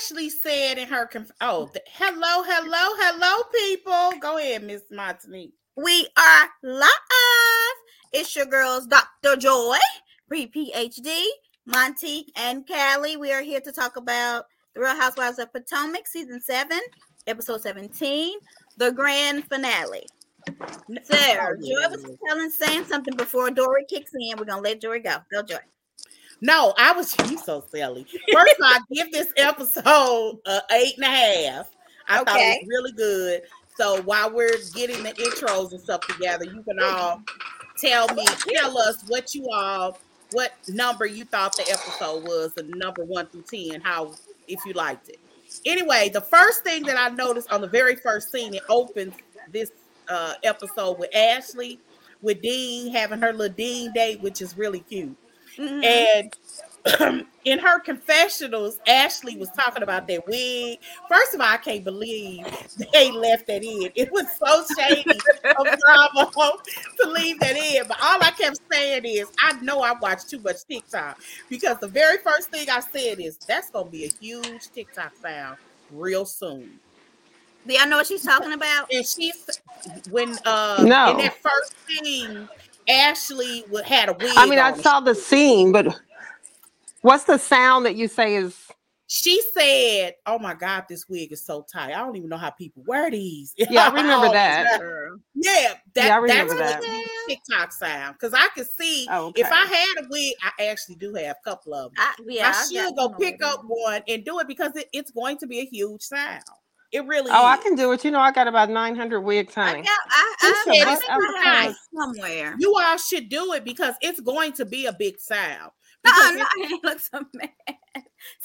Ashley said in her conf- oh th- hello hello hello people go ahead Miss Montanique. We are live. It's your girls, Dr. Joy, pre PhD, Monty, and Callie. We are here to talk about The Real Housewives of Potomac, season seven, episode 17, the grand finale. There, oh, Joy was telling, saying something before Dory kicks in. We're gonna let Joy go. Go, Joy. No, I was you so silly. First of all, I give this episode a eight and a half. I thought it was really good. So while we're getting the intros and stuff together, you can all tell me, tell us what you all, what number you thought the episode was, the number one through ten, how if you liked it. Anyway, the first thing that I noticed on the very first scene, it opens this uh, episode with Ashley, with Dean having her little Dean date, which is really cute. Mhm. And in her confessionals, Ashley was talking about that wig. First of all, I can't believe they left that in. It was so shady of Bravo to leave that in. But all I kept saying is, I know I watched too much TikTok because the very first thing I said is, that's going to be a huge TikTok sound real soon. Do y'all know what she's talking about? And she's when uh No. in that first scene, Ashley had a wig. I mean, I saw the scene, but what's the sound that you say is? She said, "Oh my God, this wig is so tight. I don't even know how people wear these." Yeah, I remember oh, that. Yeah, that, Yeah, I remember that's that. what the TikTok sound because I could see Oh, if. I had a wig, I actually do have a couple of them. I, yeah, I got should go pick already. up one and do it because it, it's going to be a huge sound. It really Oh, I can do it. You know, I got about 900 wigs, I got, I, Who I, said I it's think I too have high? it somewhere. You all should do it because it's going to be a big sale. No, Because no, I ain't look so mad.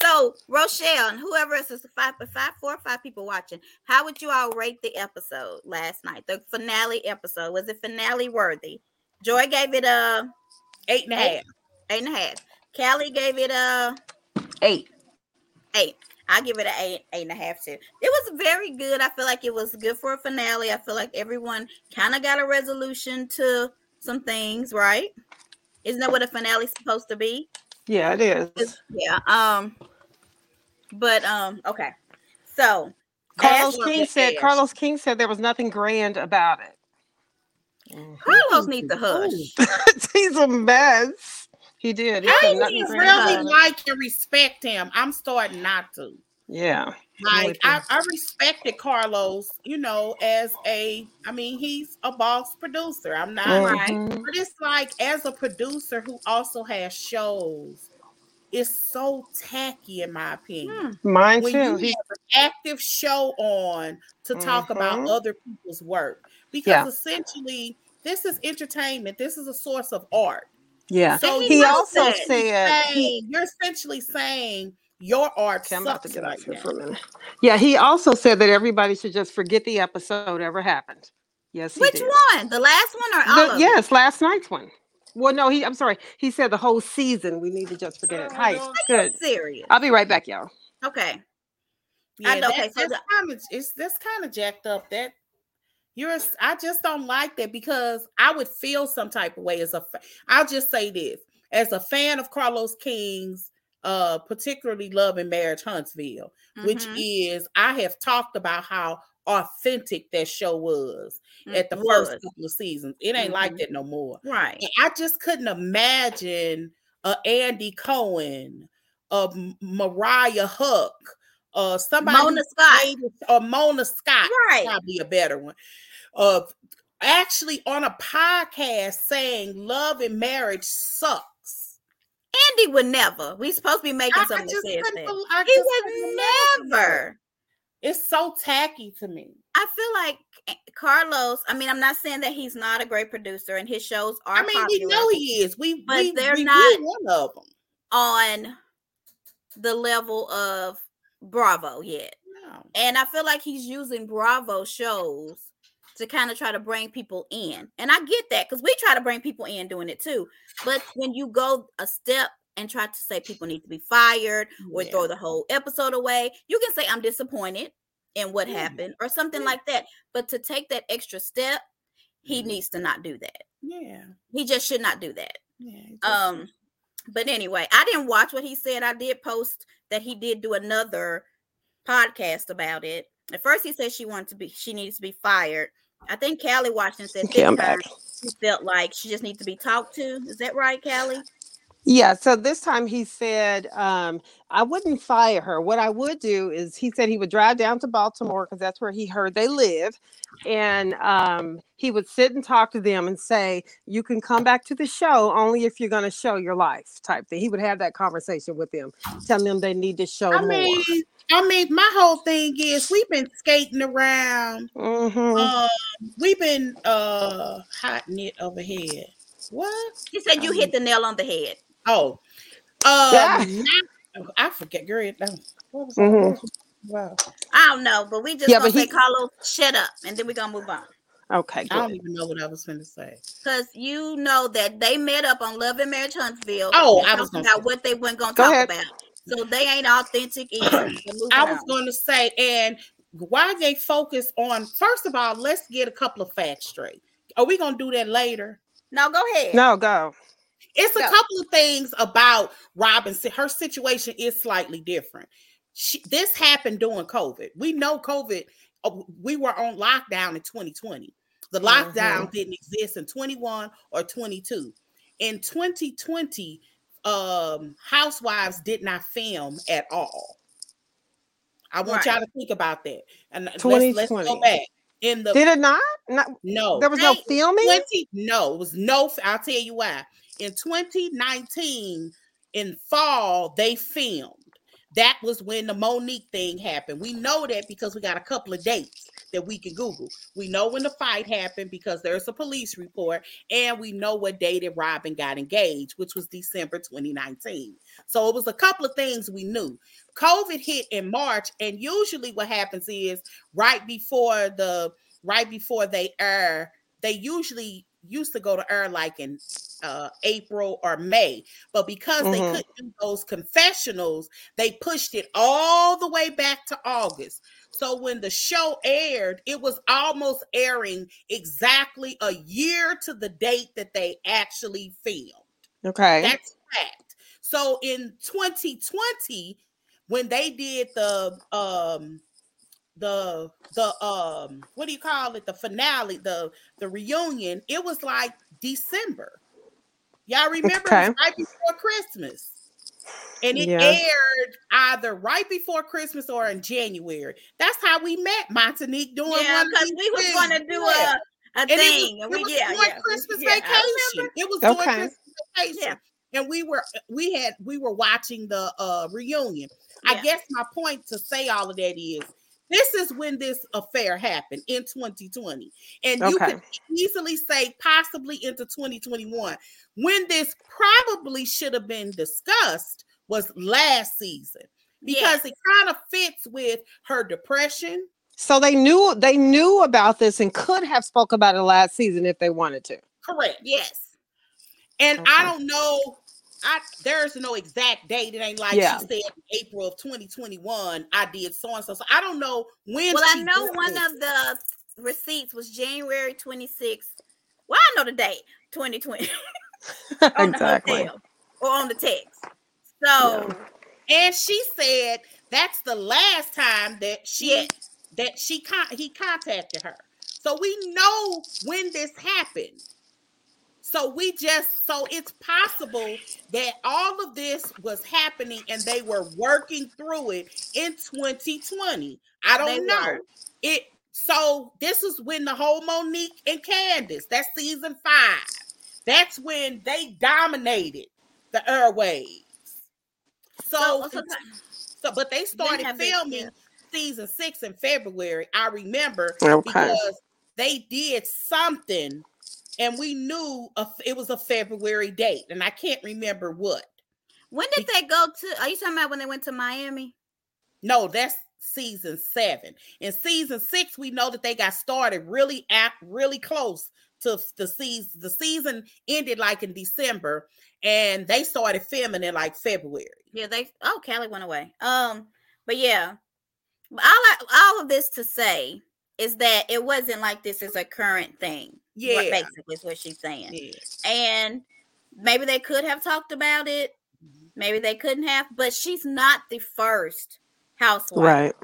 So Rochelle and whoever else is five, five, four or five people watching, how would you all rate the episode last night? The finale episode was it finale worthy? Joy gave it a Eight and a Eight. half. eight and a half. Callie gave it a Eight. eight. I give it an eight, eight and a half too. It was very good. I feel like it was good for a finale. I feel like everyone kind of got a resolution to some things, right? Isn't that what a finale's supposed to be? Yeah, it is. Yeah. Um. But um. Okay. So Carlos King said. Carlos King said there was nothing grand about it. Carlos needs to hush. He's a mess. He did. He I didn't really like and respect him. I'm starting not to. Yeah. Like I. I respected Carlos, you know, as a I mean, he's a boss producer. I'm not Right. Mhm. but it's like as a producer who also has shows, it's so tacky in my opinion. Hmm. Mine When too. you He, have an active show on to talk about Mhm. other people's work. Because Yeah. essentially this is entertainment. This is a source of art. Yeah. So he He also said- said he, saying- you're essentially saying your art Okay, I'm about to get right off here now. for a minute. Yeah, he also said that everybody should just forget the episode ever happened. Yes, Which did. one? The last one or all The- of them? yes, last night's one. Well, no, he. I'm sorry. He said the whole season. We need to just forget it. Oh, Hi, good. Serious. I'll be right back, y'all. Okay. Yeah, I know, that- okay, so that's the- kind of it's that's kind of jacked up. That you're, a I just don't like that because I would feel some type of way as a. I'll just say this as a fan of Carlos King's, uh, particularly Love and Marriage Huntsville, which Mhm. is I have talked about how authentic that show was at the Mm, first couple of seasons. It ain't like Mhm. that no more. Right. And I just couldn't imagine uh, Andy Cohen, uh, Mariah Huq, uh, somebody Mona Scott. or Mona Scott, Right. probably a better one. Of actually on a podcast saying love and marriage sucks. Andy would never. We supposed to be making I, I something that says that. He would couldn't imagine that. never. It's so tacky to me. I feel like eh, Carlos. I mean, I'm not saying that he's not a great producer, and his shows are I mean, popular we know he is. We But we they're reviewed not- one of them. on the level of Bravo yet. No. And I feel like he's using Bravo shows to kind of try to bring people in. And I get that because we try to bring people in doing it too. But when you go a step and try to say people need to be fired or Yeah. throw the whole episode away, you can say, I'm disappointed in what Yeah. happened or something Yeah. like that. But to take that extra step, he Mhm. needs to not do that. Yeah. He just should not do that. Yeah. Um, but anyway, I didn't watch what he said. I did post that he did do another podcast about it. At first, he said she wanted to be, she needs to be fired. I think Callie Washington said Okay, this I'm time back. she felt like she just needs to be talked to. Is that right, Callie? Yeah, so this time he said, um, I wouldn't fire her. What I would do is he said he would drive down to Baltimore because that's where he heard they live. And um, he would sit and talk to them and say, You can come back to the show only if you're going to show your life, type thing. He would have that conversation with them, telling them they need to show I more. mean, I mean, my whole thing is we've been skating around. Mhm. Um, we've been uh hotting it overhead. What? He said you hit the nail on the head. Oh, um, Yeah. not- I forget. Girl, no. what was I- Mhm. Wow. I don't know, but we just Yeah, gonna but say he- Carlos, shut up, and then we're gonna move on. Okay, I don't even know what I was going to say. Because you know that they met up on Love and Marriage Huntsville. Oh, I was talked gonna about what they weren't gonna Go talk ahead. about. So they ain't authentic either. So move I was on. going to say, and why they focus on, first of all, let's get a couple of facts straight. Are we going to do that later? No, go ahead. No, go. It's a Go. couple of things about Robyn. Her situation is slightly different. She, this happened during COVID. We know COVID, uh, we were on lockdown in 2020. The lockdown didn't exist in 21 or 22. In 2020, um, Housewives did not film at all. I want Right. y'all to think about that. And let's, let's go 2020. back. In the Did it not? not no, there was no Hey, filming? 20 no it was no i'll tell you why in 2019 in fall they filmed. That was when the monique thing happened. We know that because we got a couple of dates that we can google. We know when the fight happened because there's a police report and we know what day that robyn got engaged which was december 2019 so it was a couple of things we knew. Covid hit in march and usually what happens is right before the right before they air they usually used to go to air like in uh, April or May, but because they Mhm. couldn't do those confessionals, they pushed it all the way back to August. So when the show aired, it was almost airing exactly a year to the date that they actually filmed. Okay. That's fact. So in 2020, when they did the um the the um what do you call it? The finale, the the reunion, it was like December. Y'all remember it was Okay. right before Christmas. And it Yeah. aired either right before Christmas or in January. That's how we met Montanique doing Yeah, one because we was things. gonna do a, a And it was- thing. It and was, we, yeah, during yeah. Christmas yeah, vacation. It was Okay. during Christmas vacation. Yeah. And we were we had we were watching the uh reunion. I guess my point to say all of that is this is when this affair happened in 2020. And you Okay. could easily say possibly into 2021. When this probably should have been discussed was last season because Yes. it kind of fits with her depression. So they knew they knew about this and could have spoke about it last season if they wanted to. Correct. Yes. And Okay. I don't know. I there's no exact date. It ain't like Yeah. she said April of 2021. I did so and so. So I don't know when. Well, I know one this. of the receipts was January 26th. Well, I know the date, 2020. on the hotel or on the text. So and she said that's the last time that she Yes. that she con- he contacted her. So we know when this happened. So we just so it's possible that all of this was happening and they were working through it in 2020. I don't They know. were. It so this is when the whole Monique and Candiace, that's season five. That's when they dominated the airwaves. So, so, so so but they started have it, filming season six in February. I remember Okay. because they did something and we knew a, it was a February date, and I can't remember what. when did they go to? Are you talking about when they went to Miami? No, that's season seven. In season six, we know that they got started really at really close to the season. The season ended like in December, and they started filming in like February. Yeah, they. Oh, Callie went away. Um, but yeah, all I, all of this to say is that it wasn't like this is a current thing. Yeah. what basically is what she's saying. Yeah. And maybe they could have talked about it. Mm-hmm. Maybe they couldn't have, but she's not the first housewife. Right.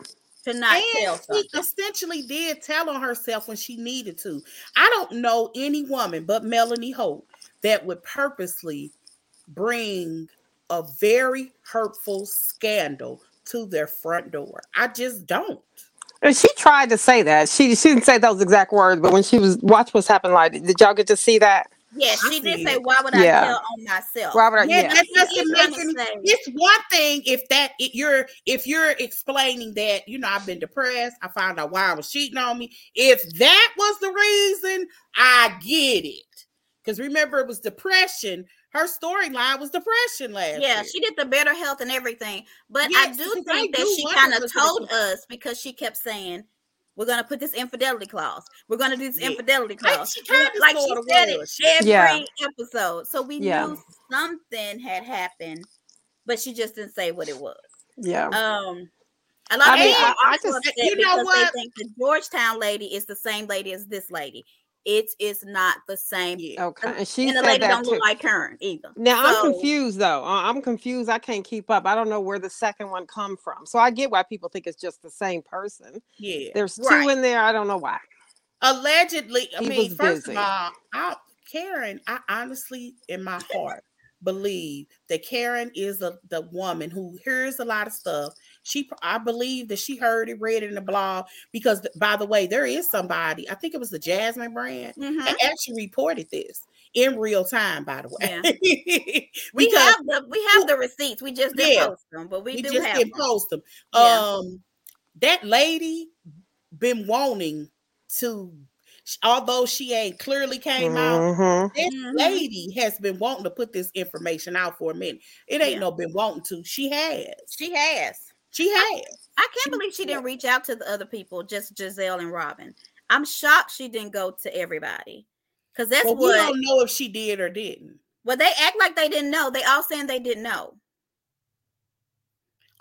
to not and tell she something. essentially did tell on herself when she needed to. I don't know any woman but Melody Holt that would purposely bring a very hurtful scandal to their front door. I just don't. And she tried to say that. She she didn't say those exact words, but when she was watch what's happened, like did y'all get to see that? Yeah, she did say, "Why would I Yeah. tell on myself?" Why would I? Yeah, Yeah. that She doesn't make any. It's one thing if that if you're if you're explaining that you know I've been depressed. I found out why I was cheating on me. If that was the reason, I get it. Because remember, it was depression. Her storyline was depression last Yeah, year. she did the better health and everything. But I do because I think that do she kind of told us because she kept saying, We're gonna put this infidelity clause. We're gonna do this Yeah. infidelity Like, clause. she kinda like she said was. it every Yeah. episode. So we Yeah. knew something had happened, but she just didn't say what it was. Yeah. Um a lot I of mean, people I- I are just- You know because what? they think the Georgetown lady is the same lady as this lady. It is not the same. Yeah. Okay. And she and the said lady that don't too. look like her either. Now I'm confused though. I- I'm confused. I can't keep up. I don't know where the second one come from. So I get why people think it's just the same person. Yeah. There's two Right. in there. I don't know why. Allegedly, I He mean, first busy. of all, I, Karen, I honestly, in my heart, believe that Karen is a, the woman who hears a lot of stuff. She, I believe that she heard it, read it in the blog. Because, by the way, there is somebody. I think it was the Jasmine brand Mhm. that actually reported this in real time. By the way, We have the we have the receipts. We just didn't Yeah. post them, but we, we do just have didn't them. post them. Yeah. Um, that lady been wanting to, although she ain't clearly came out. Mhm. This Mhm. lady has been wanting to put this information out for a minute. It ain't Yeah. no been wanting to. She has. She has. She has. I can't believe she didn't reach out to the other people, just Gizelle and Robyn. I'm shocked she didn't go to everybody. Because that's what we don't know if she did or didn't. well, they act like they didn't know. They all saying they didn't know.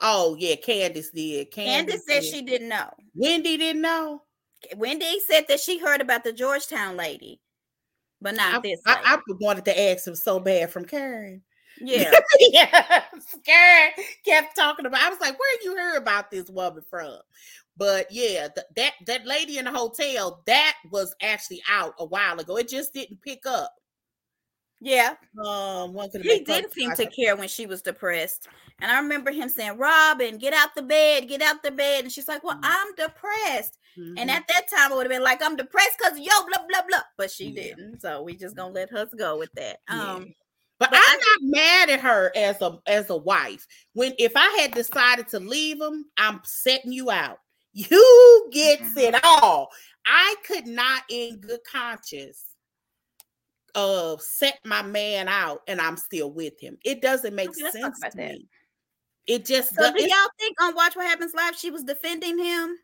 Oh yeah, Candiace did. Candiace said she didn't know. Wendy didn't know. Wendy said that she heard about the Georgetown lady, but not I, this. I, I wanted to ask him so bad from Karen. Yeah. yeah. Scared. kept talking about. I was like, "Where did you hear about this woman from?" But yeah, th- that that lady in the hotel that was actually out a while ago. It just didn't pick up. Yeah. Um, one could He did seem to care when she was depressed. And I remember him saying, Robyn, get out the bed, get out the bed. And she's like, Well, Mhm. I'm depressed. Mm-hmm. And at that time, it would have been like, I'm depressed because yo, blah, blah, blah. But she Yeah. didn't. So we just gonna let us go with that. Yeah. But, But I'm I not mad at her as a as a wife. When if I had decided to leave him, I'm setting you out. You gets Mm-hmm. it all. I could not, in good conscience, uh, set my man out, and I'm still with him. It doesn't make Okay, sense to that. me. It just so do y'all think on Watch What Happens Live she was defending him?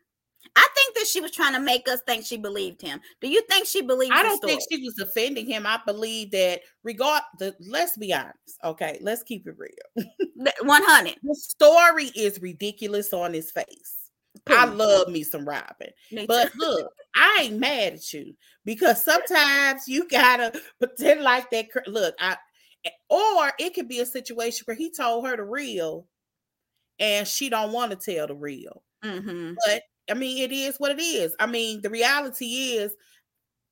I think that she was trying to make us think she believed him. Do you think she believed I don't think she was offending him. I believe that regard the let's be honest. Okay, let's keep it real. 100. The story is ridiculous on his face. I love me some Robyn. Me. But look, I ain't mad at you because sometimes you gotta pretend like that. Look, I or it could be a situation where he told her the real, and she don't want to tell the real. Mhm. But I mean, it is what it is. I mean, the reality is,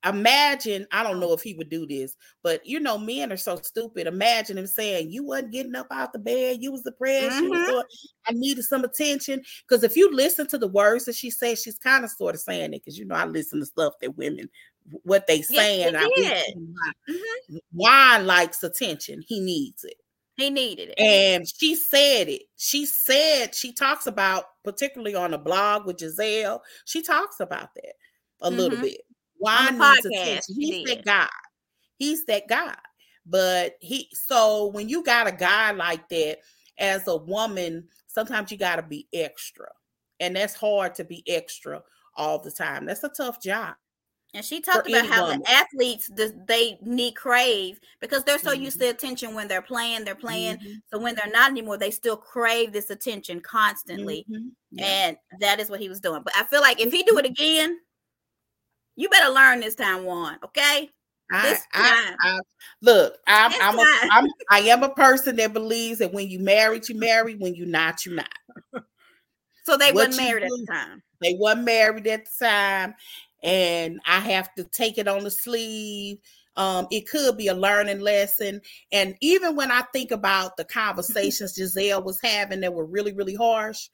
imagine. I don't know if he would do this, but you know, men are so stupid. Imagine him saying, "You wasn't getting up out the bed. You was depressed. You was mm-hmm. doing, I needed some attention." Because if you listen to the words that she says, she's kind of sort of saying it. Because you know, I listen to stuff that women, what they Yes, saying. I listen, why, mm-hmm. why likes attention. He needs it. He needed it. And she said it. She said she talks about, particularly on a blog with Gizelle, she talks about that a little Mhm. bit. Why needs attention? He's that guy. He's that guy. But he so when you got a guy like that as a woman, sometimes you gotta be extra. And that's hard to be extra all the time. That's a tough job. And she talked about how woman. the athletes they need crave because they're so used Mhm. to attention when they're playing, they're playing. Mhm, So when they're not anymore, they still crave this attention constantly. mhm, yeah. And that is what he was doing. But I feel like if he do it again, you better learn this time, Juan. Okay. I, This I, time. I, look, I'm, I'm, a. I'm, I am a person that believes that when you married, you marry. When you not, you not. So they weren't married at the time. They wasn't married at the time, and I have to take it on the sleeve. Um, it could be a learning lesson. And even when I think about the conversations Gizelle was having that were really, really harsh,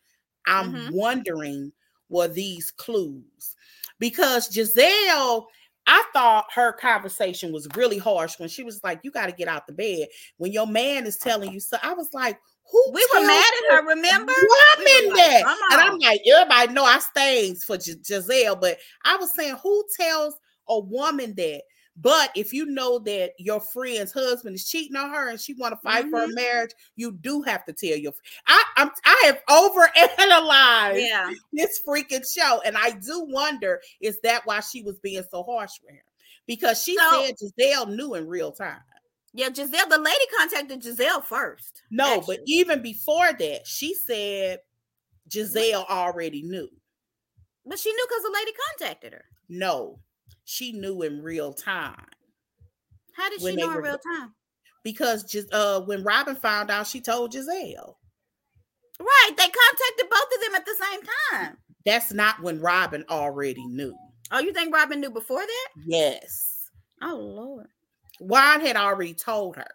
I'm Mhm. wondering were these clues? Because Gizelle, I thought her conversation was really harsh when she was like, You got to get out the bed. When your man is telling you so, I was like, Who We were mad at her, remember? woman We like, that. And. I'm like, everybody know I stains for Gis- Gizelle, but I was saying, who tells a woman that? But if you know that your friend's husband is cheating on her and she want to fight for a Mhm. marriage, you do have to tell your. I I'm, I have overanalyzed Yeah. this freaking show, and I do wonder is that why she was being so harsh with him? Because she So- said Gizelle knew in real time. Yeah, Gizelle, the lady contacted Gizelle first. No, but even before that, she said Gizelle already knew. but she knew because the lady contacted her. No, she knew in real time How did she know in were- real time? because Gis- uh, when Robyn found out, she told Gizelle. Right, they contacted both of them at the same time. That's not when Robyn already knew. Oh, you think Robyn knew before that? Yes, Oh Lord. Juan had already told her.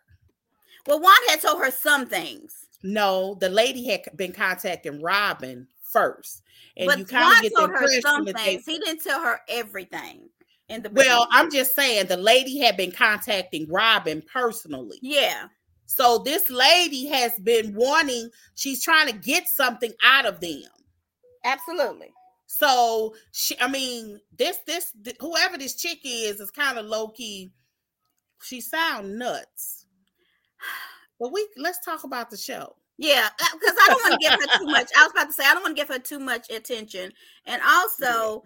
Well, Juan had told her some things, No, the lady had been contacting Robyn first, and but you kind of get the impression some that they. things. He didn't tell her everything in the Well, beginning. I'm just saying the lady had been contacting Robyn personally. yeah, So this lady has been wanting, she's trying to get something out of them. absolutely. So she, I mean, this this th- whoever this chick is is kind of low key. She sound nuts. But we let's talk about the show. Yeah, uh, because I don't want to give her too much. I was about to say I don't want to give her too much attention. And also,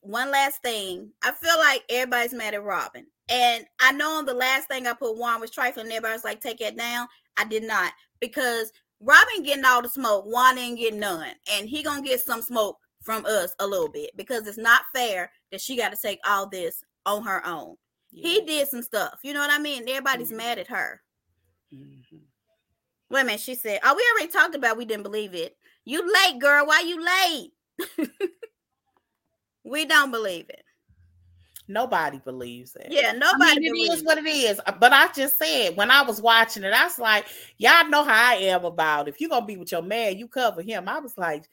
one last thing, I feel like everybody's mad at Robyn. And I know on the last thing I put Juan was trifling. Everybody was like, take it down. I did not because Robyn getting all the smoke, Juan ain't getting none, and he gonna get some smoke from us a little bit because it's not fair that she got to take all this on her own. He did some stuff, you know what I mean. Everybody's Mhm. mad at her. Mhm. Wait a minute, she said, "Oh, we already talked about. We didn't believe it. You late, girl. Why you late? we don't believe it. Nobody believes it. Yeah, I nobody mean, it believes is what it is. Uh, But I just said when I was watching it, I was like, y'all know how I am about if you're gonna be with your man, you cover him. I was like,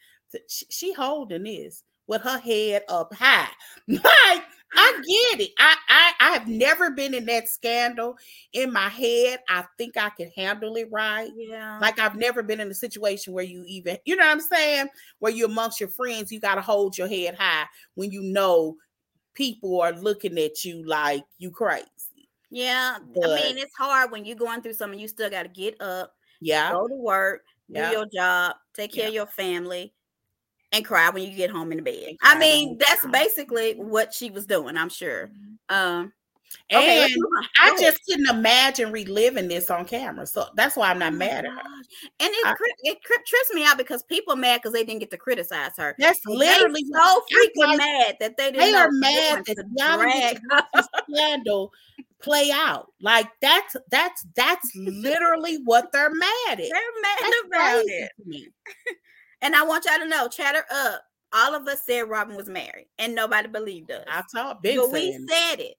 she holding this with her head up high. like, I get it. I, I I have never been in that scandal in my head. I think I can handle it right. Yeah. Like I've never been in a situation where you even, you know what I'm saying? Where you amongst your friends, you gotta hold your head high when you know people are looking at you like you crazy. yeah. I mean, it's hard when you're going through something. You still got to get up, Yeah. go to work, do Yeah. your job, take care Yeah. of your family, and cry when you get home in the bed. I mean, that's basically what she was doing. I'm sure. Um. Okay. And on. I just couldn't imagine reliving this on camera. So that's why I'm not Oh mad at her. And it, I- it cri- trips me out because people mad because they didn't get to criticize her. That's They literally so freaking like, mad that they didn't. they are mad that y'all drag scandal play out. Like that's that's that's literally what they're mad at. They're mad That's about it. And I want y'all to know, chatter up. All of us said Robyn was married, and nobody believed us. I told been but we said it.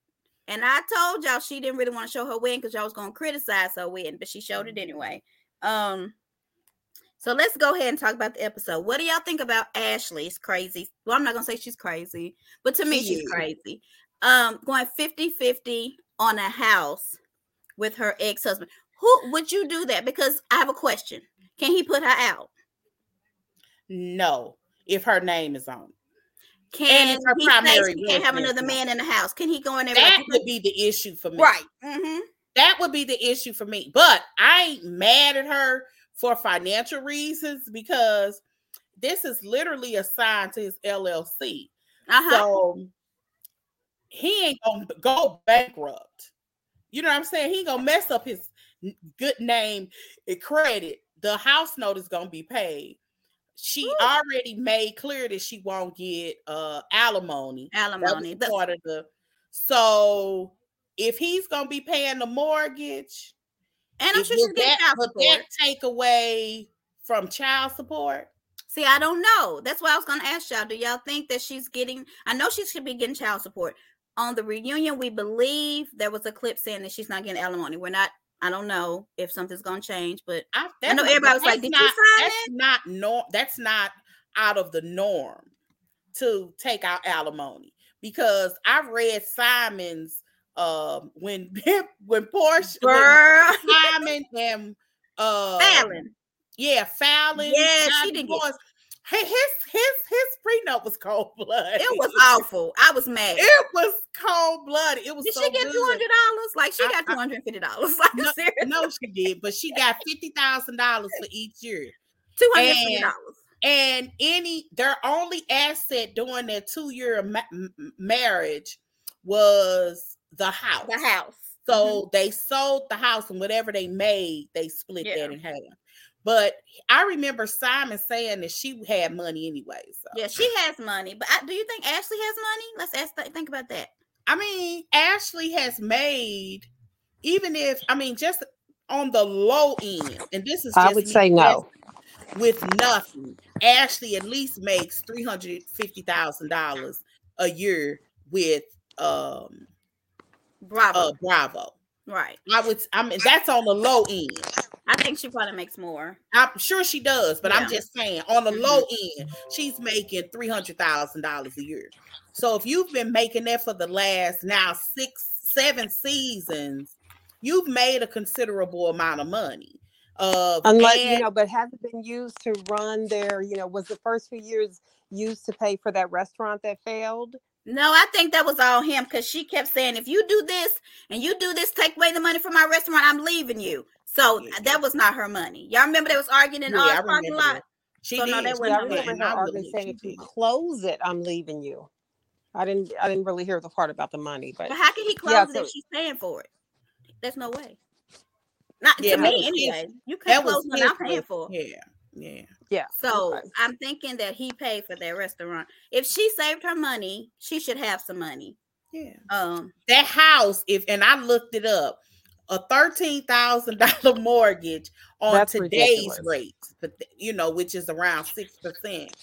And I told y'all she didn't really want to show her wedding because y'all was gonna criticize her wedding, but she showed it anyway. Um, so let's go ahead and talk about the episode. What do y'all think about Ashley's crazy? Well, I'm not gonna say she's crazy, but to me, She she's is. crazy. Um, going 50-50 on a house with her ex-husband. Who would you do that? Because I have a question. Can he put her out? No, if her name is on. Can he primary she can't have another man in the house? Can he go in there? That would be the issue for me. right. Mm-hmm. That would be the issue for me. But I ain't mad at her for financial reasons because this is literally assigned to his LLC. Uh-huh. So he ain't gonna go bankrupt. You know what I'm saying? He ain't gonna mess up his good name and credit. The house note is gonna be paid. She Whew. already made clear that she won't get uh alimony. Alimony. Part of the so if he's gonna be paying the mortgage, and I'm sure she's getting that, child support. that take away from child support? See, I don't know. That's why I was gonna ask y'all. Do y'all think that she's getting? I know she should be getting child support. On the reunion, we believe there was a clip saying that she's not getting alimony. We're not. I don't know if something's gonna change, but I, I know everybody was like, that's "Did not, you sign That's not no. That's not out of the norm to take out alimony because I read Simon's um when when Porsha when Simon and uh Falynn. yeah Falynn Yeah, she divorced, His his his his prenup was cold blood. It was awful. I was mad. It was cold blooded. It was Did so she get two hundred dollars? Like she I- got two hundred fifty dollars. Like No, seriously, no, she did, but she got fifty thousand dollars for each year. Two hundred fifty dollars. and any their only asset during their two year ma- marriage was the house. The house. So mm-hmm. they sold the house and whatever they made, they split Yeah. that in half. But I remember Simon saying that she had money anyway. So Yeah, she has money, but I, do you think Ashley has money? Let's ask. That, think about that. I mean, Ashley has made even if I mean just on the low end, and this is I would say no. with nothing. Ashley at least makes three hundred fifty thousand dollars a year with um Bravo. uh Bravo. right. I would I mean that's on the low end. I think she probably makes more. I'm sure she does, but Yeah. I'm just saying on the Mhm. low end, she's making three hundred thousand dollars a year. So if you've been making that for the last now six, seven seasons, you've made a considerable amount of money. Uh, Unless you know, but has it been used to run their? You know, was the first few years used to pay for that restaurant that failed? No, I think that was all him because she kept saying, if you do this and you do this, take away the money from my restaurant, I'm leaving you. So Yeah. that was not her money. Y'all remember they was arguing in Yeah, all the parking lot? that. she So, no, did. that she wasn't I her remember and her arguing saying, she "If you close it, I'm leaving you." I didn't. I didn't really hear the part about the money, but But how can he close Yeah, it if she's paying for it? There's no way. Not Yeah, to me was his- anyway. You can't was close what I'm paying for. Yeah, yeah. yeah. So okay. I'm thinking that he paid for that restaurant. If she saved her money, she should have some money. Yeah. Um, That house, if and I looked it up, a thirteen thousand dollar mortgage on That's today's ridiculous. rates, but you know, which is around six percent,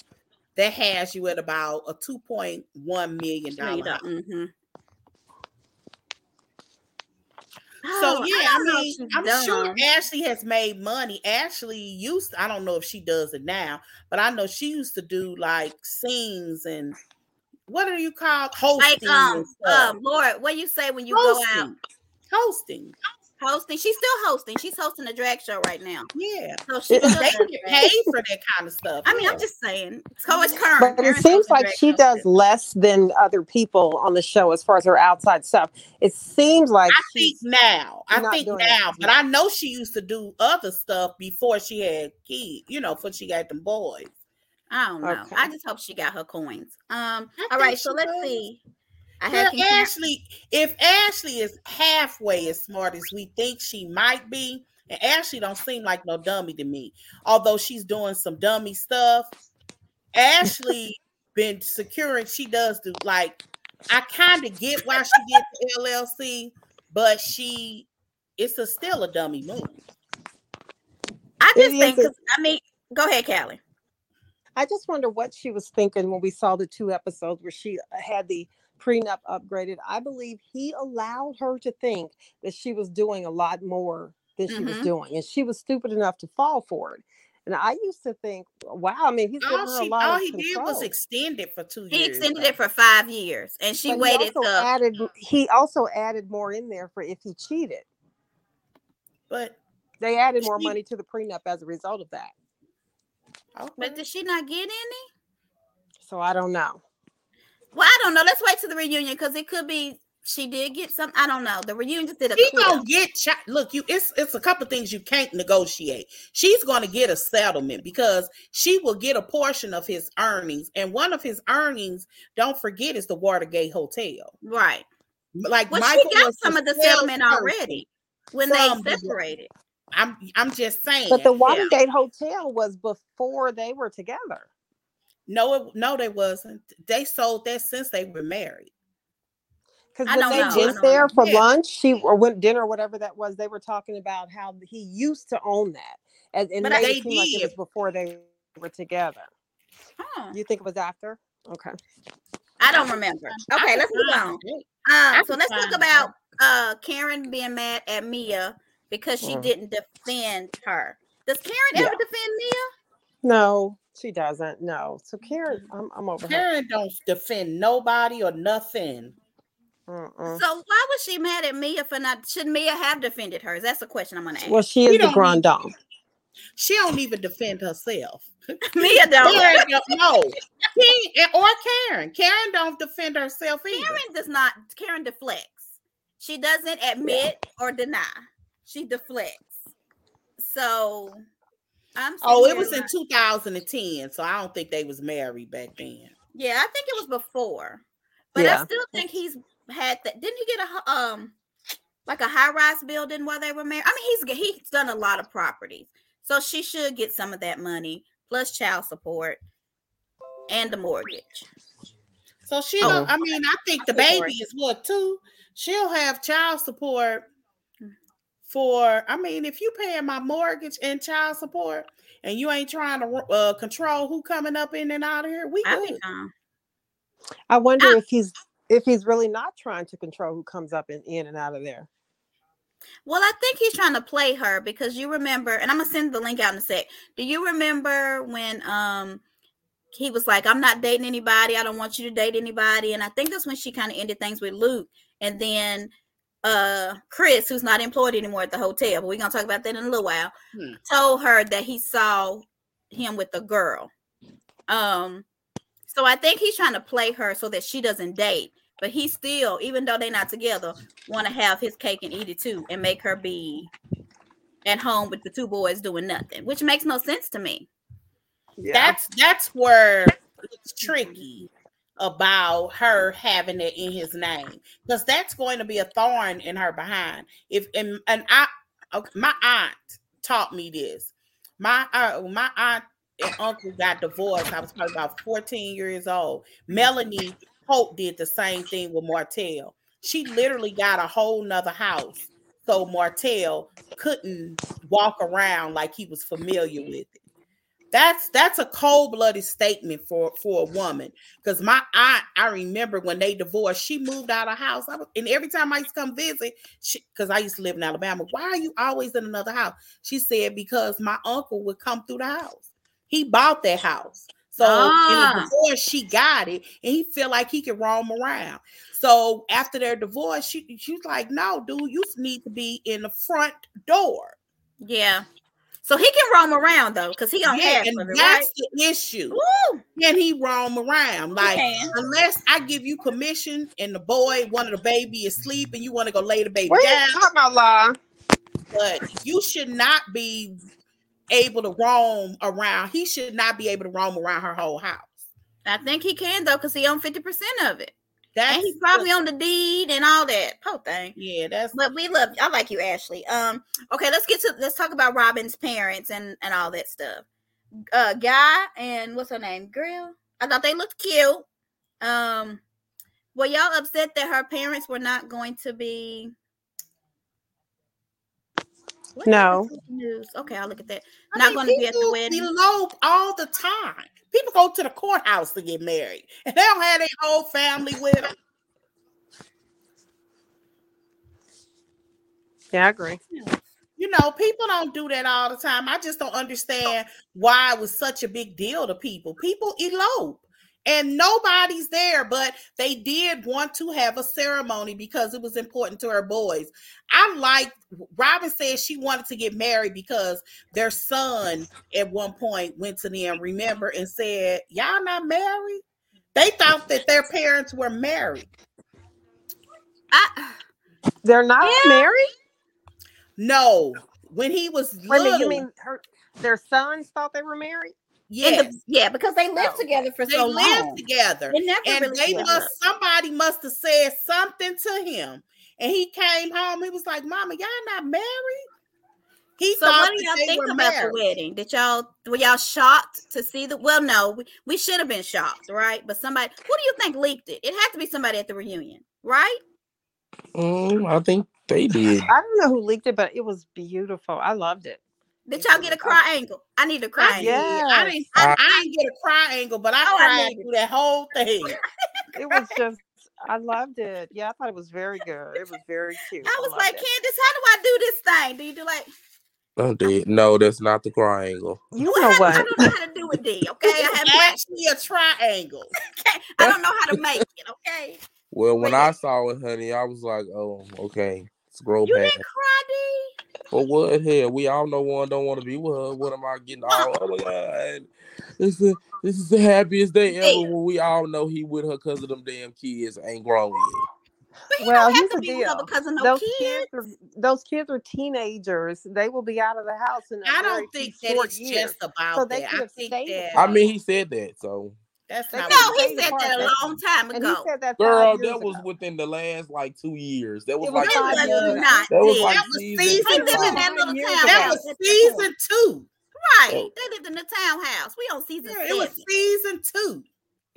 that has you at about a two point one million dollar. mm-hmm. So yeah, I, mean, I'm sure Ashley has made money. Ashley used, I don't know if she does it now, but I know she used to do like scenes and what do you call hosting? like um and stuff. um Lord, what you say when you go out hosting, hosting. hosting? She's still hosting. She's hosting a drag show right now. Yeah, So she It- they does get paid for that kind of stuff. I mean, I'm just saying. So it's current. But it seems like she does less than other people on the show as far as her outside stuff. It seems like I think now. I think now, but I know she used to do other stuff before she had kids. You know, before she got them boys. I don't know. Okay. I just hope she got her coins. Um. I All think right. So let's does. see. I Well, Ashley, if Ashley is halfway as smart as we think she might be, and Ashley don't seem like no dummy to me, although she's doing some dummy stuff. Ashley been securing. She does do like I kind of get why she gets the LLC, but she it's a still a dummy move. I It just think. is a- 'cause- I mean, go ahead, Callie. I just wonder what she was thinking when we saw the two episodes where she had the prenup upgraded. I believe he allowed her to think that she was doing a lot more than she was Mhm. doing, and she was stupid enough to fall for it. And I used to think, wow, I mean, he's giving her All, a she, lot all of he did was control. extend it for two He years. extended though. it for five years, and she But he waited also to. added he also added more in there for if he cheated. but They added more She- money to the prenup as a result of that. okay. But did she not get any? So I don't know. Well, I don't know. Let's wait to the reunion because it could be she did get some. I don't know. The reunion just did a She gonna get shot. Look, you it's it's a couple things you can't negotiate. She's gonna get a settlement because she will get a portion of his earnings, and one of his earnings, don't forget, is the Watergate Hotel. right. Like Well, Michael she got some of the settlement already when from they the- separated. I'm I'm just saying. But the Watergate Hotel was before they were together. No, it, no, they wasn't. They sold that since they were married. Because I when they know, I went there know. for Yeah. lunch, she or went dinner, whatever that was, they were talking about how he used to own that, and, and But they it seem like it was before they were together. Oh, You think it was after? Okay. I don't remember. Okay, let's move on. Um, so let's talk about uh Karen being mad at Mia because she Mm. didn't defend her. Does Karen Yeah. ever defend Mia? No, she doesn't. No. So Karen, mm-hmm. I'm, I'm over her. Karen don't defend nobody or nothing. Mm-mm. So why was she mad at Mia for not? Should Mia have defended her? That's the question I'm gonna ask. Well, she You is the grand dame. She don't even defend herself. Mia don't. Karen don't, no, She- or Karen. Karen don't defend herself either. Karen does not. Karen deflects. She doesn't admit or deny. She deflects. So I'm. Oh, it was in 2010, so I don't think they was married back then. Yeah, I think it was before, but Yeah. I still think he's had that. Didn't he get a hu- um like a high rise building while they were married? I mean, he's he's done a lot of properties, so she should get some of that money plus child support and the mortgage. So she Oh. I mean, I think the I feel for baby is what too. She'll have child support for. I mean, if you paying my mortgage and child support, and you ain't trying to uh, control who coming up in and out of here, we I good. think I wonder Ah. if he's if he's really not trying to control who comes up and in and out of there. Well, I think he's trying to play her because you remember, and I'm gonna send the link out in a sec. Do you remember when um he was like, I'm not dating anybody, I don't want you to date anybody. And I think that's when she kind of ended things with Luke. And then uh Chris, who's not employed anymore at the hotel, but we're gonna talk about that in a little while, Hmm. told her that he saw him with a girl. Um, so I think he's trying to play her so that she doesn't date. But he still, even though they're not together, want to have his cake and eat it too, and make her be at home with the two boys doing nothing, which makes no sense to me. Yeah. That's that's where it's tricky about her having it in his name because that's going to be a thorn in her behind. If and, and I, my aunt taught me this. My uh, my aunt and uncle got divorced. I was probably about fourteen years old. Melody Holt did the same thing with Martell. She literally got a whole nother house so Martell couldn't walk around like he was familiar with it. That's that's a cold-blooded statement for for a woman. Because my aunt, I remember when they divorced, she moved out of house. Was, and every time I used to come visit, because I used to live in Alabama, why are you always in another house? She said because my uncle would come through the house. He bought that house. So Ah. in the divorce, she got it, and he felt like he could roam around. So after their divorce, she she was like, "No, dude, you need to be in the front door." Yeah. So he can roam around though, because he on Yeah, half and of it, right? that's the issue. Woo! Can he roam around? Like unless I give you permission and the boy, one of the baby is asleep, and you want to go lay the baby What down, you talking about, La? but you should not be able to roam around. He should not be able to roam around her whole house. I think he can though, because he own 50% of it. That's and he's probably on the deed and all that. Poor thing. yeah. That's But we love I like you, Ashley. Um, okay, let's get to let's talk about Robyn's parents and and all that stuff. Uh Guy and what's her name? Grill. I thought they looked cute. Um were y'all upset that her parents were not going to be What No. happened to the News. Okay, I'll look at that. I Not mean, gonna be at the wedding. Elope all the time. People go to the courthouse to get married, and they don't have their whole family with them. Yeah, I agree. You know, people don't do that all the time. I just don't understand why it was such a big deal to people. People elope and nobody's there, but they did want to have a ceremony because it was important to her boys. I like Robyn said she wanted to get married because their son at one point went to them, remember, and said, Y'all not married? They thought that their parents were married. I They're not Yeah. married. No, when he was Wait minute, you mean her? Their sons thought they were married. In yes, the, yeah, because they lived No. together for they so lived long. together. They never and really they must up. somebody must have said something to him and he came home he was like mama y'all not married he So thought what do y'all think about married. the wedding? Did y'all were y'all shocked to see the well no, we, we should have been shocked, right? But somebody who do you think leaked it? It had to be somebody at the reunion, right? Mm, I think they did. I don't know who leaked it, but it was beautiful. I loved it. Did y'all get a cry angle? I need a cry I, did. I didn't. I, I didn't get a cry angle, but I Oh, I cried need it. through that whole thing. It was just, I loved it. Yeah, I thought it was very good. It was very cute. I was loved like, it. Candiace, how do I do this thing? Do you do like? I'm dead. No, that's not the triangle. you Well, know I, I don't know how to do it, D. Okay, I have actually a triangle. Okay, I don't know how to make it. Okay, Well, when Wait. I saw it, honey, I was like, oh, okay. Scroll you past. didn't cry, D. For what? Hell, we all know one don't want to be with her. What am I getting all? Oh my god, this is this is the happiest day ever. When we all know he with her because of them damn kids ain't grown yet. But he Well, don't have here's to the be with deal. because of no those kids. kids are those kids are teenagers. They will be out of the house in a I very don't think that it's years. just about So they that. I think that I mean, he said that, so that's not No, he said that a long time And he ago. said that girl, that was ago. within the last like two years. That was It was like five years ago. not. that was like That was season season They lived in that little years townhouse. That was season two. Right. Oh. They lived in the townhouse. We on season Yeah, it was season two.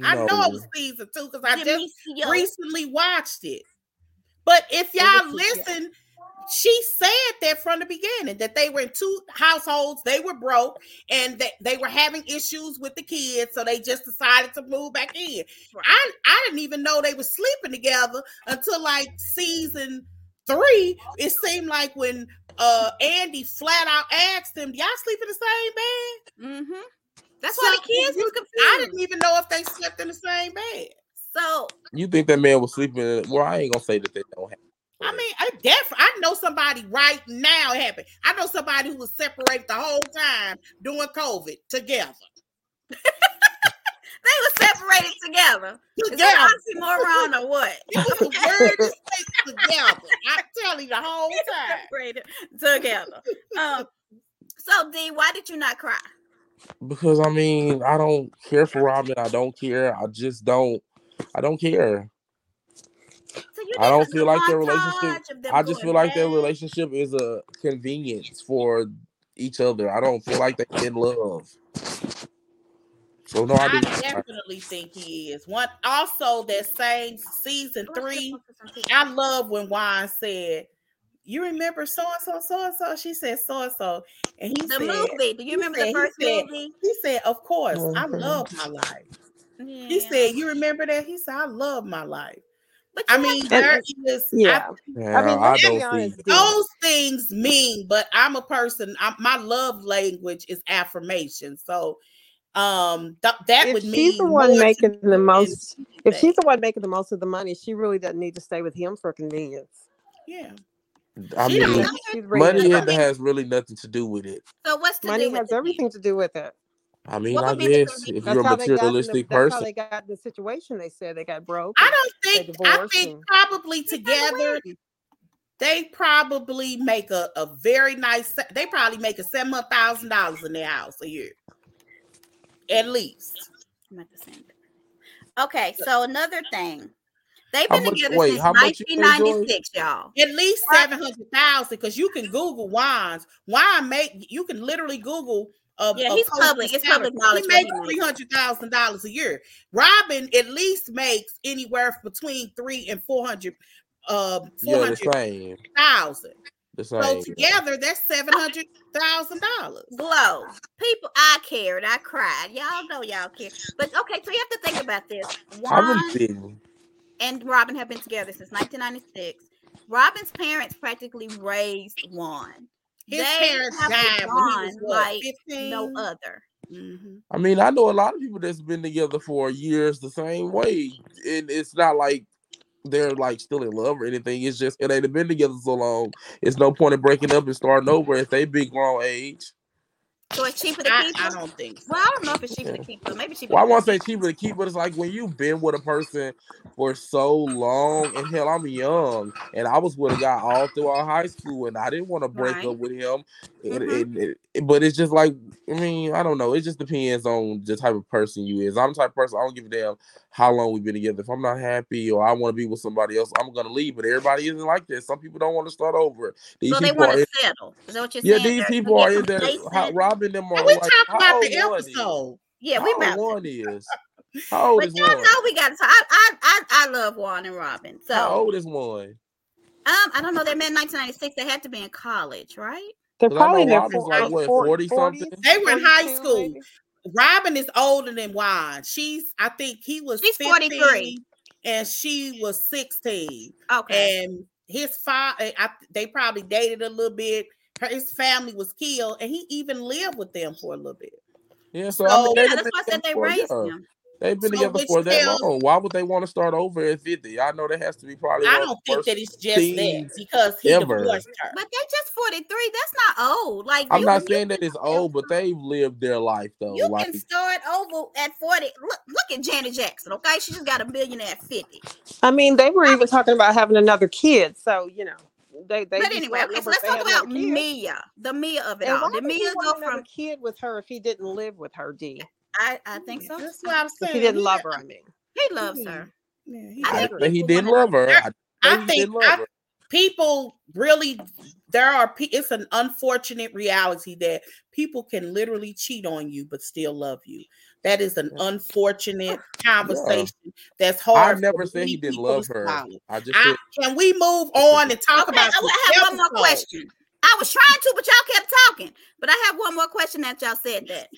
I know it was season two because I just recently watched it. But if y'all was- yeah. listen, she said that from the beginning that they were in two households, they were broke, and that they were having issues with the kids, so they just decided to move back in. Right. I I didn't even know they were sleeping together until like season three. It seemed like when uh Andy flat out asked them, "Y'all sleep in the same bed?" Mm-hmm. That's why the kids was I didn't even know if they slept in the same bed. So You think that man was sleeping? in- Well, I ain't gonna say that they don't have. I mean, I def I know somebody right now it happened. I know somebody who was separated the whole time during COVID together. they were separated together. Is Together. that oxymoron or what? It was a word to say together. I'm telling you the whole time. separated together. Um, so D, why did you not cry? Because I mean, I don't care for Robyn. I don't care. I just don't. I don't care. So you I don't feel like their relationship- I just feel like their relationship is a convenience for each other. I don't feel like they're in love. So no, I I definitely think he is. One also that same season three. I love when Juan said, "You remember so and so, so and so." She said so and so, and he The said, movie. Do you remember said- the he first said- movie? "He said, of course, I Mhm. love my life." Yeah. He said, "You remember that?" He said, "I love my life." But I mean, have there to- Yeah. Yeah, I mean, I let's be don't see. honest. Those things mean, but I'm a person. I, my love language is affirmation. So, um, th- that If would mean she's the one making the than most, if she's the one making the most of the money, she really doesn't need to stay with him for convenience. yeah, I She mean, know. She's really money has- has really nothing to do with it. So what's to money do with has it everything to do with it. I mean, What I would be guess if That's you're a how they got the, materialistic that's how person, they got the situation. They said they got broke. I don't think. I think and- probably together they probably make a, a very nice. They probably make a seven hundred thousand dollars in their house a year, at least. I'm at the same. Okay, so another thing. They've How been much- together wait, since how much you say, Joy? 1996, y'all. At least Right. seven hundred thousand, because you can Google Juan's. Juan make you can literally Google. A, Yeah, a he's public. It's salad. public knowledge He makes three hundred thousand dollars a year. Robyn at least makes anywhere between three and four hundred. Uh, four yeah, the hundred same, thousand. the So together, that's seven hundred thousand dollars. Glow. People, I cared. I cried. Y'all know y'all care. But okay, so you have to think about this. I Juan and Robyn have been together since 1996. Robyn's parents practically raised Juan. His They parents have died when he was bond what, like fifteen. No other. Mhm. I mean, I know a lot of people that's been together for years the same way, and it's not like they're like still in love or anything. It's just it ain't been together so long. It's no point in breaking up and starting over if they big grown age. So it's cheaper to I, keep I them? don't think so. Well, I don't know if it's cheaper Yeah. to keep them. Maybe cheaper. Well, I to won't say cheaper to keep, but it's like when you've been with a person for so long, and hell, I'm young, and I was with a guy all throughout high school, and I didn't want to break Right. up with him. And- Mhm. and- and- but it's just like, I mean, I don't know. It just depends on the type of person you is. I'm the type of person I don't give a damn how long we've been together. If I'm not happy or I want to be with somebody else, I'm gonna leave. But everybody isn't like that. Some people don't want to start over. These So they want to settle. Is that what you're yeah, saying? these people are in there. How, complacent? Robyn them are And we like, talk about the one is? episode. Yeah, we How about one is? How old But is y'all Juan? know we got to. I, I I I love Juan and Robyn. So How um, old is Juan? I don't know. They met in 1996. They had to be in college, right? They're probably in their Robyn's fo- like, what, 40 40-something? They were in high school. Maybe? Robyn is older than Juan. She's, I think he was She's 43. and she was 16. Okay. And his father, eh, they probably dated a little bit. Her, his family was killed, and he even lived with them for a little bit. Yeah, so, I mean, yeah, they've that's been why I said they raised him. They've been So together for that tells- long. Why would they want to start over at 50? I know that has to be probably I don't think worst that it's just that because he ever. divorced her. But they're just 43. That's not old. Like I'm you- not saying that it's old, but they've lived their life though. You like can start over at 40. Look, look at Janet Jackson, okay? She just got a billionaire at 50. I mean, they were even talking about having another kid. So you know, they they. but anyway, okay, so let's talk about. Mia, the Mia of it And all. why Did would he Mia want go another from? kid with her if he didn't live with her? D. I, I think so. That's what I'm saying. he didn't He- love her, I mean. He loves Yeah. her. Yeah, he I I did. think didn't he didn't love her. I, I think I- her. people really there are pe- it's an unfortunate reality that people can literally cheat on you but still love you that is an unfortunate conversation that's hard I never said he didn't love her. swallow. I just I, said can we move on and talk Okay, about I, I have one more question. I was trying to, but y'all kept talking. But I have one more question that y'all said that.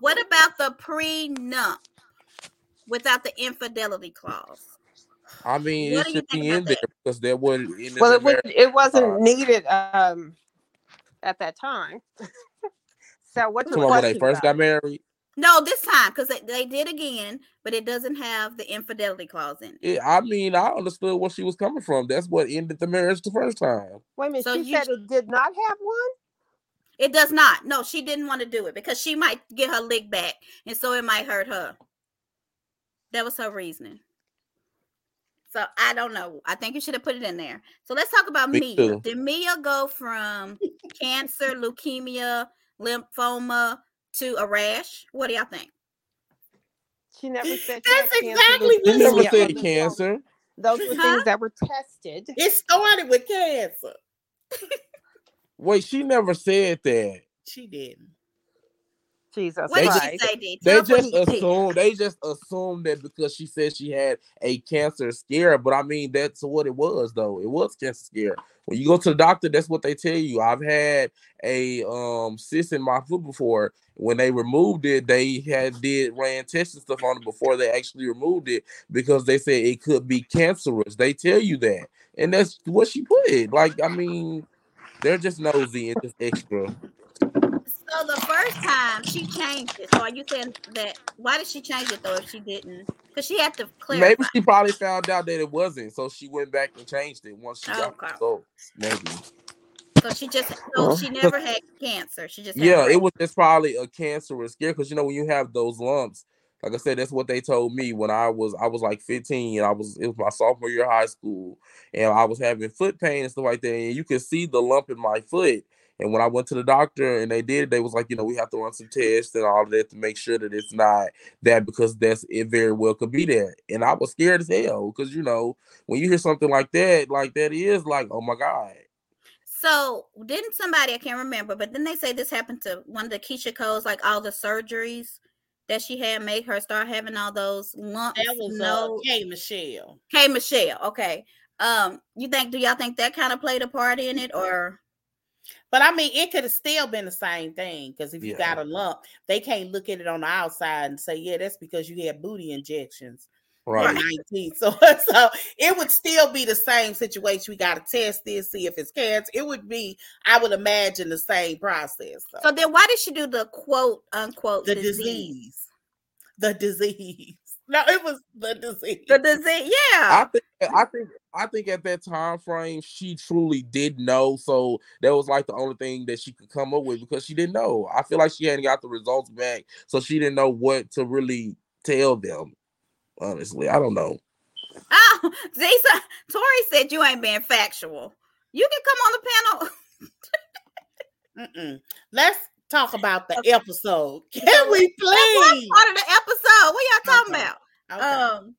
what about the prenup without the infidelity clause? I mean What it should be about in there that? because that would in Well, it, would, marriage. it wasn't Uh, needed um, at that time. so what's your Come on, when they first about got married. No, this time because they, they did again, but it doesn't have the infidelity clause in it. Yeah, I mean, I understood where she was coming from. That's what ended the marriage the first time. Wait a minute. So she you said it did not have one. It does not. No, she didn't want to do it because she might get her leg back, and so it might hurt her. That was her reasoning. So I don't know. I think you should have put it in there. So let's talk about Me Mia. too. Did Mia go from cancer, leukemia, lymphoma to a rash? What do y'all think? She never said. That's cancer, exactly She what leukemia, never said cancer. Those were Huh? things that were tested. it started with cancer Wait, she never said that. she didn't Jesus What did she say, D? They Tell us what just she said. assumed they just assumed that because she said she had a cancer scare, but I mean that's what it was though. It was cancer scare. When you go to the doctor, that's what they tell you. I've had a um cyst in my foot before. When they removed it, they had did ran tests and stuff on it before they actually removed it because they said it could be cancerous. They tell you that, and that's what she put it. Like I mean, they're just nosy and just extra. So the first time she changed it. So are you saying that? Why did she change it though? If she didn't, because she had to clarify. Maybe she probably found out that it wasn't, so she went back and changed it once she got Okay. the results. Maybe. So she just so Well, she never had cancer. She just had Yeah, rash. it was just probably a cancerous scare because you know when you have those lumps, like I said, that's what they told me when I was I was like 15 and I was it was my sophomore year of high school and I was having foot pain and stuff like that, and you could see the lump in my foot. And when I went to the doctor and they did, they was like, you know, we have to run some tests and all of that to make sure that it's not that because that's it very well could be that. And I was scared as hell because you know when you hear something like that, like that is like, oh my god. So didn't somebody I can't remember, but then they say this happened to one of the Keyshia Coles, like all the surgeries that she had made her start having all those lumps. that was no, uh K Michelle Hey Michelle. Okay. Um, you think do y'all think that kind of played a part in it or But I mean, it could have still been the same thing because if you Yeah. got a lump, they can't look at it on the outside and say, "Yeah, that's because you had booty injections." Right. 19. So, so it would still be the same situation. We got to test this, see if it's cancer. It would be, I would imagine, the same process. So, so then why did she do the quote unquote the disease? disease, the disease. No, it was the disease. The disease, yeah. I think I think I think at that time frame she truly did know. So that was like the only thing that she could come up with because she didn't know. I feel like she hadn't got the results back, so she didn't know what to really tell them. Honestly, I don't know. Oh, Zisa, Tori said you ain't being factual. You can come on the panel. Let's talk about the Okay. episode. Can we That was please? part of the episode. What y'all talking Okay. about? Okay. Um,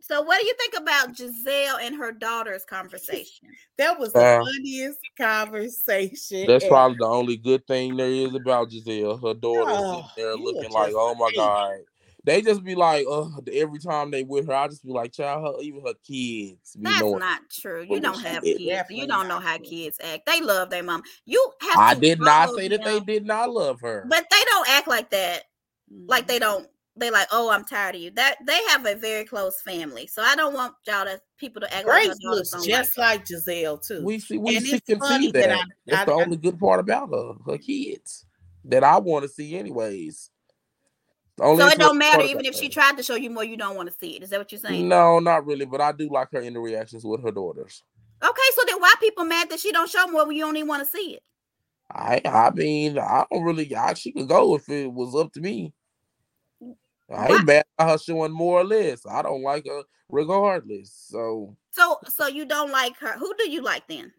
so what do you think about Gizelle and her daughter's conversation? that was the Uh, funniest conversation. That's ever. probably the only good thing there is about Gizelle. Her daughter Oh, sitting there looking like, oh my god. they just be like, uh, every time they with her, I just be like, child, her, even her kids. Be That's knowing. not true. You what don't have did. kids. You don't know how true. kids act. They love their mom. You have I to did not follow say that they did not love her. But they don't act like that. Like they don't they like, oh, I'm tired of you. That they have a very close family. So I don't want y'all to people to act like Grace her daughters looks don't just like like Gizelle too. we see, we And see, it's can see that that. I- That's I- the I- only good part about her, her kids, that I want to see, anyways. The only So it don't matter even about if she her. tried to show you more, you don't want to see it. Is that what you're saying? No, not really, but I do like her in the reactions with her daughters. Okay, so then why people mad that she don't show more when you don't even want to see it? I I mean, I don't really. I, she could go if it was up to me. I Why- ain't mad at her showing more or less. I don't like her regardless. So So so you don't like her. Who do you like then?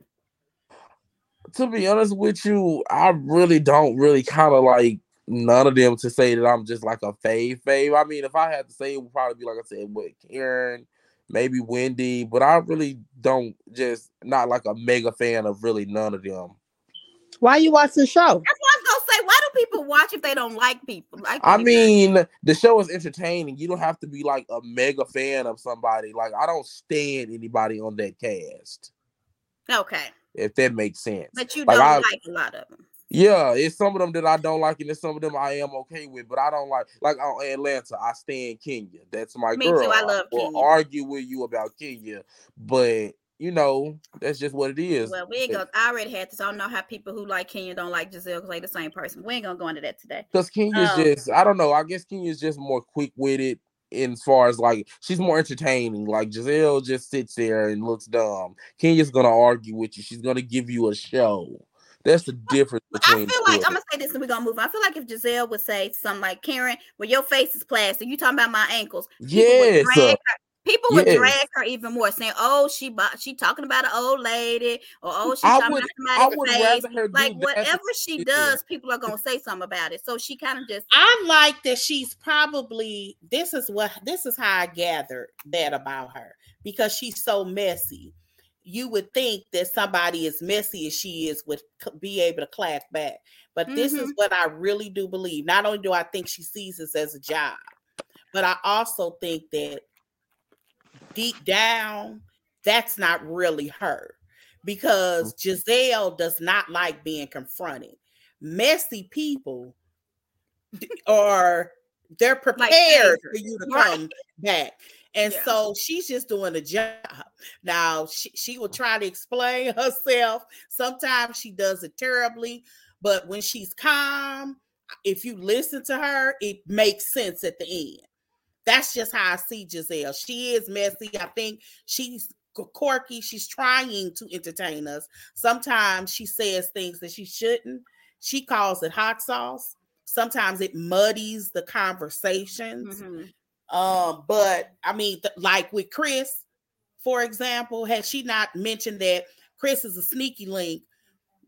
to be honest with you, I really don't really kind of like none of them to say that I'm just like a fave fave. I mean, if I had to say, it would probably be like I said, with Karen, maybe Wendy, but I really don't just not like a mega fan of really none of them. Why you watch the show? That's people watch if they don't like people? Like I mean, the show is entertaining. You don't have to be like a mega fan of somebody. Like I don't stand anybody on that cast, okay, if that makes sense. but you Like, don't I- like a lot of them. Yeah, it's some of them that I don't like, and there's some of them I am okay with, but I don't like. Like on Atlanta, I stand Kenya. That's my Me too, girl. I love will Kenya. argue with you about Kenya, but you know that's just what it is. Well, we ain't gonna. I already had this. I don't know how people who like Kenya don't like Gizelle because they the same person. We ain't gonna go into that today. Because Kenya's Um, just, I don't know. I guess Kenya's just more quick witted in as far as like she's more entertaining. Like Gizelle just sits there and looks dumb. Kenya's gonna argue with you. She's gonna give you a show. That's the difference I between. feel like I'm gonna say this and we're gonna move on. I feel like if Gizelle would say something like Karen, well, your face is plastic, you talking about my ankles. Yes, drag uh, her- People would yes. drag her even more, saying, "Oh, she bought, she talking about an old lady, or oh, she talking would, about I somebody's face." rather her Like that whatever than- she does, people are gonna say something about it. So she kind of just I like that she's probably this is what this is how I gathered that about her because she's so messy. You would think that somebody as messy as she is would be able to clap back, but this is mm-hmm. what I really do believe. Not only do I think she sees this as a job, but I also think that deep down, that's not really her because mm-hmm. Gizelle does not like being confronted. Messy people are they're prepared for you to Right. come back. And Yeah. so she's just doing a job. Now she, she will try to explain herself. Sometimes she does it terribly, but when she's calm, if you listen to her, it makes sense at the end. That's just how I see Gizelle. She is messy. I think she's quirky. She's trying to entertain us. Sometimes she says things that she shouldn't. She calls it hot sauce. Sometimes it muddies the conversations. Mhm. Um, but I mean, th- like with Chris, for example, had she not mentioned that Chris is a sneaky link,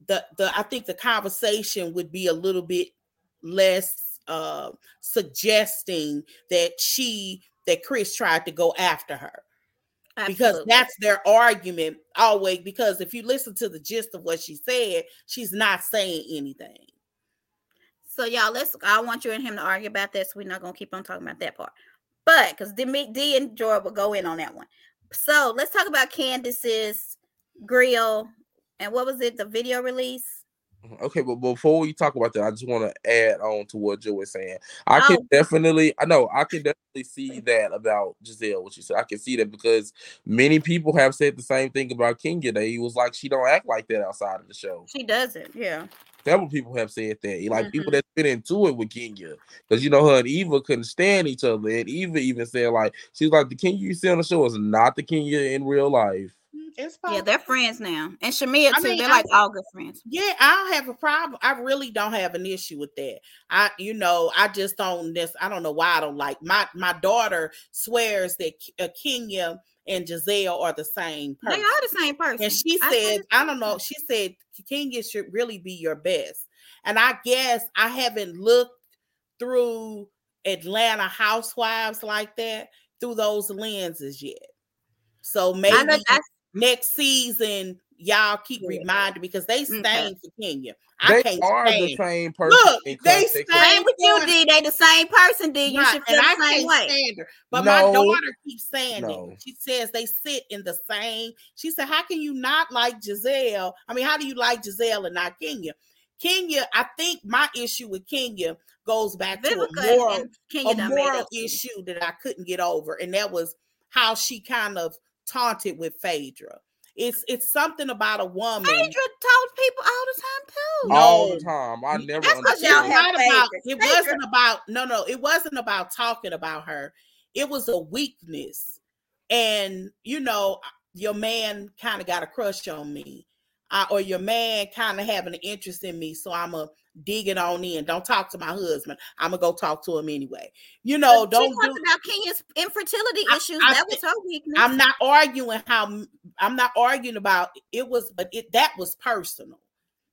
the the I think the conversation would be a little bit less uh suggesting that she that Chris tried to go after her because that's their argument always because if you listen to the gist of what she said she's not saying anything So y'all, let's. I want you and him to argue about this. We're not gonna keep on talking about that part, but because D, D and Joy will go in on that one. So let's talk about Candiace's grill and what was it? The video release. Okay, but before we talk about that, I just want to add on to what Joe was saying. I can Oh. definitely, I know, I can definitely see that about Gizelle. What you said, I can see that because many people have said the same thing about Kenya. That he was like, she don't act like that outside of the show. She doesn't. Yeah. Several people have said that, like people Mhm. that's been into it with Kenya, because you know her and Eva couldn't stand each other, and Eva even said like, she's like, the Kenya you see on the show is not the Kenya in real life. It's Yeah, they're friends now, and Shamia I too. mean, they're I- like all good friends. Yeah, I don't have a problem. I really don't have an issue with that. I, you know, I just don't. This, I don't know why I don't like my my daughter swears that uh, Kenya and Gizelle are the same They are the same person. and she I said, think- I don't know. She said Kenya should really be your best, and I guess I haven't looked through Atlanta Housewives like that through those lenses yet. So maybe I, I, next season y'all keep Yeah. reminding because they mm-hmm. Okay. stand for Kenya. I They can't are stand. the same person. Look, they context. stand- Same with you, for- D. They the same person, D. You Right, should feel and I the same can't way. stand her. But my daughter keeps saying No. it. She says they sit in the same. She said, How can you not like Gizelle? I mean, how do you like Gizelle and not Kenya? Kenya, I think my issue with Kenya goes back to a moral, Kenya a moral up to you. issue that I couldn't get over, and that was how she kind of taunted with Phaedra. It's it's something about a woman. Phaedra told people all the time too. No. all the time. I never That's 'cause It y'all was have understood. not about. It Phaedra- wasn't about. No, no. It wasn't about talking about her. It was a weakness, and you know, your man kind of got a crush on me, uh, or your man kind of having an interest in me. So I'm a dig it on in. Don't talk to my husband. I'm gonna go talk to him anyway. You know, don't talked do. about Kenya's infertility I- issues. I that was thi- her weakness. I'm not arguing how. I'm not arguing about it was, but it that was personal.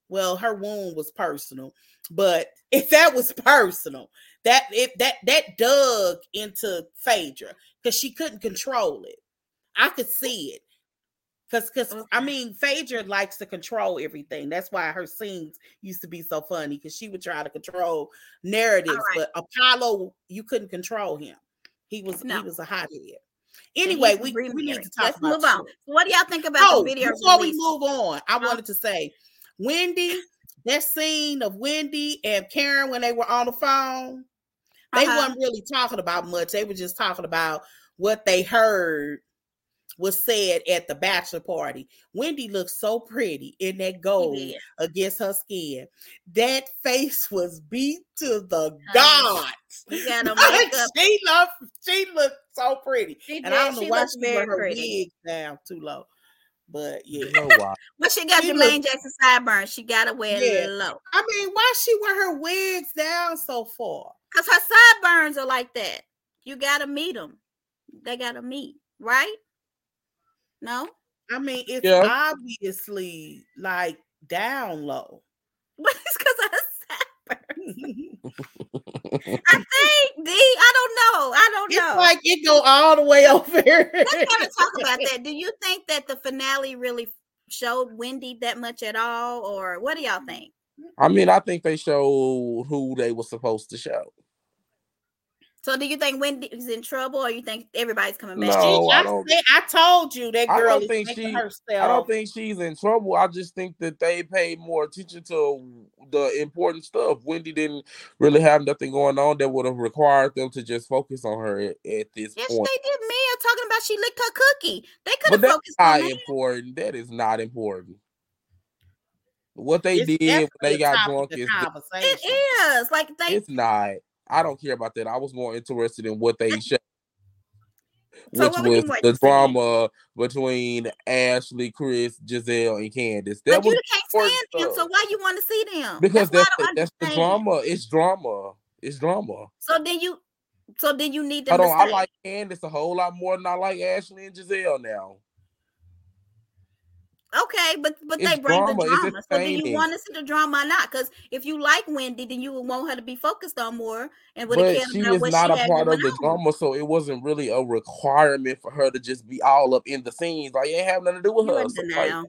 Well, her wound was personal, but if that was personal, that if that that dug into Phaedra because she couldn't control it. I could see it. Cause, cause I mean, Phaedra likes to control everything. That's why her scenes used to be so funny because she would try to control narratives. right. But Apollo, you couldn't control him. He was No. he was a hothead. Anyway, we, we need to talk Let's about move on. What do y'all think about Oh, the video? before we move on, I Huh? wanted to say, Wendy, that scene of Wendy and Karen when they were on the phone, they Uh-huh. weren't really talking about much. They were just talking about what they heard was said at the bachelor party. Wendy looked so pretty in that gold did. against her skin. That face was beat to the Honey, gods. You got to Like, she looked, she looked so pretty. She And I don't did. know She why she very wear her pretty. wig down too low. But yeah. You know why? But she got She Jermaine look- Jackson sideburns. She got to wear Yeah. it low. I mean, why she wear her wigs down so far? Because her sideburns are like that. You got to meet them. They got to meet, right? No? I mean, it's Yeah. obviously like down low. But it's because of her sideburns. I think, D. I don't know. I don't it's know. like it go all the way over here. Let's kind of talk about that. Do you think that the finale really showed Wendy that much at all? Or what do y'all think? I mean, I think they showed who they were supposed to show. So do you think Wendy's in trouble or you think everybody's coming back? No, I I, don't- said- I told you that I girl don't is think she- herself. I don't think she's in trouble. I just think that they paid more attention to the important stuff. Wendy didn't really have nothing going on that would have required them to just focus on her at, at this Yes, point. they did. Mia talking about she licked her cookie. They could But have that's focused on not that. important. That is not important. What they It's did when they got drunk of is. It is like they. it's not. I don't care about that. I was more interested in what they showed, So which was the drama between Ashley, Chris, Gizelle, and Candiace. That But you was can't important stand them, so why you want to see them? because that's, that's the, that's the drama. It's drama. It's drama. So then you, so then you need them Hold to on, I like Candiace a whole lot more than I like Ashley and Gizelle now. Okay, but but It's they bring the drama, it's drama. So do you want to see the drama or not? Because if you like Wendy, then you would want her to be focused on more and would have she about what not she a part of the on. drama, so it wasn't really a requirement for her to just be all up in the scenes. Like it ain't have nothing to do with You her. So, like.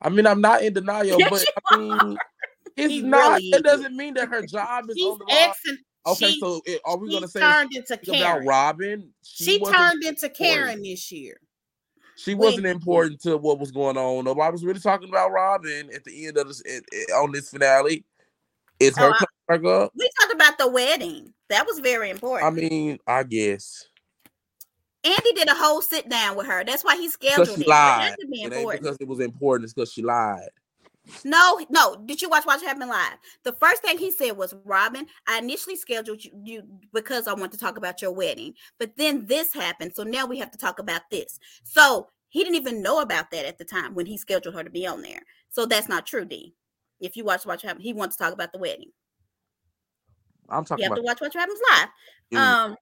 I mean, I'm not in denial, Yes, but I mean, it's not. really It doesn't mean that her job is She's on the exing. Okay, she, so it- are we gonna say turned into something about Robyn? She wasn't- turned into Karen this year. She wasn't important to what was going on. Nobody was really talking about Robyn at the end of this it, it- on this finale. Is oh, her Oh, I- coming back up? We talked about the wedding. That was very important. I mean, I guess Andy did a whole sit down with her. That's why he scheduled she it. It lied. had to be It ain't because it was important. It's because she lied. No, no. Did you watch Watch Happen Live? The first thing he said was, Robyn, I initially scheduled you, you because I want to talk about your wedding. But then this happened. So now we have to talk about this. So he didn't even know about that at the time when he scheduled her to be on there. So that's not true, D. If you watch Watch Happen, he wants to talk about the wedding. I'm talking You have to watch Watch Happens Live. you. Um,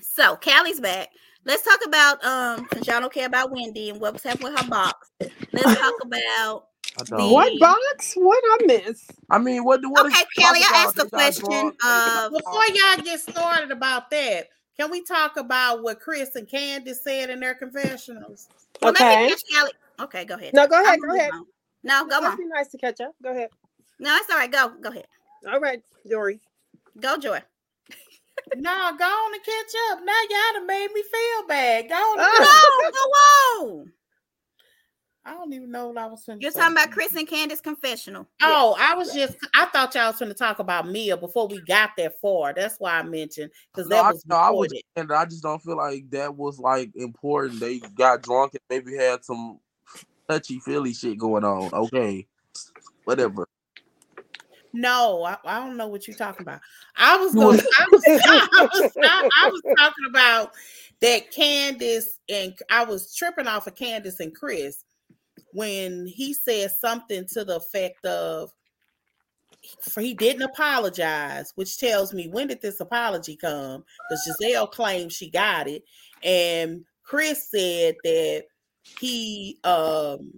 so Callie's back. Let's talk about um since y'all don't care about Wendy and what was happening with her box. Let's talk about the- What box? What I miss? I mean, what? what is Okay, she Kelly, I about? asked a question drunk, they of- got Before y'all get started about that, can we talk about what Chris and Candiace said in their confessionals? well, let me Okay. catch Callie. Okay, go ahead. No, go ahead. I'm Go ahead. on. No, go That'd on. be nice to catch up. Go ahead. No, it's all right. Go, go ahead. All right, Dory. Go, Joy. No, go on and catch up. Now y'all done made me feel bad. Go on. and Oh. Go, go on. I don't even know what I was finna You're talking about Chris and Candiace confessional. Oh, I was just I thought y'all was going to talk about Mia before we got that far. That's why I mentioned because No, that I, was no, I was, and I just don't feel like that was like important. They got drunk and maybe had some touchy feely shit going on. Okay, whatever. No, I, I don't know what you're talking about. I was going. I was. I was, I, I was talking about that Candiace and I was tripping off of Candiace and Chris when he said something to the effect of he didn't apologize, which tells me when did this apology come? Because Gizelle claimed she got it, and Chris said that he um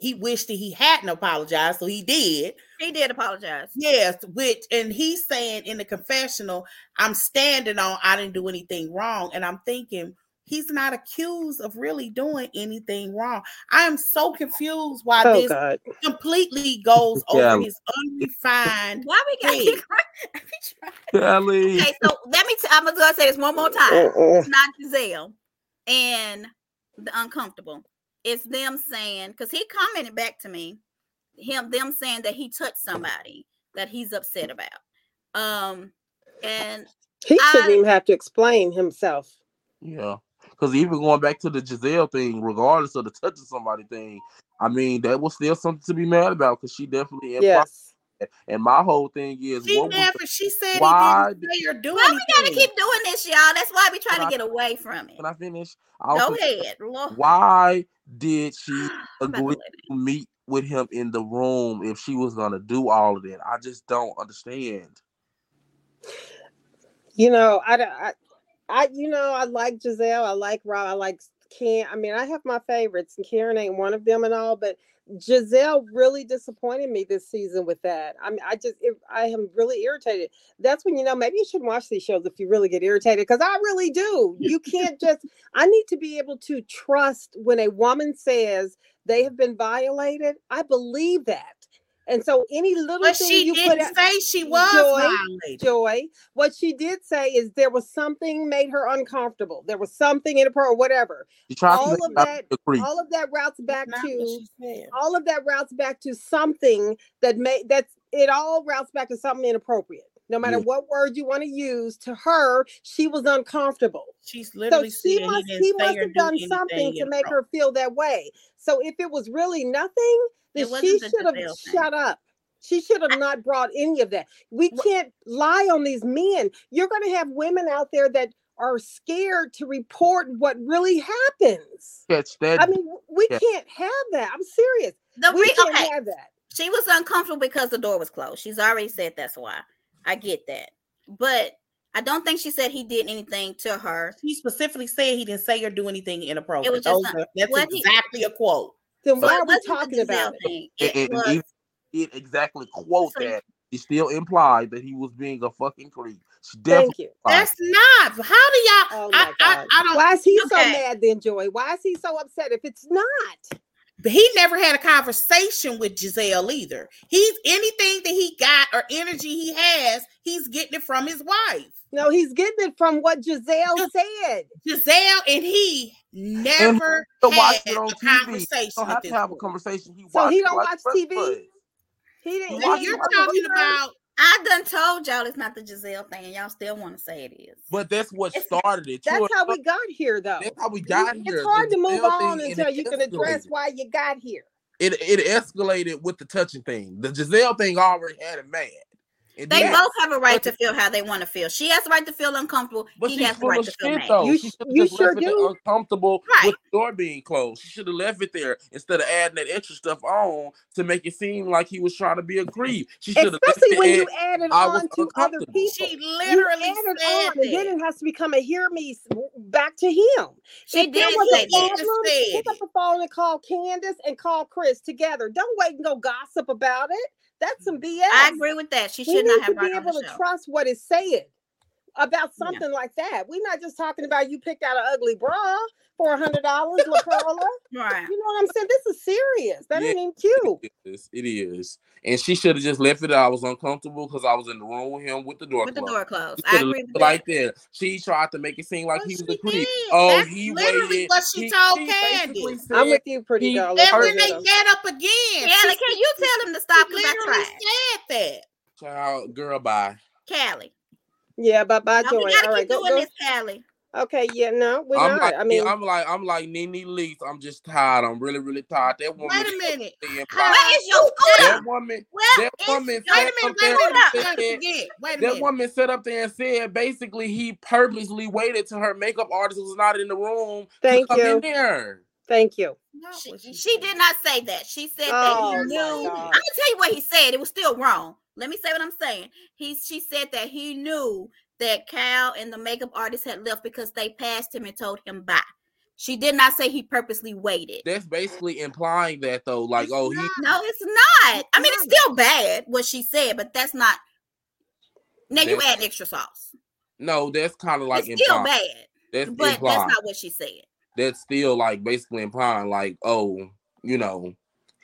he wished that he hadn't apologized, so he did. He did apologize. Yes, which and he's saying in the confessional, I'm standing on I didn't do anything wrong. And I'm thinking he's not accused of really doing anything wrong. I am so confused why Oh this God. completely goes Yeah. over his unrefined. Why we got Hey. keep Kelly, Okay, so let me. T- I'm gonna say this one more time. Uh-uh. It's not Gizelle and the uncomfortable. It's them saying because he commented back to me, him them saying that he touched somebody that he's upset about. Um, and He shouldn't I- even have to explain himself. yeah, because even going back to the Gizelle thing, regardless of the touching somebody thing, I mean that was still something to be mad about because she definitely implied. Yes. And my whole thing is, She what was never. the- She said why he didn't say or do well, we gotta keep doing this, y'all. That's why we trying Can to I- get away from it. can I finish? I Go ahead, Lord. Why did she I'm about to agree to meet with him in the room if she was gonna do all of that? I just don't understand. You know, I, don't- I, I, you know, I like Gizelle. I like Rob. I like Ken. I mean, I have my favorites, and Karen ain't one of them and all. But Gizelle really disappointed me this season with that. I mean, I just, it, I am really irritated. That's when you know maybe you shouldn't watch these shows if you really get irritated because I really do. You can't just. I need to be able to trust when a woman says they have been violated. I believe that. And so any little But thing she you put didn't out, say she was Joy, violated. Joy, what she did say is there was something made her uncomfortable. There was something in her or whatever. She tried All of that- All of that routes back to all of that routes back to something that made that's it all routes back to something inappropriate. No matter Yeah. what word you want to use, to her, she was uncomfortable. She's literally So she must he he must have do done something to make her feel that way. So if it was really nothing, then she should have Gizelle thing. shut up. She should have not brought any of that. We can't lie on these men. You're going to have women out there that are scared to report what really happens. Catch that. I mean, we Yeah. can't have that. I'm serious. The We re- can't okay, have that. she was uncomfortable because the door was closed. She's already said that's why. I get that, but I don't think she said he did anything to her. She specifically said he didn't say or do anything inappropriate. was just Those not- that's what he- exactly a quote. Then why it are we talking about it? thing. and, It was even did exactly quote So that. She still implied that he was being a fucking creep. Thank you. implied. That's not. How do y'all? Oh I, my I, God. I don't. Why is he so mad then, Joy? Why is he so upset if it's not? He never had a conversation with Gizelle either. He's anything that he got or energy he has, he's getting it from his wife. No, he's getting it from what Gizelle Just- said. Gizelle and he never to had watch it on a TV. Conversation. don't have to have a conversation. He So he don't watch the rest of TV? us. He didn't. Now, he you're talking about I done told y'all it's not the Gizelle thing, and y'all still want to say it is. But that's what It's- started it. That's True how enough, we got here, though. That's how we You- got here. It's hard The to move on until it you can address why you got here. It it escalated with the touching thing. The Gizelle thing already had him mad. And They then- both have a right But- to feel how they want to feel. She has the right to feel uncomfortable. But he has the right of to feel shit mad. though. You she you sure do. uncomfortable Right. with the door being closed. She should have left it there instead of adding that extra stuff on to make it seem like he was trying to be a creep. She should have left Especially when at, you added I was on to other uncomfortable. people. she You literally added said on, and then it has to become a hear me back to him. She if there did was say a that. Just said pick up the phone and call Candiace and call Chris together. Don't wait and go gossip about it. That's some BS. I agree with that. She should not to have be able to trust what is said. About something like that. We're not just talking about you picked out an ugly bra for a hundred dollars, La Perla. Right. You know what I'm saying? This is serious. That Yeah. ain't even cute. It is. It is. And she should have just left it. I was uncomfortable because I was in the room with him with the door With the closed. door closed. I agree with it that. like that. She tried to make it seem like Well, he was she a creep. did. Oh, That's he literally waited. what she he, told he Candy. basically I'm said- with you, pretty he- girl. And when they get 'em. met up again, Callie, she, can you tell him to stop because I literally tried? said that. Child, girl, bye. Callie. Yeah, bye bye, Joy. we gotta All right, keep go, doing go. this, Callie. Okay, yeah, no, we're I'm not. like, I mean, I'm like, I'm like NeNe Leakes. I'm just tired. I'm really, really tired. That woman. Wait a minute. said- How- Where is your scooter? That woman. Where That is woman your Wait a up minute. there Wait a and minute. said- Wait a That minute. woman sat up there and said basically he purposely waited till her makeup artist was not in the room Thank to come you. in there. thank you. She, she she did not say that. She said Oh, that he knew. I'm gonna tell you what he said. It was still wrong. Let me say what I'm saying. He she said that he knew that Cal and the makeup artist had left because they passed him and told him bye. She did not say he purposely waited. That's basically implying that though, like, It's oh, he. No, it's not. I mean, it's still bad what she said, but that's not. Now you add extra sauce. no, that's kind of like it's still bad, That's but implying. that's not what she said. That's still like basically implying like, oh, you know,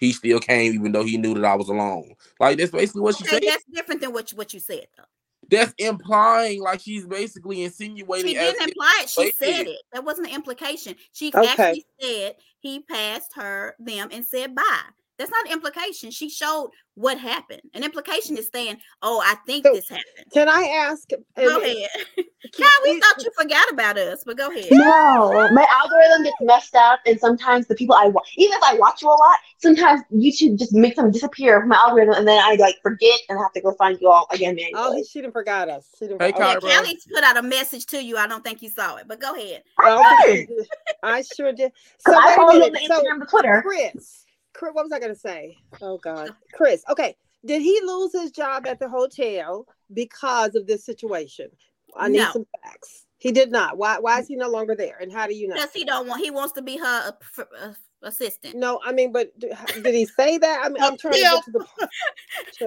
he still came even though he knew that I was alone. Like that's basically what she Okay, said. that's different than what you, what you said though. That's implying like she's basically insinuating. She didn't imply it. She said it. That wasn't an implication. She Okay. actually said he passed her them and said bye. That's not an implication. She showed what happened. An implication is saying, "Oh, I think So- this happened." Can I ask? Go and- ahead. can- Cal, we thought you forgot about us, but go ahead. No, my algorithm gets messed up, and sometimes the people I watch, even if I watch you a lot, sometimes YouTube just makes them disappear from my algorithm, and then I like forget and have to go find you all again Oh, manually. he, she didn't forgot us. She didn't. Hey, okay. Yeah, Kyra. Put out a message to you. I don't think you saw it, but go ahead. I, I think you did. I sure did. So I wait a follow you on minute. the So Instagram, the Twitter. Chris, Chris, what was I going to say? Oh God, Chris. Okay, did he lose his job at the hotel because of this situation? I need No. some facts. He did not. Why? Why is he no longer there? And how do you know? Because he don't want. He wants to be her uh, uh, assistant. No, I mean, but did he say that? I mean, I'm trying to get to the.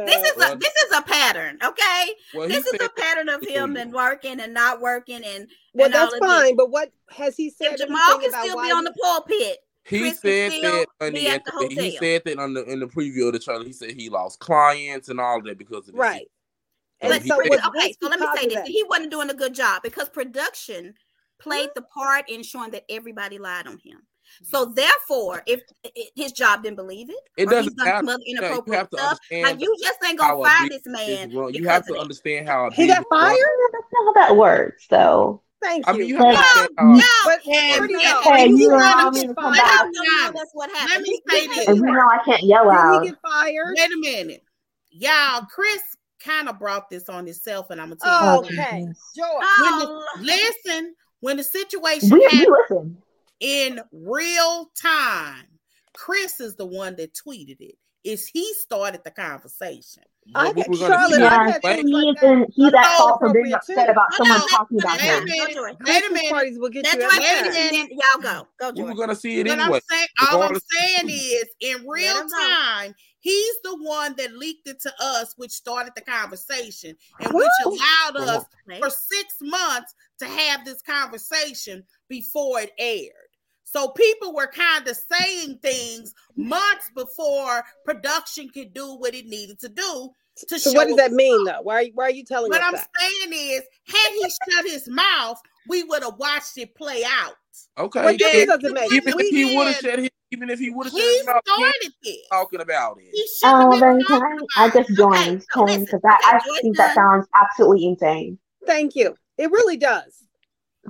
This is a this is a pattern, okay? Well, This is a pattern of him and working and not working and well, and all that's this. fine. But what has he said? If Jamal can still be on he- the pulpit. He Chris said that honey, be at at the the- he said that on the in the preview of the trailer. He said he lost clients and all that because of this. right? And And But he so said- was okay, so let me say this: that? he wasn't doing a good job because production played the part in showing that everybody lied on him. So therefore, if i- i- his job didn't believe it, It or doesn't he's done matter. some other you inappropriate have to stuff, understand like you just ain't gonna a fire this man. is. You have to understand how He got business run. fired. That's not how that works, though. Thank I you. mean, you have to No, understand how. No, But And- pretty and- girl, Hey, and you let allow me- me come let back. me no, be no, honest. that's what happened. Let me say he this. you know I can't yell did he out. get fired? Wait a minute. Y'all, Chris kind of brought this on himself, and I'm gonna tell you. Oh, okay, goodness. Joy. When the, Oh, listen, when the situation We, happened we listen. in real time, Chris is the one that tweeted it. Is he started the conversation? I But we got were gonna Charlotte. see I Yeah, had Wait. things like he's that. in, he's at Oh, fault for being upset too. about No, someone no, talking let- about wait him. minute. Go, Joy. Wait a minute. parties will get That's you what every Wait a time. minute. and then y'all go. Go, We were Joy. gonna see it What anyway. I'm saying, all I'm saying is, in real time, he's the one that leaked it to us, which started the conversation, and Woo! which allowed us for six months to have this conversation before it aired. So people were kind of saying things months before production could do what it needed to do to So show. what does that us mean, though? Why are you, why are you telling me that? What I'm that? saying is, had he shut his mouth, we would have watched it play out. Okay. What difference yeah, does it make? even if he would have did. shut his, even if he would have shut He his mouth, he started this. talking about it. He should have Oh, been then can I, I just joined so because that okay, I Joyce think that sounds absolutely insane. Thank you. It really does.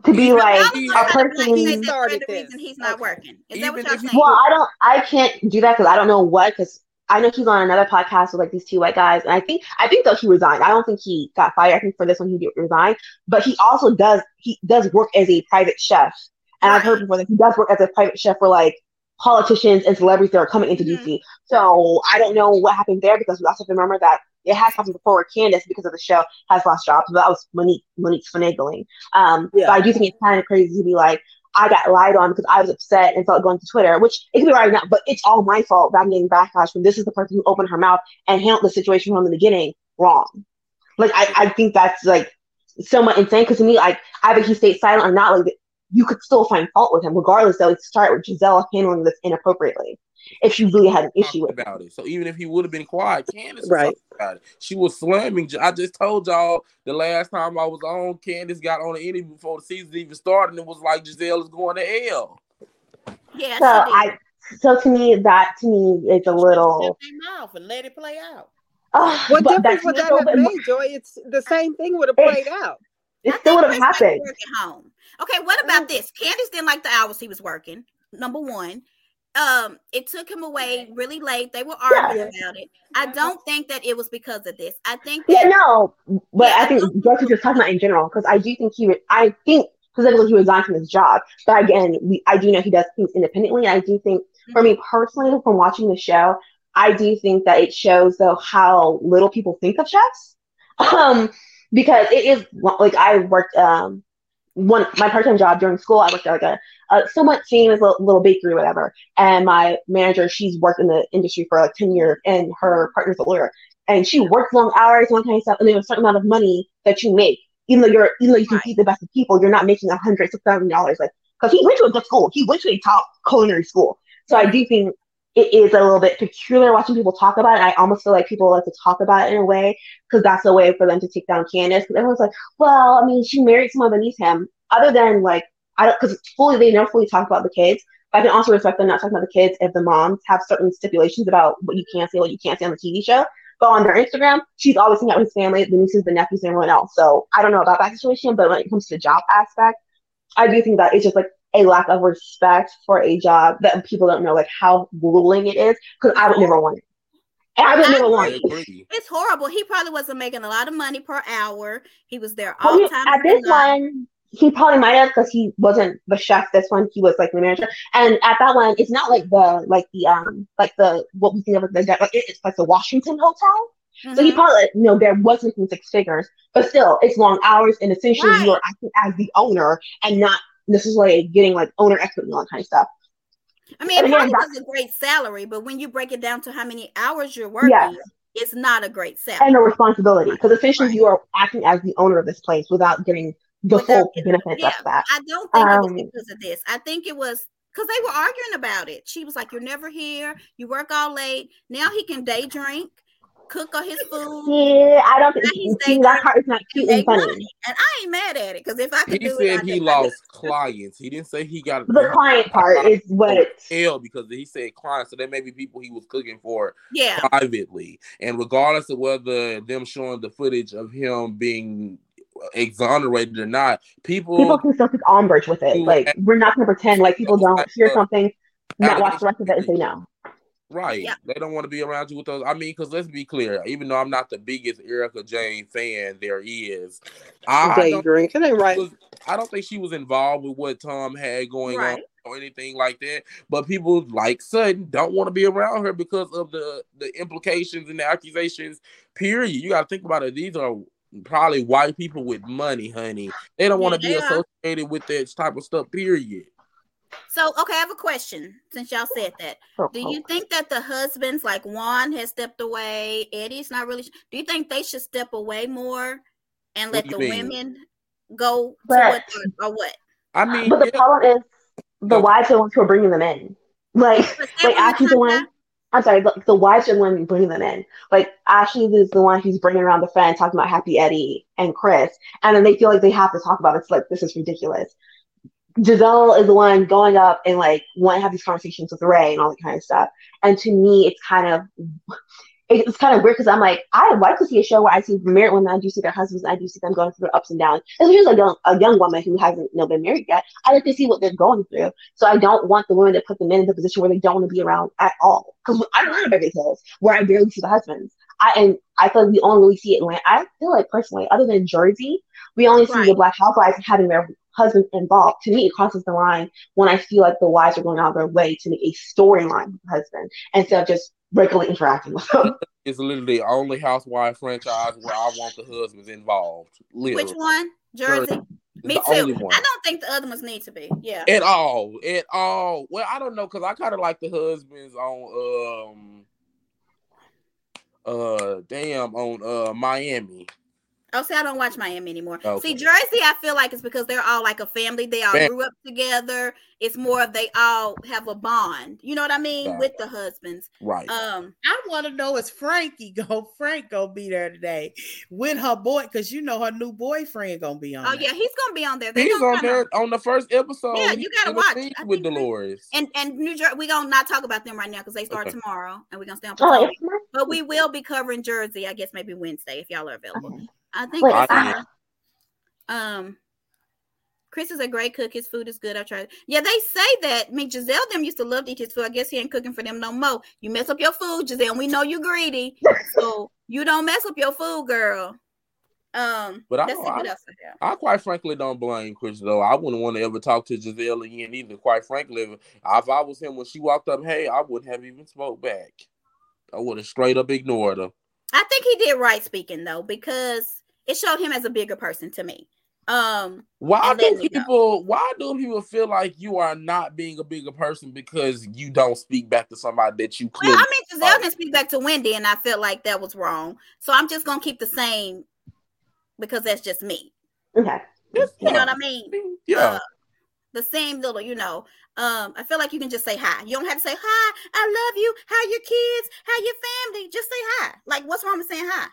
To be Even like if Y'all he- a are trying to person. black He started the reason this. he's not Okay. working. Is that what y'all saying? Well, I don't. I can't do that because I don't know what. Because I know he's on another podcast with like these two white guys, and I think I think though he resigned. I don't think he got fired. I think for this one he did resign. But he also does he does work as a private chef, and I've heard before that he does work as a private chef for like politicians and celebrities that are coming into Mhm. DC. So I don't know what happened there because we also have to remember that it has happened before where Candiace, because of the show, has lost jobs. But that was Monique Monique's finagling. Um, Yeah. but I do think it's kind of crazy to be like. I got lied on because I was upset and started going to Twitter, which it could be right now, but it's all my fault that I'm getting backlash when this is the person who opened her mouth and handled the situation from the beginning wrong. Like I, I think that's like somewhat insane because to me, like either he stayed silent or not, like you could still find fault with him, regardless. Though, it started with Gizelle handling this inappropriately. If she really had an issue with about it. So even if he would have been quiet, Candiace Right. right. about it. She was slamming. I just told y'all the last time I was on, Candiace got on the interview before the season even started, and it was like Gizelle is going to hell. Yeah, so. I. So to me, that to me is a little. Shut their mouth and let it play out. Uh, What but difference would that have made, Joy? It's the same thing would have It's- played out. It still would have happened. work home. Okay, what about this? Candiace didn't like the hours he was working. Number one. Um, it took him away really late. They were arguing about it. I don't think that it was because of this. I think Yeah, no, but Yeah, I think was just talking about in general because I do think he, re- I think specifically he resigned from his job. But again, we, I do know he does things independently. I do think, for me personally, from watching the show, I do think that it shows though how little people think of chefs. Um, because it is like I worked um one my part time job during school. I worked at like a, a somewhat famous little, little bakery, or whatever. And my manager, she's worked in the industry for like ten years, and her partner's a lawyer and she works long hours, one kind of stuff, and there's a certain amount of money that you make. Even though you're, even though you can feed the best of people, you're not making a hundred, six thousand dollars. Like, because he went to a good school, he went to a top culinary school. So I do think it is a little bit peculiar watching people talk about it. I almost feel like people like to talk about it in a way because that's a way for them to take down Candiace. Because everyone's like, well, I mean, she married someone beneath him. Other than like, I don't, because fully they never fully talk about the kids. But I can also respect them not talking about the kids if the moms have certain stipulations about what you can say, what you can't say on the TV show. But on their Instagram, she's always hanging out with his family, the nieces, the nephews, and everyone else. So I don't know about that situation, but when it comes to the job aspect, I do think that it's just like a lack of respect for a job that people don't know like how grueling it is. Because I would never want it. And I would I never I want it. it's horrible. He probably wasn't making a lot of money per hour. He was there all he- time. at this one, he probably might have because he wasn't the chef. This one, he was like the manager. And at that one, it's not like the like the um like the what we think of as the like it- it's like the Washington Hotel. So he Mhm. probably like, you know there was making six figures, but still it's long hours and essentially Right. you're acting as the owner and not necessarily getting like owner equity and all that kind of stuff. I mean, it again, probably was a great salary, but when you break it down to how many hours you're working, Yes. it's not a great salary. And a responsibility because essentially Right. you are acting as the owner of this place without getting the Without full benefits yeah. of that. I don't think it was Um, because of this. I think it was because they were arguing about it. She was like, "You're never here. You work all late. Now he can day drink, cook all his food, Yeah, I don't think Now he's see, that part is not and cute and funny. money." And I ain't mad at it because if I could He do said I'd he do- I'd do lost clients. He didn't say he got The client part is what hell because he said clients, so there may be people he was cooking for. Yeah, privately. And regardless of whether them showing the footage of him being exonerated or not, people, people can still take umbrage with it. Like we're not gonna pretend like people don't hear something, not watch the rest of it and say no. Right, Yeah. they don't want to be around you with those. I mean, because let's be clear, even though I'm not the biggest Erika Jayne fan there is, I Day don't drink. It ain't right. was, I don't think she was involved with what Tom had going Right. on or anything like that. But people like Sutton don't want to be around her because of the the implications and the accusations. Period. You got to think about it. These are probably white people with money, honey. They don't want to Yeah, be associated with that type of stuff. Period. So, okay, I have a question since y'all said that. Oh, do oh. you think that the husbands, like Juan, has stepped away? Eddie's not really. Do you think they should step away more and let the mean? women go to But- what or what? I mean, But the yeah, problem is the Yeah. wives are the ones who are bringing them in. Like like everyone Ashley's the one. I'm sorry, the, the wives are the one bringing them in. Like Ashley is the one who's bringing around the friend, talking about Happy Eddie and Chris, and then they feel like they have to talk about it. It's like this is ridiculous. Gizelle is the one going up and like want to have these conversations with Ray and all that kind of stuff. And to me, it's kind of it's kind of weird because I'm like, I like to see a show where I see married women, I do see their husbands, and I do see them going through their ups and downs. Here's a young a young woman who hasn't you know, been married yet. I like to see what they're going through. So I don't want the women to put the men in the position where they don't want to be around at all. Because I don't live in Beverly Hills where I barely see the husbands. I and I feel like we only really see Atlanta. I feel like personally, other than Jersey, we only see the black housewives having their husbands involved. To me, it crosses the line when I feel like the wives are going out of their way to make a storyline with the husband instead of just regularly interacting with them. it's literally the only housewife franchise where I want the husbands involved. Literally. Which one? Jersey. It's Me too. I don't think the other ones need to be. Yeah. At all, at all. Well, I don't know because I kind of like the husbands on um uh damn on uh Miami. Oh, see, I don't watch Miami anymore. Okay. See, Jersey, I feel like it's because they're all like a family. They all Fam- grew up together. It's more of they all have a bond. You know what I mean Yeah. with the husbands. Right. Um, I want to know is Frankie go? Frank gonna be there today with her boy because you know her new boyfriend gonna be on. oh there. yeah, he's gonna be on there. They He's on kinda- there on the first episode. Yeah, you gotta watch. with think we- Dolores. And and New Jersey, we gonna not talk about them right now because they start Okay. tomorrow, and we're gonna stay on. Oh, Potomac. But we will be covering Jersey, I guess maybe Wednesday if y'all are available. Okay. I think Wait, it's uh, um Chris is a great cook. His food is good. I tried. Yeah, they say that. I mean, Gizelle them used to love to eat his food. I guess he ain't cooking for them no more. You mess up your food, Gizelle. We know you greedy, so you don't mess up your food, girl. Um, But I- let's see what I- I. I quite frankly don't blame Chris though. I wouldn't want to ever talk to Gizelle again either. Quite frankly, if, if I was him when she walked up, hey, I wouldn't have even spoke back. I would have straight up ignored her. I think he did right speaking though because it showed him as a bigger person to me. Um, Why do then we go. people? Why do people feel like you are not being a bigger person because you don't speak back to somebody that you well, clearly? I mean, Gizelle didn't speak back to Wendy, and I felt like that was wrong. So I'm just gonna keep the same because that's just me. Okay. You know what I mean? yeah. Uh, the same little, you know. Um, I feel like you can just say hi. You don't have to say hi. I love you. How your kids? How your family? Just say hi. Like, what's wrong with saying hi?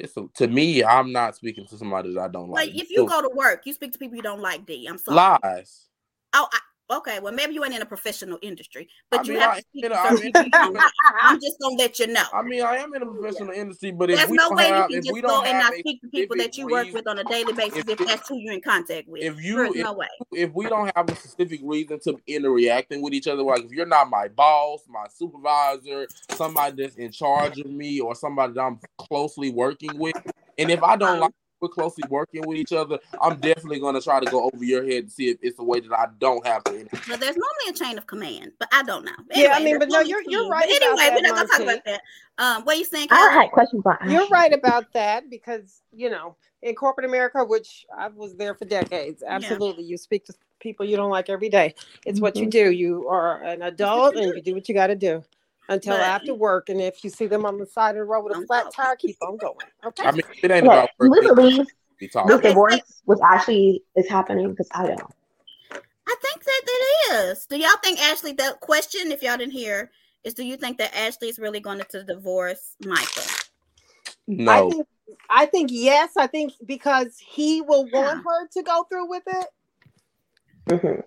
It's a, to me, I'm not speaking to somebody that I don't like. Like, if you go to work, you speak to people you don't like. D. I'm sorry. lies. Oh, I, okay. Well, maybe you ain't in a professional industry, but I you mean, have I- to speak to I certain mean- people. you don't like. I'm just gonna let you know. I mean, I am in a professional industry, but if There's we no way have, you can just go and not speak to people that you work with on a daily basis if if, it- that's who you're in contact with. if you- if- no way. if we don't have a specific reason to interacting with each other, like if you're not my boss, my supervisor, somebody that's in charge of me, or somebody that I'm closely working with, and if I don't Um, like we're closely working with each other, I'm definitely gonna try to go over your head and see if it's a way that I don't have to. interact. But there's normally a chain of command, but I don't know. Yeah, I Anyway, mean, but no, you're- you're right But anyway, we're not gonna talk about that. Um, what are you saying? I had questions about You're right about that because you know in corporate America, which I was there for decades, absolutely, you speak to people you don't like every day. It's what you Mhm. do. You are an adult you and you do what you got to do until But- after work. And if you see them on the side of the road with a flat tire, keep on going. Okay. I mean, it ain't Yeah, about do we work. believe We talk. this Okay, divorce with Ashley is happening? Because I don't. I think that it is. Do y'all think Ashley? The question, if y'all didn't hear, is do you think that Ashley is really going to divorce Michael? I No, think I think yes. I think because he will Yeah. want her to go through with it. Mhm.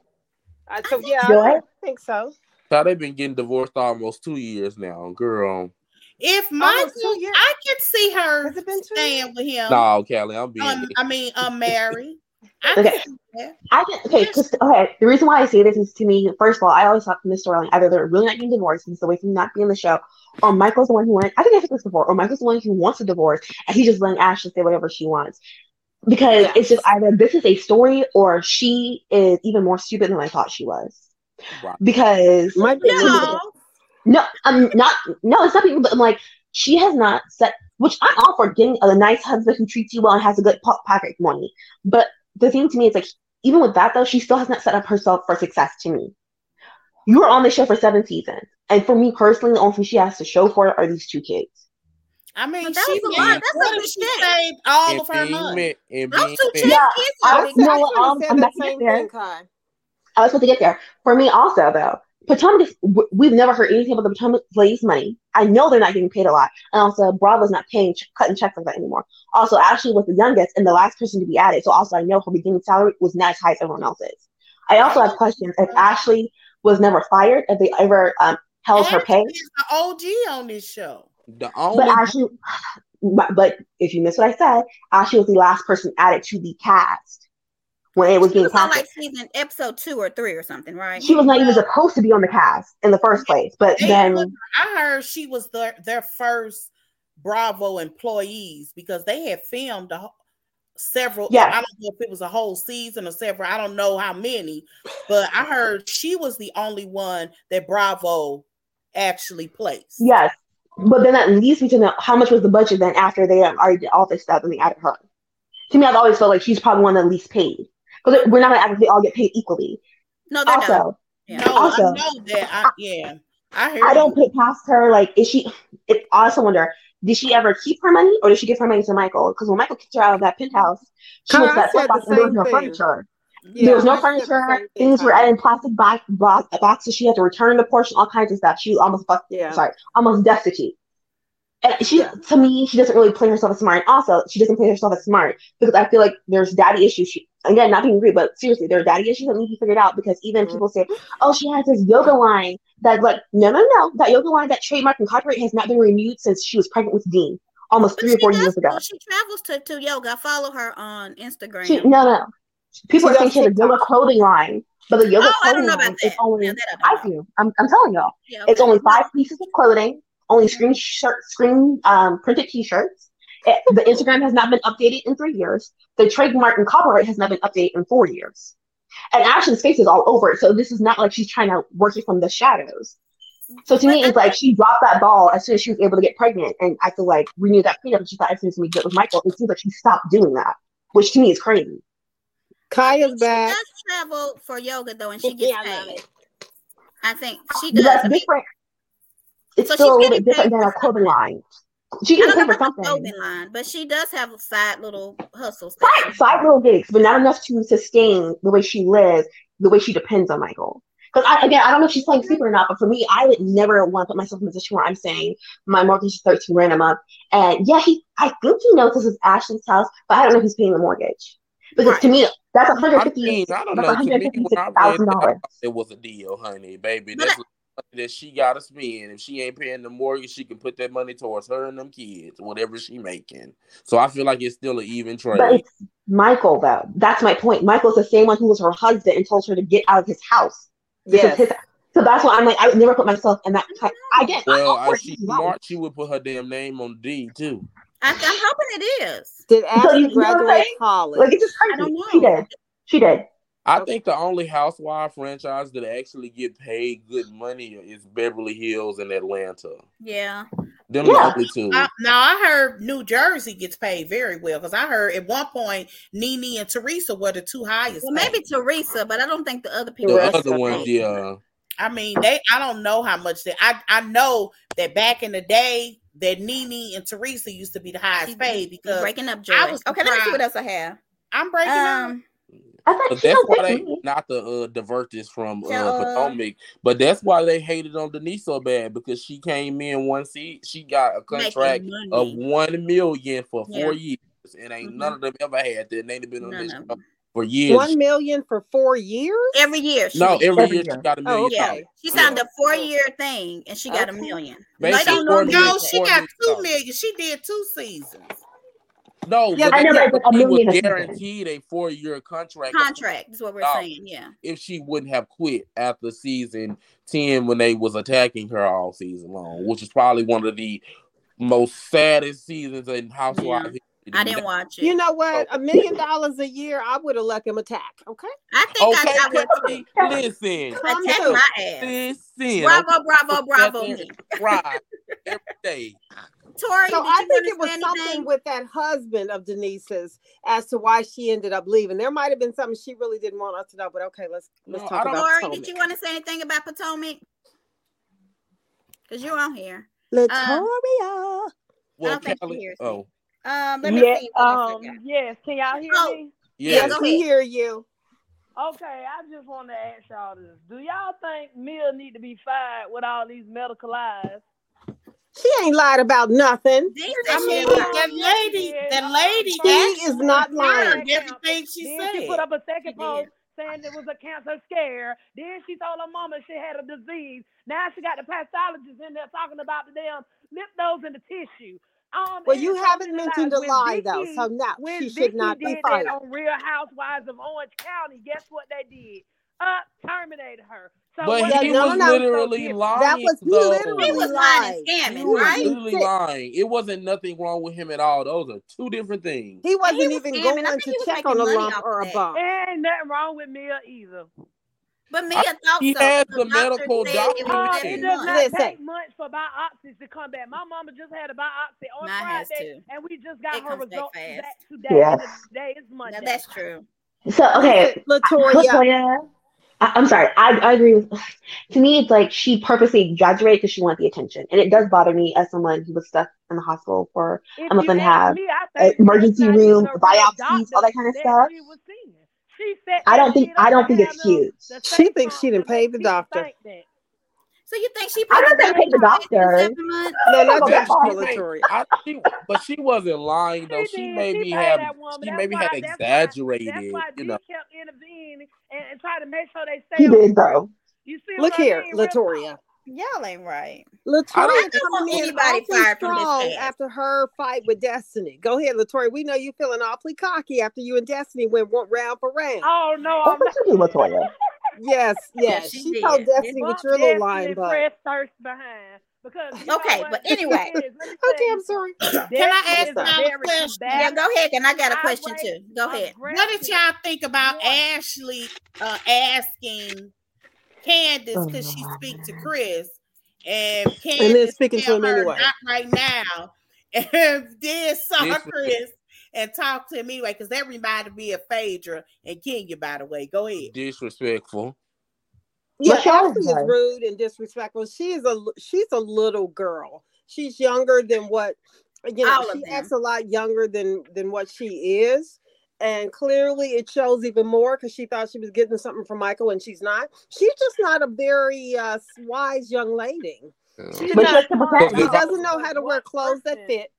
I, so think yeah. I think so. Child, they've been getting divorced almost two years now, girl. If Almost Michael, two years. I can see her Has it been two staying with him. No, Callie, I'm being. Um, I mean, unmarried. I Okay. can see that. I can okay, just okay. The reason why I say this is to me, first of all, I always thought from this storyline, either they're really not getting divorced and it's away from not being in the show, or Michael's the one who wanted I think I said this before, or Michael's the one who wants a divorce and he's just letting Ashley say whatever she wants. Because Yeah. it's just either this is a story or she is even more stupid than I thought she was. Right. Because Might be a little bit. No, no, I'm not no, it's not people, but I'm like, she has not set which I'm all for getting a nice husband who treats you well and has a good po- pocket money. But the thing to me is like, even with that though, she still has not set up herself for success to me. You were on the show for seven seasons. And for me personally, the only thing she has to show for it are these two kids. I mean, But that she was a lot. That's what a if big she check. saved all and of her being money? met, and Those two met. chicks Yeah, kids I are was- big. you I what, should have um, said I'm the back same there. thing, Kai. I was supposed to get there. For me also though, Potomac. We've never heard anything about the Potomac ladies' money. I know they're not getting paid a lot. And also Bravo's not paying, ch- cutting checks like that anymore. Also, Ashley was the youngest and the last person to be added. So also I know her beginning salary was not as high as everyone else's. I also have questions if Ashley was never fired, if they ever um, held her pay. Is the OG on this show. The only But Ashley, but, but if you missed what I said, Ashley was the last person added to the cast when it was She being was on casted. like season episode two or three or something, right? She was not even supposed to be on the cast in the first place. But They then, put- I heard she was their their first Bravo employees because they had filmed a, several. Yeah, I don't know if it was a whole season or several. I don't know how many, but I heard she was the only one that Bravo actually placed. yes. But then at least we to know how much was the budget then after they um, already did all this stuff and they added her. To me, I've always felt like she's probably one of the least paid. Because we're not going to act like they all get paid equally. No, they're not. Also, Yeah. No, Also- I know that. I, yeah, I heard. I don't put past her, like, is she, it, I also wonder, did she ever keep her money or did she give her money to Michael? Because when Michael kicked her out of that penthouse, she Kai went to that said box the and there was no thing. furniture. Yeah, there was no I furniture. Things were in plastic box, box, boxes. She had to return the portion, all kinds of stuff. She was almost fuck, Yeah. sorry, almost destitute. And she, Yeah. to me, she doesn't really play herself as smart. Also, she doesn't play herself as smart because I feel like there's daddy issues. She, again, not being rude, but seriously, there are daddy issues that need to be figured out because even Mhm. people say, "Oh, she has this yoga line." That's like, no, no, no. That yoga line, that trademark and copyright has not been renewed since she was pregnant with Dean, almost But three or four does years ago. She travels to, to yoga. I follow her on Instagram. She, no, no. People She are saying she has a yoga clothing line, but the yoga oh, clothing line is that. only. That I I don't know. do. I'm, I'm telling y'all. Yeah, It's only five pieces of clothing, only screen shirt, screen um, printed T-shirts. It- the Instagram has not been updated in three years. The trademark and copyright has not been updated in four years. And Ashley's face is all over it, so this is not like she's trying to work it from the shadows. So to me, it's like she dropped that ball as soon as she was able to get pregnant, and I feel like renewed that prenup. And she thought everything's gonna be good with Michael. It seems like she stopped doing that, which to me is crazy. Kaya's She back. does travel for yoga though, and she gets Yeah, I paid. it. I think she does. that's different. It's So still a little bit different than a clothing line. She I gets don't paid know for something. clothing line, but she does have a side little hustles. that Side, side little gigs, but not enough to sustain the way she lives, the way she depends on Michael. Because I, again, I don't know if she's playing stupid or not, but for me, I would never want to put myself in a position where I'm saying my mortgage is 13 grand a month. And yeah, he, I think he knows this is Ashley's house, but I don't know if he's paying the mortgage. Because Right. to me, that's I 150 mean, I don't that's know. To me, when I read that, I $156,000. it was a deal, honey, baby. But That's money that she gotta spend. If she ain't paying the mortgage, she can put that money towards her and them kids, whatever she making. So I feel like it's still an even But trade. it's Michael, though. That's my point. Michael's the same one who was her husband and told her to get out of his house. This Yes. his. So that's why I'm like, I would never put myself in that. Type. I get. Well, I, if she's smart, she would put her damn name on the deed too. I, I'm hoping it is. Did you- Ashley you know what I'm graduate college? Like it's just I crazy. don't know. She did. She did. I Okay. think the only housewife franchise that actually get paid good money is Beverly Hills and Atlanta. Yeah. Them Yeah. the only two. I, now I heard New Jersey gets paid very well because I heard at one point Nene and Teresa were the two highest. Well, maybe paid. Teresa, but I don't think the other people. the rest other ones, paid. yeah. I mean, they. I don't know how much they. I I know that back in the day that Nene and Teresa used to be the highest paid because breaking up joy. I was okay, let me see what else I have. I'm breaking up. Um, I thought But that's why they me. not to uh, divert this from uh, Yeah. Potomac, but that's why they hated on Denise so bad because she came in one seat, she got a contract of one million for four years, and ain't Mhm. none of them ever had that. And they been on None this of show for years. One million for four years? Every year. She no, every Every year she year. got a Oh, million. okay. dollars. She signed Yeah. a four year thing and she got a million. Basically, They don't four normally million- no, she got two million. million. She did two seasons. No, Yeah, but I know, they- but but a she was guaranteed a four year contract Contract is what we're dollars. saying. Yeah. if she wouldn't have quit after season 10 when they was attacking her all season long, which is probably one of the most saddest seasons in Housewives history. I didn't watch it. You know what? Oh. A million dollars a year, I would have let him attack. Okay. I think Okay, I, I would Kelly, listen, Come attack through. my ass. listen. Bravo, bravo, bravo okay? me. Every day. Tori, So I think it was to say something with that husband of Denise's as to why she ended up leaving. There might have been something she really didn't want us to know, but okay, let's let's No, talk don't- about Tori, Potomac. did you want to say anything about Potomac? Because you're on here. Latoria. Well, don't think she Kelly, hears me. oh, Um, let me Yeah, see. What else I um, yes. Can y'all hear Oh. me? Yeah, yes. go we hear you. Okay, I just want to ask y'all this. Do y'all think Mill need to be fired with all these medical lies? She ain't lied about nothing. These I that mean, shit that lady, that lady, She is not lying. everything she then she put up a second post saying it was a cancer scare. Then she told her mama she had a disease. Now she got the pathologist in there talking about the damn lymph nodes and the tissue. Um, Well, you haven't mentioned a lies. When lie though, so no, when she Vicki should not be did fired. that on Real Housewives of Orange County, guess what they did? Uh, terminated her. So But what Yeah, he was no, no. you so literally different? lying. That was he literally He was lying lied. and He scamming, was right? literally lying. It wasn't nothing wrong with him at all. Those are two different things. He wasn't he was even scamming. Going to check on a lump off or a that. bump. Ain't nothing wrong with Mia either. But Mia thought he so. has The the medical said it Uh, it does months. not Listen. take much for biopsies to come back. My mama just had a biopsy on Mine Friday, and we just got It her comes back results back today. Yes. Today is Monday. Now that's true. So okay, Latoya, Latoya, I, I'm sorry. I, I agree with. To me, it's like she purposely exaggerated because she wanted the attention, and it does bother me as someone who was stuck in the hospital for If a month and a ask half, me, I think emergency that's not even room, biopsies, doctor all that kind of stuff. she was seeing. She said I don't think I don't think it's them huge. She thinks she didn't pay the doctor. think that. So you think she I paid don't think the pay the doctor. No, not That's that That fine. she may, Latoria. I, she, but she wasn't lying though. She She did. maybe She have paid that woman. she That's maybe why. had That's why. That's why You know, kept intervening and, and trying to make sure they He stay on did script. though. You see Look what I here, mean? Real Latoria. Y'all ain't right. I Latoria don't. I don't want anybody fired from this strong after her fight with Destiny. Go ahead, Latoria. We know you're feeling awfully cocky after you and Destiny went one round for round. Oh no, What I'm did not. you do, Latoya? Yes, yes. she She told did. Destiny with your little line, but butt. thirst behind. Because Okay, but anyway. is, let me tell Okay, I'm sorry. Can I ask is a y'all a very question? Yeah, go ahead, and I got a question too. Go ahead. What did y'all think about woman. Ashley uh, asking Candiace could she Oh, speak to. Chris and And then speaking to tell him her anyway. not right now and then saw Chris and talk to him anyway because that reminded me of Phaedra and Kenya by the way go ahead disrespectful. Yeah, she Ashley is rude and disrespectful. She is a l- she's a little girl. She's younger than what you know. All She them. acts a lot younger than than what she is, and clearly it shows even more because she thought she was getting something from Michael and she's not. She's just not a very uh, wise young lady. She not. likes to protect She Because if I- doesn't know how to wear clothes that fit.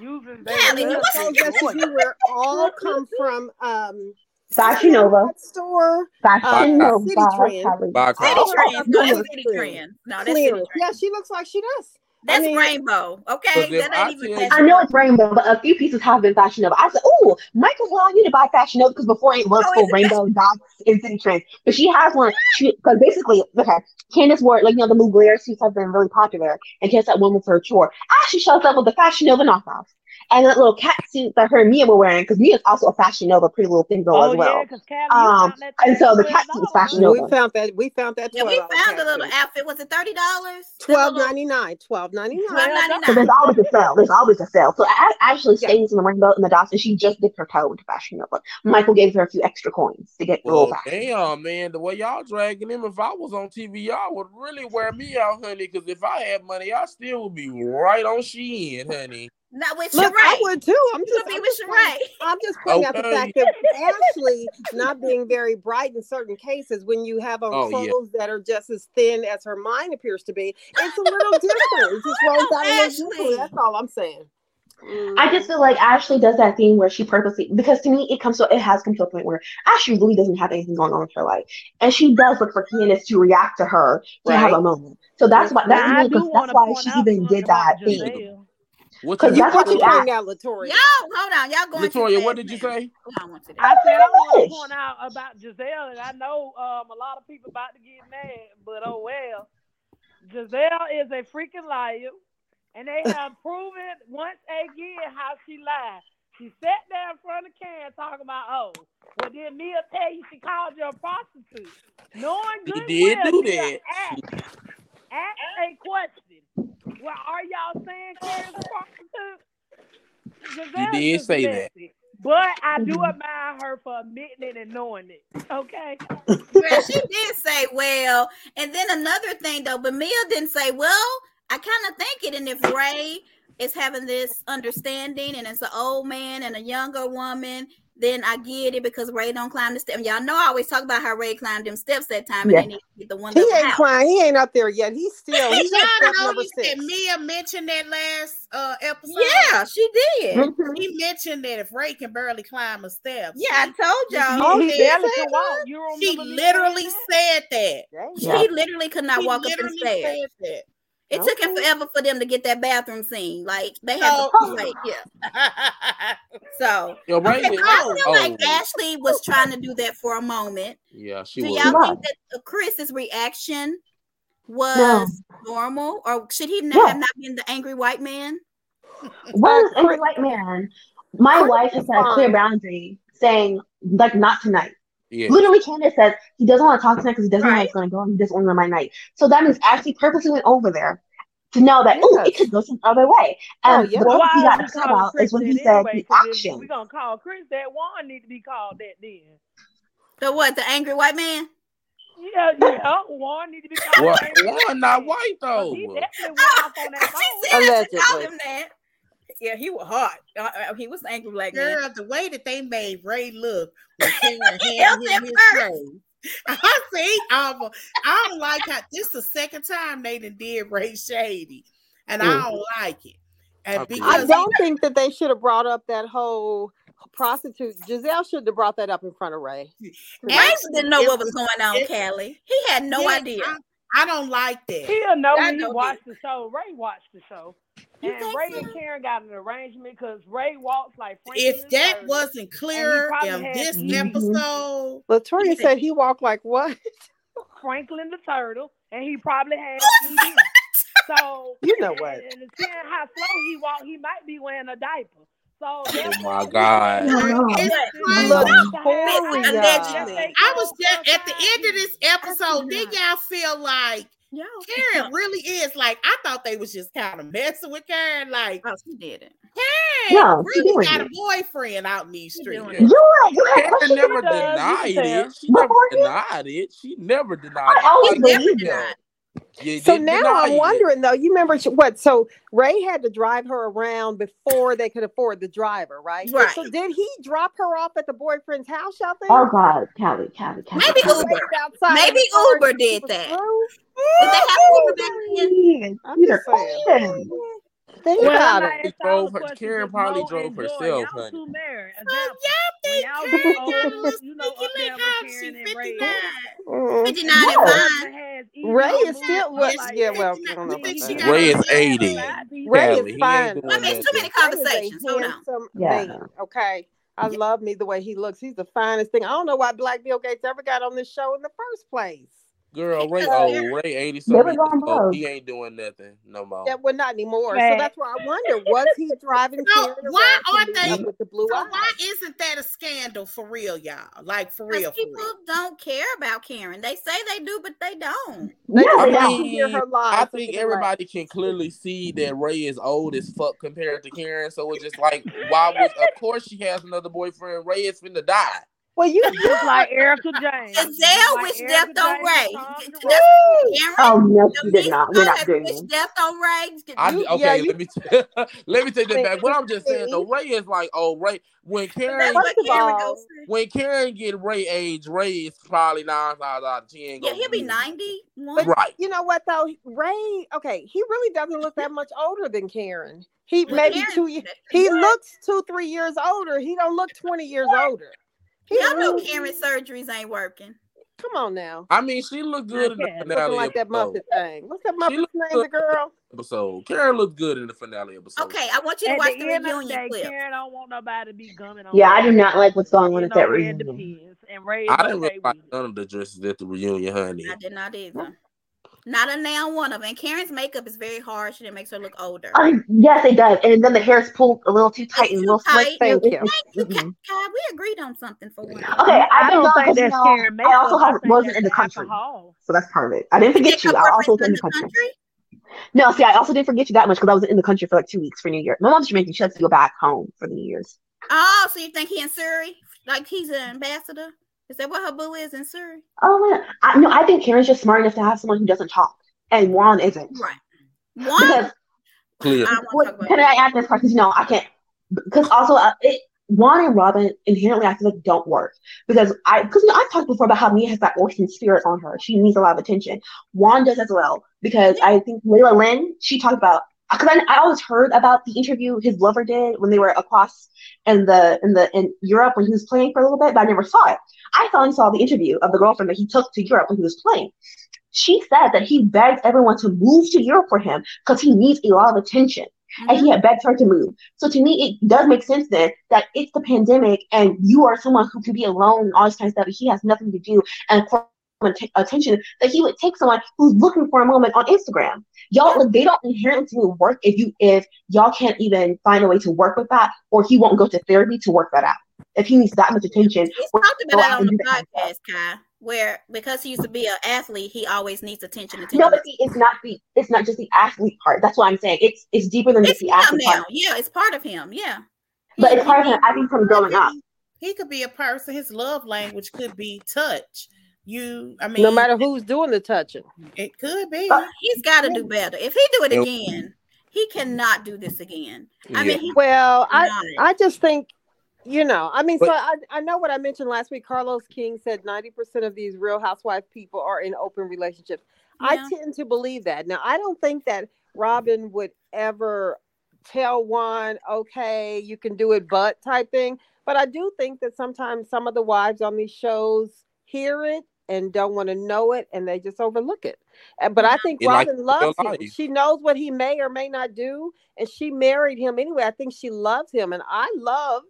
Using Callie, their you The was- clothes that she do all come from um Fashion Nova. store. Fashion Uh, Nova. Citi Trend. City Kyle. Oh, No, that's that's. Citi Trends. No, that's City Clearance. Yeah, she looks like she does. That's mean- rainbow. Okay, Because if that I ain't even. I know it's rainbow, but a few pieces have been Fashion Nova. I said, "Oh, Michael's allowing you to buy Fashion Nova because before it was Oh, full is it rainbow dots in Citi Trends, but she has one. She because basically, okay, Candiace wore like you know the blue glare suits have been really popular, and Candiace that one was her chore. Ah, Ashley shows up with the Fashion Nova knockoff and that little cat suit that her and Mia were wearing because Mia's also a Fashion Nova pretty little thin girl Oh as well. yeah, because Callie, Um, and so the cat suit was Fashion huh? Nova. We found that. We found that. Yeah, we found a little suit. outfit. Was it thirty dollars? Twelve ninety nine. Twelve ninety nine. Twelve ninety So there's always a sale. There's always a sale. So A- Ashley Yeah. stays in the rainbow and the dots, and she just dipped her toe into Fashion Nova. Michael gave her a few extra coins to get a little Well, fashion. damn, man, the way y'all dragging him, if I was on TV, y'all would really wear me out, honey. Because if I had money, I still would be right on Shein, honey. Not with Look, I would too. I'm just, gonna be I'm with just pointing, I'm just pointing out the fact that Ashley not being very bright in certain cases when you have on Oh, yeah. that are just as thin as her mind appears to be, it's a little different. It just rolls out a little Ashley. That's all I'm saying. I just feel like Ashley does that thing where she purposely because to me it comes to it has come to a point where Ashley really doesn't have anything going on with her life, and she does look for Candiace to react to her to have a moment. So that's why that's Now, I even because that's why she even did that thing. Gizelle. What Cause you, that's What what you she point asked. out, Latoria? Y'all, hold on. Y'all going too Latoria, fast what did you say? Hold on one second. I said I want Finish. to point out about Gizelle, and I know um, a lot of people about to get mad, but oh well. Gizelle is a freaking liar, and they have proven once again how she lied. She sat there in front of Karen talking about, oh, well, did Mia tell you she called you a prostitute? Knowing She good did well do Mia that. asked, asked a question. Well, are y'all saying Karen's a prostitute? Gizelle's did just say that. But I do admire her for admitting it and knowing it. Okay. Well, she did say, well, and then another thing though, but Mia didn't say, well, I kind of think it. And if Ray is having this understanding and it's an old man and a younger woman, then I get it because Ray don't climb the steps. Y'all know I always talk about how Ray climbed them steps that time and Yeah. then he get the one He ain't house. crying. He ain't up there yet. He's still. He's Did on step y'all number notice that six. Mia mentioned that last uh episode? Yeah, she did. Mhm. He mentioned that if Ray can barely climb a step. Yeah, I told y'all. Oh, he she barely said can walk. You remember She me literally saying that? said that. Dang. She literally could not She walk up the literally stairs. Said that. It took him forever for them to get that bathroom scene. Like they had So- to like, yeah. So Yo, okay, Ray but did- I feel like oh. Ashley was trying to do that for a moment. Yeah, she Do was. y'all think that uh, Chris's reaction was No. normal, or should he not Yeah. have not been the angry white man? What is angry white man? My Chris wife has set a clear boundary saying like not tonight. Yeah. Literally, Candiace says he doesn't want to talk to tonight because he doesn't know how it's going to go. and He doesn't want to ruin my night. So that means Ashley purposely went over there to know that oh, it could go some other way. Oh, And yeah. the Well, he got are we upset calling about Chris is when he said anyway? the 'Cause if action. we gonna call Chris that, Juan need to be called that then. The what? The angry white man? Yeah, yeah. Oh, Warren need to be called. What? Ray Ray. Juan not white though. He definitely went off on that she phone. said to call Allegedly. Him that. Yeah, he was hot. Uh, he was angry black man. Girl, the way that they made Ray look when Karen He handed him his it clothes. I see. Um, I don't like how this is the second time they done did Ray Shady, and I Mm. don't like it. And Okay. I don't think that they should have brought up that whole prostitute. Gizelle should have brought that up in front of Ray. Ray didn't know what was was- going on, it- Callie. He had no Yeah, idea. I, I don't like that. He'll know I when he know watched the show. Ray watched the show. You and think Ray so? and Karen got an arrangement because Ray walks like Franklin If that wasn't clear probably in had- this Mhm. episode, Latoya said he walked like what? Franklin the Turtle, and he probably had So You know what? And, and seeing how slow he walked, he might be wearing a diaper. So Oh my God. it's Allegedly. I was just at the end of this episode. Did y'all feel like Yo, Karen really is like? I thought they was just kind of messing with Karen. Like Oh, she did it. Karen No, she really got it. a boyfriend out in these streets. You were, you had Karen never does, you denied can tell. it. She never denied it. She never denied I it. always Like, Never believed did it. not. you So didn't now I'm it. wondering though. You remember what? So Ray had to drive her around before they could afford the driver, right? Right. So did he drop her off at the boyfriend's house? Y'all think? Oh God, Callie, Callie, Callie. Maybe Callie. Uber. Maybe Uber did that. through? Did they have Uber back then? I'm These are just saying. Questions. Think Well, about I'm it. not She asking all drove her- Karen probably drove herself, Y'all honey. two married. So Example. y'all When think y'all Karen get older, was you know, up speaking like how Karen she 59? Ray. Mm. 59 and No. fine. Ray is still but well, like, yeah. Well, I don't know think about she that. got Ray is 80. Ray Ray is Callie, he ain't fine. doing Women, it's too many conversations. Ray Hold on. Yeah. Okay. I love me the way he looks. He's the finest thing. I don't know why Black Bill Gates ever got on this show in the first place. Girl, Ray Because oh, Ray 80 They something were years going old. broke. He ain't doing nothing no more. Yeah, well, not anymore. So that's why I wonder was he driving So why aren't they- with the blue So eyes? why isn't that a scandal for real, y'all? Like for Because real, for people real. don't care about Karen. They say they do, but they don't. They Yeah, I they want to hear her lies. I think they can everybody can clearly see that Ray is old as fuck compared to Karen. So it's just like, why would? Of course, she has another boyfriend. Ray is finna die. Laugh. Well, you Just like Erika Jayne. Just Gizelle like wished Erika death on Ray. and Tom That's- Durant. Karen, Oh no, she did not. We're not doing wished this. death on Ray. I, okay, yeah, let me let me take that back. What I'm just saying see? though, Ray is like, oh, Ray. When Karen, what First of Karen all, when Karen get Ray age, Ray is probably nine times out of ten. Yeah, he'll be it. 91. Right. you know what though? Ray, okay, he really doesn't look that much older than Karen. He Well, maybe Karen- two years. He looks two, three years older. He don't look twenty years older. He Y'all know really- Karen's surgeries ain't working. Come on now, I mean, she looked good in the Okay. looking finale like that episode. Muppet thing. What's that She Muppet's name? The girl. episode. Karen looked good in the finale episode. Okay, I want you to At watch the the end of the reunion day, clip. Karen don't want nobody to be gumming on. Yeah, I do not like what's going on at that reunion. And Ray I didn't okay like none of the dresses at the reunion, honey. I did not either. Not a now one of them. And Karen's makeup is very harsh and it makes her look older. I yes, it does. And then the hair is pulled a little too tight It's and too real slick. tight. Thank you. It's- You it's- ca- mhm. God, we agreed on something for one. Okay, I I've been don't gone think because that's know, Karen I also makeup. I have, wasn't in the the country, alcohol. so that's part of it. I didn't forget you. I also boyfriend's was in in the the country. country? No, see, I also didn't forget you that much because I was in the country for like two weeks for New Year. My mom's Jamaican. She has to go back home for the New Year's. Oh, so you think he in Surrey? Like he's an ambassador? Is that what her boo is in Surrey? Oh man, I no, I think Karen's just smart enough to have someone who doesn't talk, and Juan isn't. Right. One, Because Clear. I want to Wait, can I add this part? Because you know I can't. Because also, uh, it, Juan and Robyn inherently I feel like don't work because I because you know I've talked before about how Mia has that orphan spirit on her. She needs a lot of attention. Juan does as well because I think Layla Lynn she talked about because I, I always heard about the interview his lover did when they were across in the in the in Europe when he was playing for a little bit, but I never saw it. I finally saw the interview of the girlfriend that he took to Europe when he was playing. She said that he begged everyone to move to Europe for him because he needs a lot of attention and Mhm. he had begged her to move. So to me, it does make sense then that it's the pandemic and you are someone who can be alone and all this kind of stuff. and He has nothing to do and for att- attention that he would take someone who's looking for a moment on Instagram. Y'all, like, they don't inherently work if you if y'all can't even find a way to work with that, or he won't go to therapy to work that out. If he needs that much attention, He's talked about that on the do kind of podcast, Kai, where because he used to be an athlete, he always needs attention. attention. no, but see, it's not the it's not just the athlete part. That's what I'm saying. It's it's deeper than it's just the athlete now. part. Yeah, it's part of him. Yeah. But it's He- part of him. I think from growing up. He could be a person. His love language could be touch. You, I mean, No matter who's doing the touching. it could be. Uh, He's got to do better. If he do it again, he cannot do this again. I Yeah. mean, he Well, I. I just think, you know, I mean, so I, I know what I mentioned last week. Carlos King said 90% of these real housewife people are in open relationships. Yeah. I tend to believe that. Now, I don't think that Robyn would ever tell Juan, okay, you can do it, but type thing. But I do think that sometimes some of the wives on these shows hear it and don't want to know it and they just overlook it. Uh, But I think It Robyn real loves him. life. She knows what he may or may not do, and she married him anyway. I think she loves him, and I love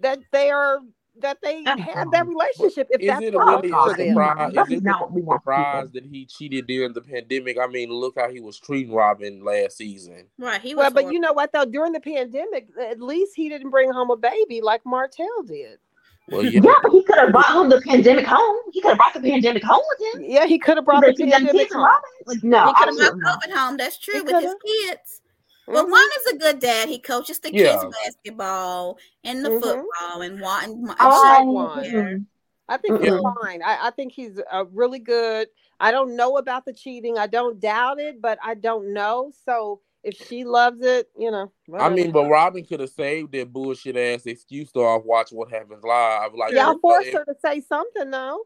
that they are that they That's have that relationship. If Is that's it what really works a for God, them. surprise? That's Is it not what we really a want from people. surprise that he cheated during the pandemic? I mean, look how he was treating Robyn last season. right. He was. Well, but horrible. you know what though? During the pandemic, at least he didn't bring home a baby like Martell did. Well, yeah, Yeah, but he could have brought home the pandemic home. He could have brought the pandemic home with him. Yeah, he could have brought the Because he done pandemic home. Robyn. Like, no, he could have brought not. COVID home. That's true He with his coulda. kids. But Mhm. Juan is a good dad. He coaches the Yeah. kids basketball and the Mhm. football and one. And, and I want. yeah. I think he's Yeah. fine. I, I think he's a really good. I don't know about the cheating. I don't doubt it, but I don't know. So if she loves it, you know. I mean, but Robyn could have saved that bullshit ass excuse to off watch what happens live. Like, y'all if- forced her to say something though.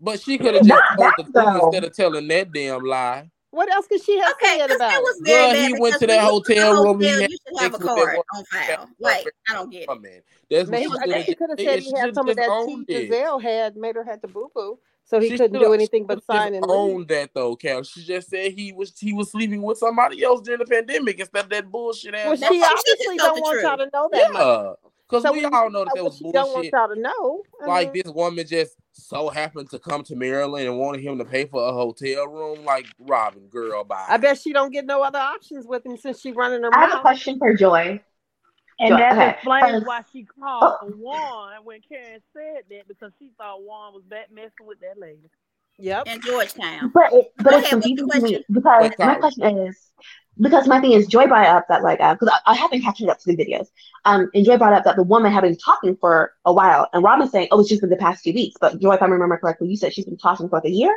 but she could have just told the truth instead of telling that damn lie. What else could she have Okay, said about it it? was very Girl, bad. he went to that you go to the hotel room, he hotel, had you should have a sex card on file. Like I don't get it. Man, that's what Maybe she I should guess have she could have said She he had some of that owned tea. Gizelle had, made her have to boo boo, so he She couldn't shoulda- do anything but sign just and leave. owned that though, Cal. She just said he was he was sleeping with somebody else during the pandemic instead of that bullshit ass. Well, That's she why obviously just don't want truth. y'all to know that much. yeah, because So we we all know that know that what was she don't want y'all to know. I Like mean, this woman just so happened to come to Maryland and wanted him to pay for a hotel room. Like Robyn, girl, bye. I bet she don't get no other options with him since she running her I have a question for Joy. And Sure, that okay. explains why she called for Juan when Karen said that because she thought Juan was back messing with that lady. Yep. In Georgetown. But it, but Go it's ahead, what's the confusing to me because Wait, my question is because my thing is Joy brought up that like because I, I haven't captured up to the videos. Um, and Joy brought up that the woman had been talking for a while, and Robyn saying, "Oh, it's just been the past two weeks." But Joy, if I remember correctly, you said she's been talking for like a year.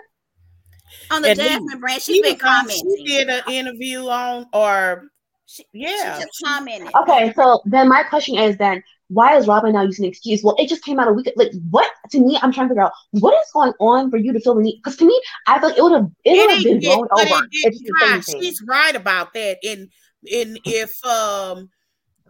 On the And he- Jasmine brand, She she's been commenting. She did an interview on, or She, yeah, she just commented. Okay, so then my question is then why is Robyn now using an excuse? Well, it just came out a week. Like what? To me, I'm trying to figure out what is going on for you to feel the need. Because to me, I feel like it would have it would have been didn't blown but it over if didn't she cry. said. She's right about that. And and if um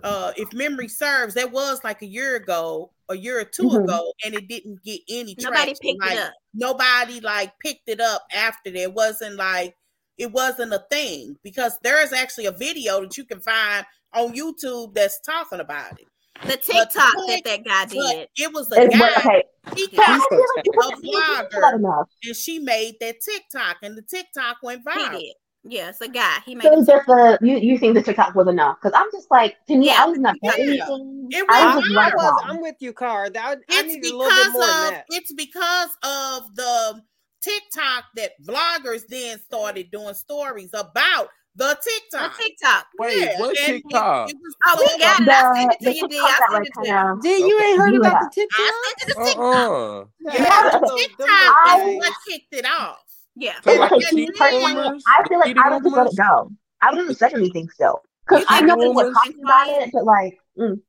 uh if memory serves, that was like a year ago, a year or 2 Mhm. ago, and it didn't get any Nobody traction. picked like, it up. Nobody like picked it up after that. It wasn't like it wasn't a thing because there is actually a video that you can find on YouTube that's talking about it. The TikTok that point- that guy did. it was a It's, guy. okay, He but I like it a wasn't being talked about blogger and she made that TikTok, and the TikTok went He viral. did. Yeah, it's a guy. He made So a just the you you think the TikTok was enough? Because I'm just like to me, Yeah. I was not Yeah. anything. It I was was just I right was. along. I'm with you, Car. That I it's needed a little bit because more than of that. it's because of the TikTok that vloggers then started doing stories about the A TikTok. TikTok. Wait, Yeah, what and it- TikTok? it was Oh, we got it. I sent it to you, D. TikTok I that sent it to you. of D, you ain't heard blew about up. the TikTok? I sent it to TikTok. Uh-uh. Yeah, Yeah, the them little- them TikTok little is what kicked it off. Yeah. So like Okay, the to me cheating personally, rumors? I feel like I would just let it go. I wouldn't have said anything still. Because I know it people were was talking about it, but like, mm.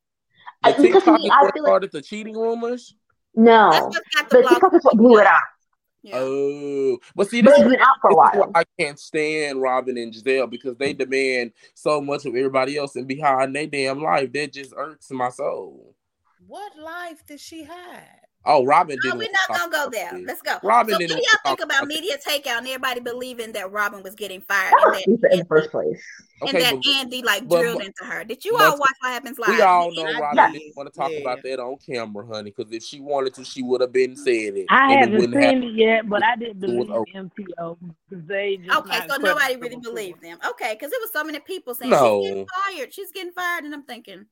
I, The because to TikTok me, is I what feel like started the cheating rumors? No, what got the the. TikTok is what blew it up. Yeah. Oh, but see, But this is, been out for a this is while. I can't stand Robyn and Gizelle because they demand so much of everybody else and behind their damn life. That just irks my soul. What life did she have? Oh, Robyn didn't. we're not gonna go there. about. Let's go. Robyn so, didn't do y'all think about about media takeout and everybody believing that Robyn was getting fired That and that, stupid in the first place. and Okay, that but Andy like but- drilled but- into her? Did you all watch what happens live? we all know I Robyn did, didn't want to talk yeah. about that on camera, honey. Because if she wanted to, she would have been said it. I haven't wouldn't seen happen. it yet, but I didn't It was believe open. MTO because they just Okay, so nobody really for believed them. Okay, because there was so many people saying she's getting fired. She's getting fired, and I'm thinking,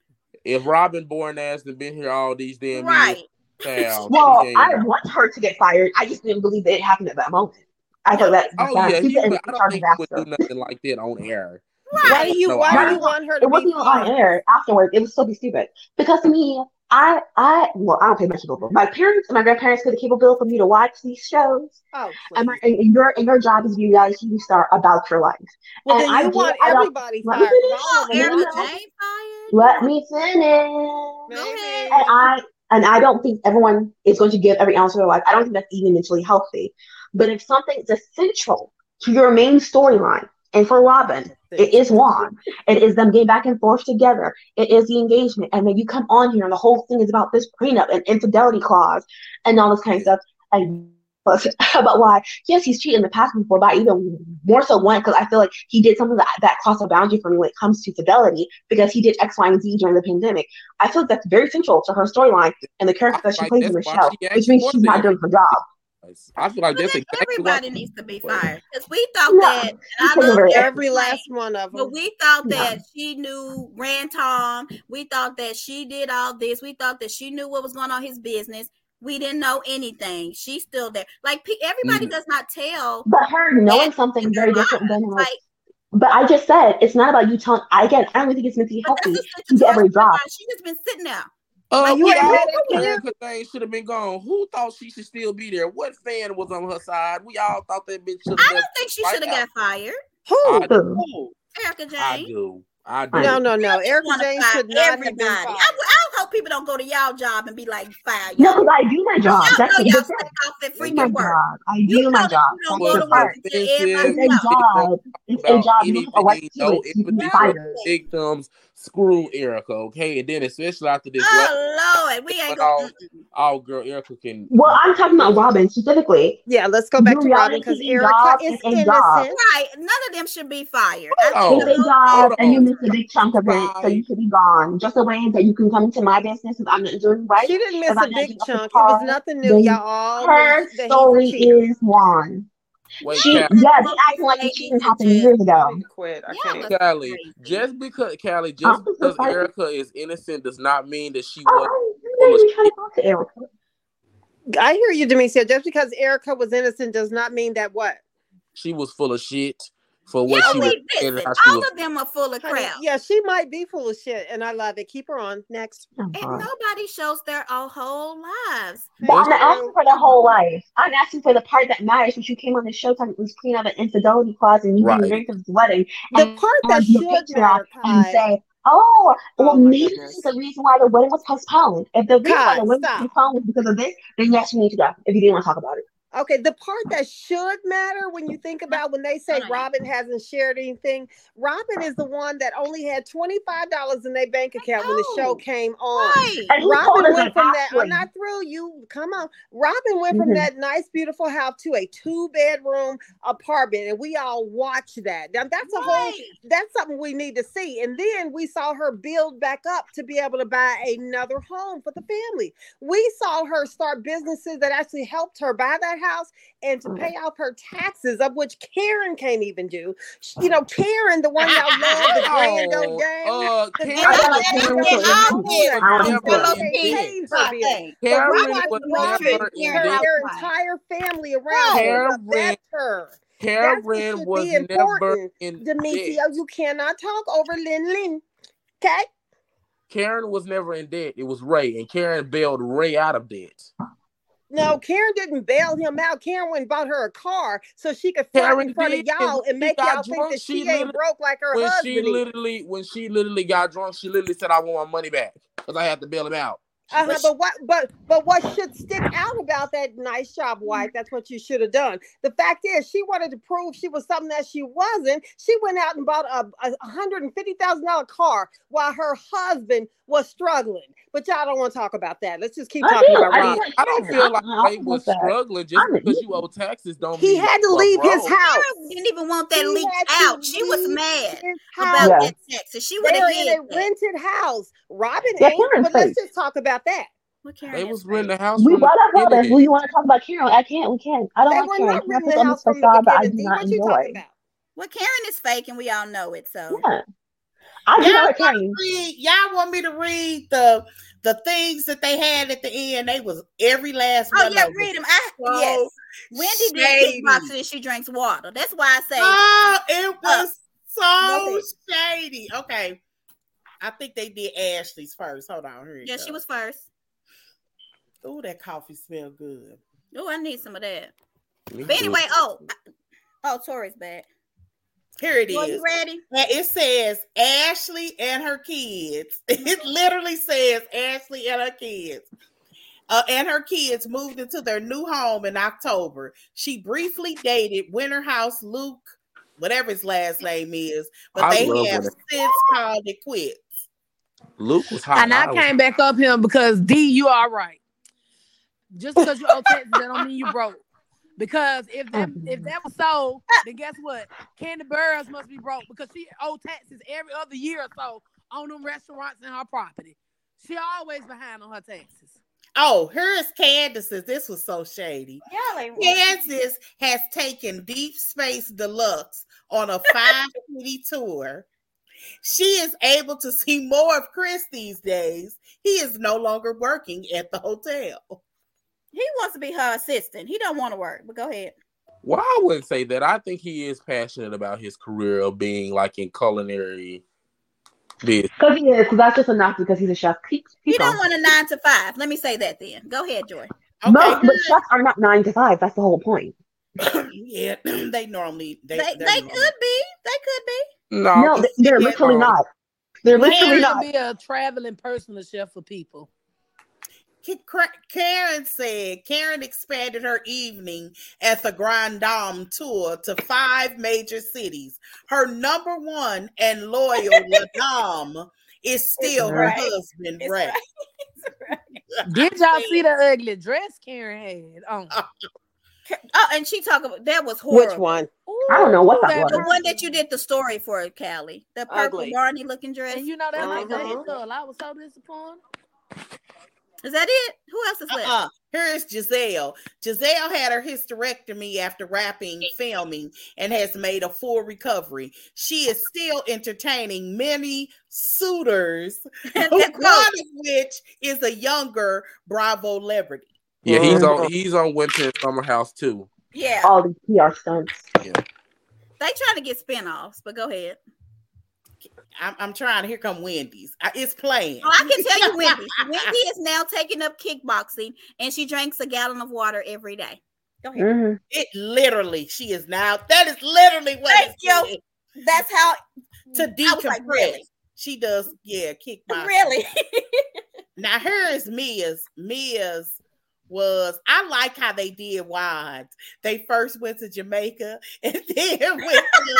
If Robyn born ass had been here all these damn right? years, child, Well, she I want her to get fired. I just didn't believe that it happened at that moment. I thought that Oh that yeah, she's he would, I don't think he would do nothing like that on air. Why do you? No, Why do you want her It to be wasn't even on air afterwards. It was so be stupid because to me, I I well I don't pay my cable bill. My parents and my grandparents pay the cable bill for me to watch these shows. Oh, And, my, please. and your and your job is to be a reality TV star about your life. Well, and then I you do- want I don't- everybody let me finish. all of them. No, Erica no. Jane fired. Let me finish. Go ahead. And I and I don't think everyone is going to give every ounce of their life. I don't think that's even mentally healthy. But if something is essential to your main storyline, and for Robyn, it is Juan. It is them getting back and forth together. It is the engagement. And then you come on here and the whole thing is about this prenup and infidelity clause and all this kind of stuff. And but about why, yes, he's cheated in the past before, but I even more so one because I feel like he did something that, that crossed a boundary for me when it comes to fidelity because he did X, Y, and Z during the pandemic. I feel like that's very central to her storyline and the character that she Like, plays in the show, which means she's not doing her job. I feel like Well, that's exactly everybody needs to be fired because we thought No, that. And I taking love Every last one of them. But we thought No. that she knew ran Tom. We thought that she did all this. We thought that she knew what was going on in his business. We didn't know anything. She's still there. Like pe- everybody Mhm. does not tell. But her knowing something very their different than lives. like. Like, But I just said it's not about you telling. I again, I don't even think it's meant to be but healthy. that's a to every situation. job. She just been sitting there. Uh, Like, you we ain't all mad thought at the Karen? Erika thing should have been gone. Who thought she should still be there? What fan was on her side? We all thought that bitch should I don't think she Right should have got fired. Who? I Who? do. Erika I do. I do. No, no, no. Erica wanna Jayne should not have been everybody. I. I hope people don't go to y'all job and be like, fire No, y'all. because I do my job. Y'all That's know y'all good off at I do my freaking work. job. I do know my job. you don't That's go the to work part. It's a job. It's a job. You don't have a right to it. You can be fired. victims. Screw Erika, okay? And then especially after this, Oh Lord, we ain't But gonna. all, all girl, Erika can. Well, I'm talking about Robyn specifically. Yeah, let's go back Your to Robyn because Erika is is a job. innocent. Right, none of them should be fired. Hold I It's a job, and you missed a big chunk of it, so you should be gone. Just the way that you can come to my business if I'm not doing right. She didn't miss If a I'm not big doing up the chunk. It was nothing new. Y'all all Her that he's a story is Juan. Wait, She, Cal- yeah, they acting like the cheating happened years ago. I quit. I Yeah, can't. but- Callie, crazy. just because Callie, I'm just just because excited. Erika is innocent does not mean that she was. I'm not even trying to talk to Erika. I hear you, Demecia. Just because Erika was innocent does not mean that what? She was full of shit for what Yeah, she was. we and listen. All was. of them are full of Honey, crap. yeah, she might be full of shit, and I love it. Keep her on. Next. Oh, And God. nobody shows their whole lives. But I'm not asking for the whole life. I'm asking for the part that matters, which you came on the show talking was clean up an infidelity clause and you Right. being married to this wedding. The and part that and should picture matter, and say, oh, well, Oh, maybe goodness. this is the reason why the wedding was postponed. If the reason why Kai, the wedding was postponed was because of this, then yes, you need to go if you didn't want to talk about it. Okay, the part that should matter when you think about when they say Robyn hasn't shared anything, Robyn is the one that only had $25 in their bank account when the show came on. Right. And he told Robyn went from that. I'm not through. You come on. Robyn went from Mhm. that nice, beautiful house to a two bedroom apartment, and we all watched that. Now that's a whole. That's something we need to see. And then we saw her build back up to be able to buy another home for the family. We saw her start businesses that actually helped her buy that house and to pay off her taxes, of which Karen can't even do. Sh- You know, Karen, the one y'all love, the grand old game. Uh, The Karen, I And thought I Karen was they a all really- did. I don't Fellow know. kids. Paid her I bill. think. But Karen we was never in turn their entire family around Right. Karen, better. That's what Karen was never in Demetria, debt. you cannot talk over Lin Lin. Okay? Karen was never in debt. It was Ray, and Karen bailed Ray out of debt. No, Karen didn't bail him out. Karen went and bought her a car so she could Karen in front of y'all and make y'all think that She she, ain't broke like her When husband. she literally, when she literally got drunk, she literally said, "I want my money back because I had to bail him out." Uh-huh, But what but but what should stick out about that nice job wife that's what you should have done the fact is she wanted to prove she was something that she wasn't she went out and bought a, a $150000 car while her husband was struggling but y'all don't want to talk about that let's just keep I talking do. about I Rob. do. I don't feel like I- I Ray was that. struggling just because you evil. owe taxes. Don't he had to you are leave his house Karen didn't even want that He leaked out. She was mad his about. Yeah. that taxes. She would have were in a rented house robyn Yeah, ain't Karen's but let's just talk about that Karen They was renting the house We from brought up the Robyn. beginning. Who you want to talk about Karen? I can't. We can't. I don't they like were Karen. not renting the house this from the facade that I beginning do not what enjoy. talking Well, Karen is fake, and we all know it. So Yeah. I do Y'all not want Karen. read? Y'all want me to read the the things that they had at the end? They was every last Oh one. yeah, of read them. I So yes. Wendy did shady. kickboxing and she drinks water. That's why I say Oh, it was so Go ahead. shady. Okay. I think they did Ashley's first. Hold on, here. Yeah, she was first. Ooh, that coffee smell good. Oh, I need some of that. Me But too. anyway, oh, oh, Tori's back. Here it Are is. you ready? And it says Ashley and her kids. It literally says Ashley and her kids. Uh, and her kids moved into their new home in October. She briefly dated Winter House Luke, whatever his last name is, but I they have Winter. since called it quits. Luke was hot. And I was- came back up him because D, you all right. Just because you owe taxes, that don't mean you broke. Because if that if that was so, then guess what? Kandi Burruss must be broke because she owe taxes every other year or so on them restaurants and her property. She always behind on her taxes. Oh, here's Candiace's. This was so shady. Y'all ain't Kansas has taken Deep Space Deluxe on a five city tour. She is able to see more of Chris these days. He is no longer working at the hotel. He wants to be her assistant. He don't want to work, but go ahead. Well, I wouldn't say that. I think he is passionate about his career of being like in culinary business. Because he is, because that's just enough because he's a chef. Keep, He don't on. want a nine to five. Let me say that then. Go ahead, Joy. Okay, Most, but chefs are not nine to five. That's the whole point. yeah, they normally they They they're they normally- could be. They could be. No, No, they- they're literally not. They're Well, literally She not. be a traveling personal chef for people. Karen said Karen expanded her evening at the Grand Dame tour to five major cities. Her number one and loyal La Dame is still her right. husband, It's Ray. Did y'all see the ugly dress Karen had on? Oh, and she talked about that was horrible. Which one? I don't know what that was. The one that you did the story for, Callie. The purple Ugly. Barney looking dress. And you know that was Uh-huh. uh girl. I was so disappointed. Is that it? Who else is left? Uh-uh. Here is Gizelle. Gizelle had her hysterectomy after rapping, filming and has made a full recovery. She is still entertaining many suitors, And one of which is a younger Bravo celebrity. Yeah, he's Mhm. on. He's on Winter Summer House too. yeah, All these PR stunts. Yeah. they trying to get spinoffs, but go ahead. I'm, I'm trying. Here come Wendy's. I- It's playing. Oh, I can tell you, Wendy. Wendy is now taking up kickboxing, and she drinks a gallon of water every day. Go ahead. Mhm. It literally, she is now. That is literally what Thank you. is. That's how. to decompress. like, really? She does, yeah, kickboxing. Really? Now here is Mia's. Mia's was I like how they did wides. They first went to Jamaica and then went to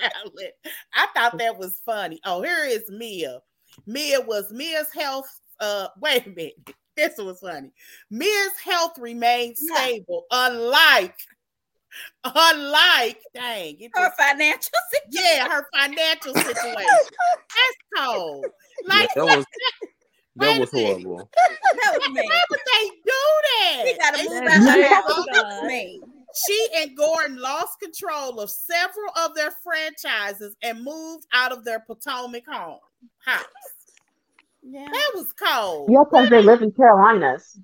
Maryland. I thought that was funny. Oh, here is Mia. Mia was Mia's health. Uh, wait a minute. This was funny. Mia's health remained Yeah. stable, unlike, unlike, dang, it Her just financial yeah, her financial situation. That's cold. Yeah, Like, that was that was horrible. That was me. why would they do We that? gotta move out her bad. house. That me. She and Gordon lost control of several of their franchises and moved out of their Potomac home house. Yeah. That was cold. Yeah, because they live in Carolinas.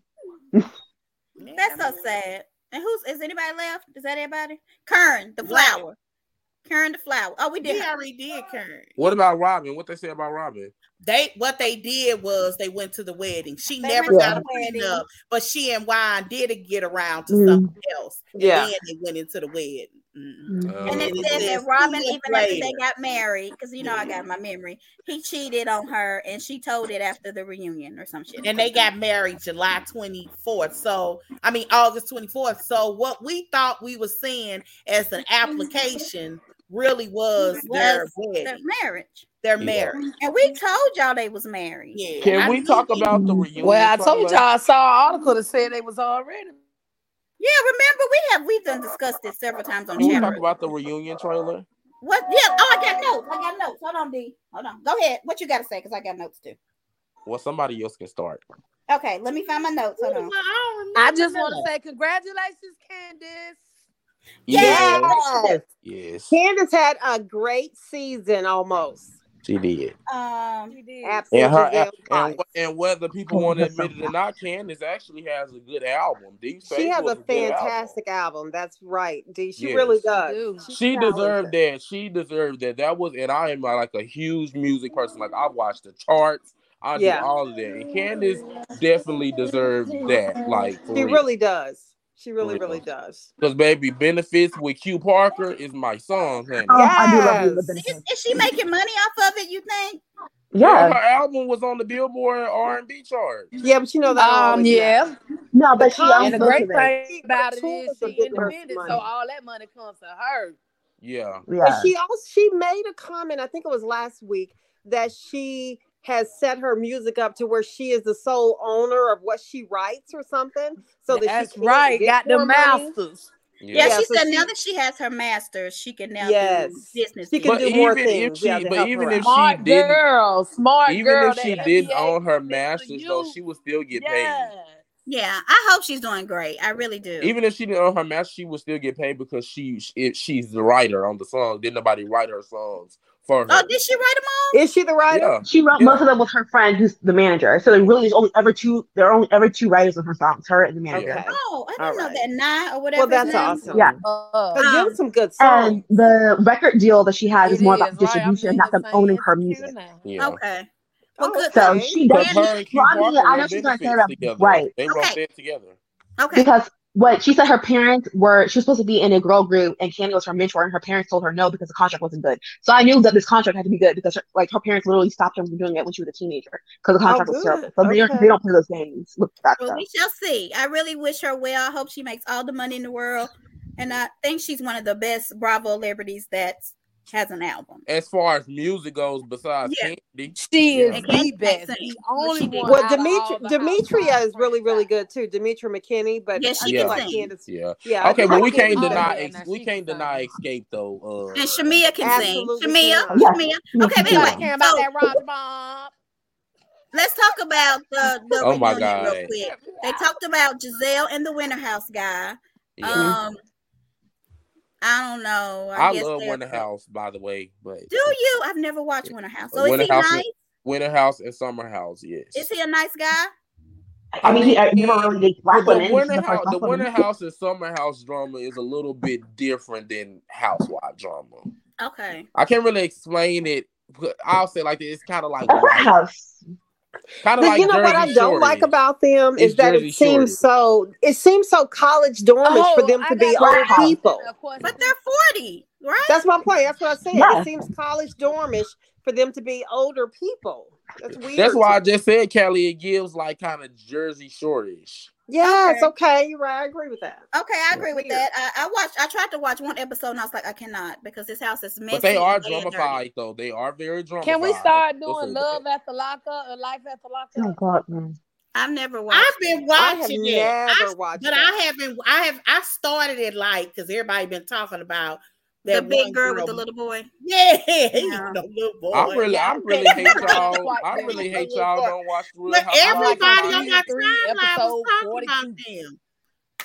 That's so sad. And who's is anybody left? Is that everybody? Kern, the flower. Kern, the flower. Oh, we did. We already did Karen. What about Robyn? What they say about Robyn? They what they did was they went to the wedding. She They never got the a wedding. prenup, but she and Juan did get around to Mm. something else. And Yeah. then they went into the wedding. Mm. Uh, And it it said says that Robyn, even years after they got married, because you know I got my memory, he cheated on her and she told it after the reunion or some shit. and they got married July 24th. So, I mean, August 24th. So, what we thought we were seeing as an application really was Was their wedding, marriage. Their Yeah. marriage. And we told y'all they was married. Yeah. Can I we mean, talk about the reunion? Well, I told trailer? y'all I saw an article that said they was already. Yeah, remember we have we've done discussed this several times on Can we channel. talk about the reunion trailer? What? Yeah. Oh, I got notes. I got notes. Hold on, D. Hold on. Go ahead. What you got to say? Because I got notes too. Well, somebody else can start. Okay, let me find my notes. Hold on. I just want to say congratulations, Candiace. Yes. Yes. Yes. Candiace had a great season almost. She did. Um, She did. Absent And her and, and whether people want to admit it or not, Candiace actually has a good album. Deep She has was a good album. fantastic album. That's right, D. She Yes. really does. do. She's She deserved that. She deserved that. That was, and I am like a huge music person. Like I watched the charts. I Yeah. do all of that. And Candiace definitely deserved that. Like for She real. really does. She really, real. really does. Because baby, benefits with Q Parker is my song, honey. Oh, I do love you, Yes. the is, benefits. is she making money off of it? You think? Yeah, Yeah. her album was on the Billboard R and B chart. Yeah, but you know that. Um, always yeah. matter. No, but she The And the great of thing about it Two is is a she bit independent, so all that money comes to her. Yeah. But Yeah. she also she made a comment. I think it was last week that she has set her music up to where she is the sole owner of what she writes or something, so that That's she can right. get Got the more money. masters. Yeah, Yeah, she so said she- now that she has her master's, she can now Yes. do business. She can But deals. do more even if things, she, yeah, but even if out. she didn't, girl, smart even girl. if she didn't own her masters, though, she would still get paid. Yeah. Yeah, I hope she's doing great. I really do. Even if she didn't own her master, she would still get paid because she if she's the writer on the song. Didn't nobody write her songs for her? oh, did she write them all? Is she the writer? yeah. She wrote Yeah. most of them with her friend, who's the manager. So there really is only ever two. There are only ever two writers on her songs, her and the manager. Okay. Oh, I All didn't know right. that. Nine or whatever. Well, his that's name awesome. Yeah. Uh, Because Um, them some good songs. And the record deal that she has is more is, about right? distribution, not them owning saying her music. Yeah. Okay. Well, Oh, good. So okay. she Because does. her Well, I mean, I were know she's gonna say benefits that, together. right? They wrote Okay. that together. Okay. Because what she said, her parents were she was supposed to be in a girl group, and Kandi was her mentor, and her parents told her no because the contract wasn't good. So I knew that this contract had to be good because her, like her parents literally stopped her from doing it when she was a teenager because the oh, contract was terrible. So they, Okay. they don't play those games with that Well, stuff. we shall see. I really wish her well. I hope she makes all the money in the world. And I think she's one of the best Bravo celebrities that has an album. As far as music goes, besides Yeah. Kandi, She is Yeah. the best. The only one. Well, out of all Dimitri, the Demetria is really, really good too. Demetria McKinney, but Yeah, she feel can like sing. Candiace. yeah. Yeah, Okay, do but like we can't Candiace. Oh, deny yeah, ex- we can't can deny escape though. Uh, And Shamea can Absolutely sing. Shamea, can. Yes. Shamea. Yes, Okay, she anyway. Care about so that Roger Bob. let's talk about the, the oh my reunion real quick. They talked about Gizelle and the Winter House guy. Yeah. Um, I don't know. I, I guess love Winter House, by the way, but Do you? I've never watched Winter House. So Winter is he House nice? Winter House and Summer House, yes. Is he a nice guy? I mean, he I never really dates black But the women. Winter This House, the Winter. House and Summer House drama is a little bit different than Housewife drama. Okay. I can't really explain it. but I'll say like this: it's kind of like That's her house. Kind of But like you know what I don't Shore like about them It's is that Jersey it seems so it seems so college dormish for oh, them Oh, to be got old people. But they're 40, right? That's my point. That's what I said. Yeah. It seems college dormish for them to be older people. That's weird. That's why I just said, Kelly. It gives like kind of Jersey Shore-ish. Yes, Okay. okay, you're right. I agree with that. Okay, I agree with that. I, I watched. I tried to watch one episode, and I was like, I cannot because this house is messy. But they are and dirty. though. They are very dramified. Can we start doing love that. at the lockup or life at the Oh lockup? God, man. I've never watched. I've been I have watching it. I- never watched but that. I haven't. I have. I started it like because everybody been talking about the big one girl with the little boy. Yeah, Yeah. the little boy. I really, I really hate y'all. I really hate y'all. Don't watch Real But Housewives everybody Atlanta. on my Three, timeline was episode talking about them.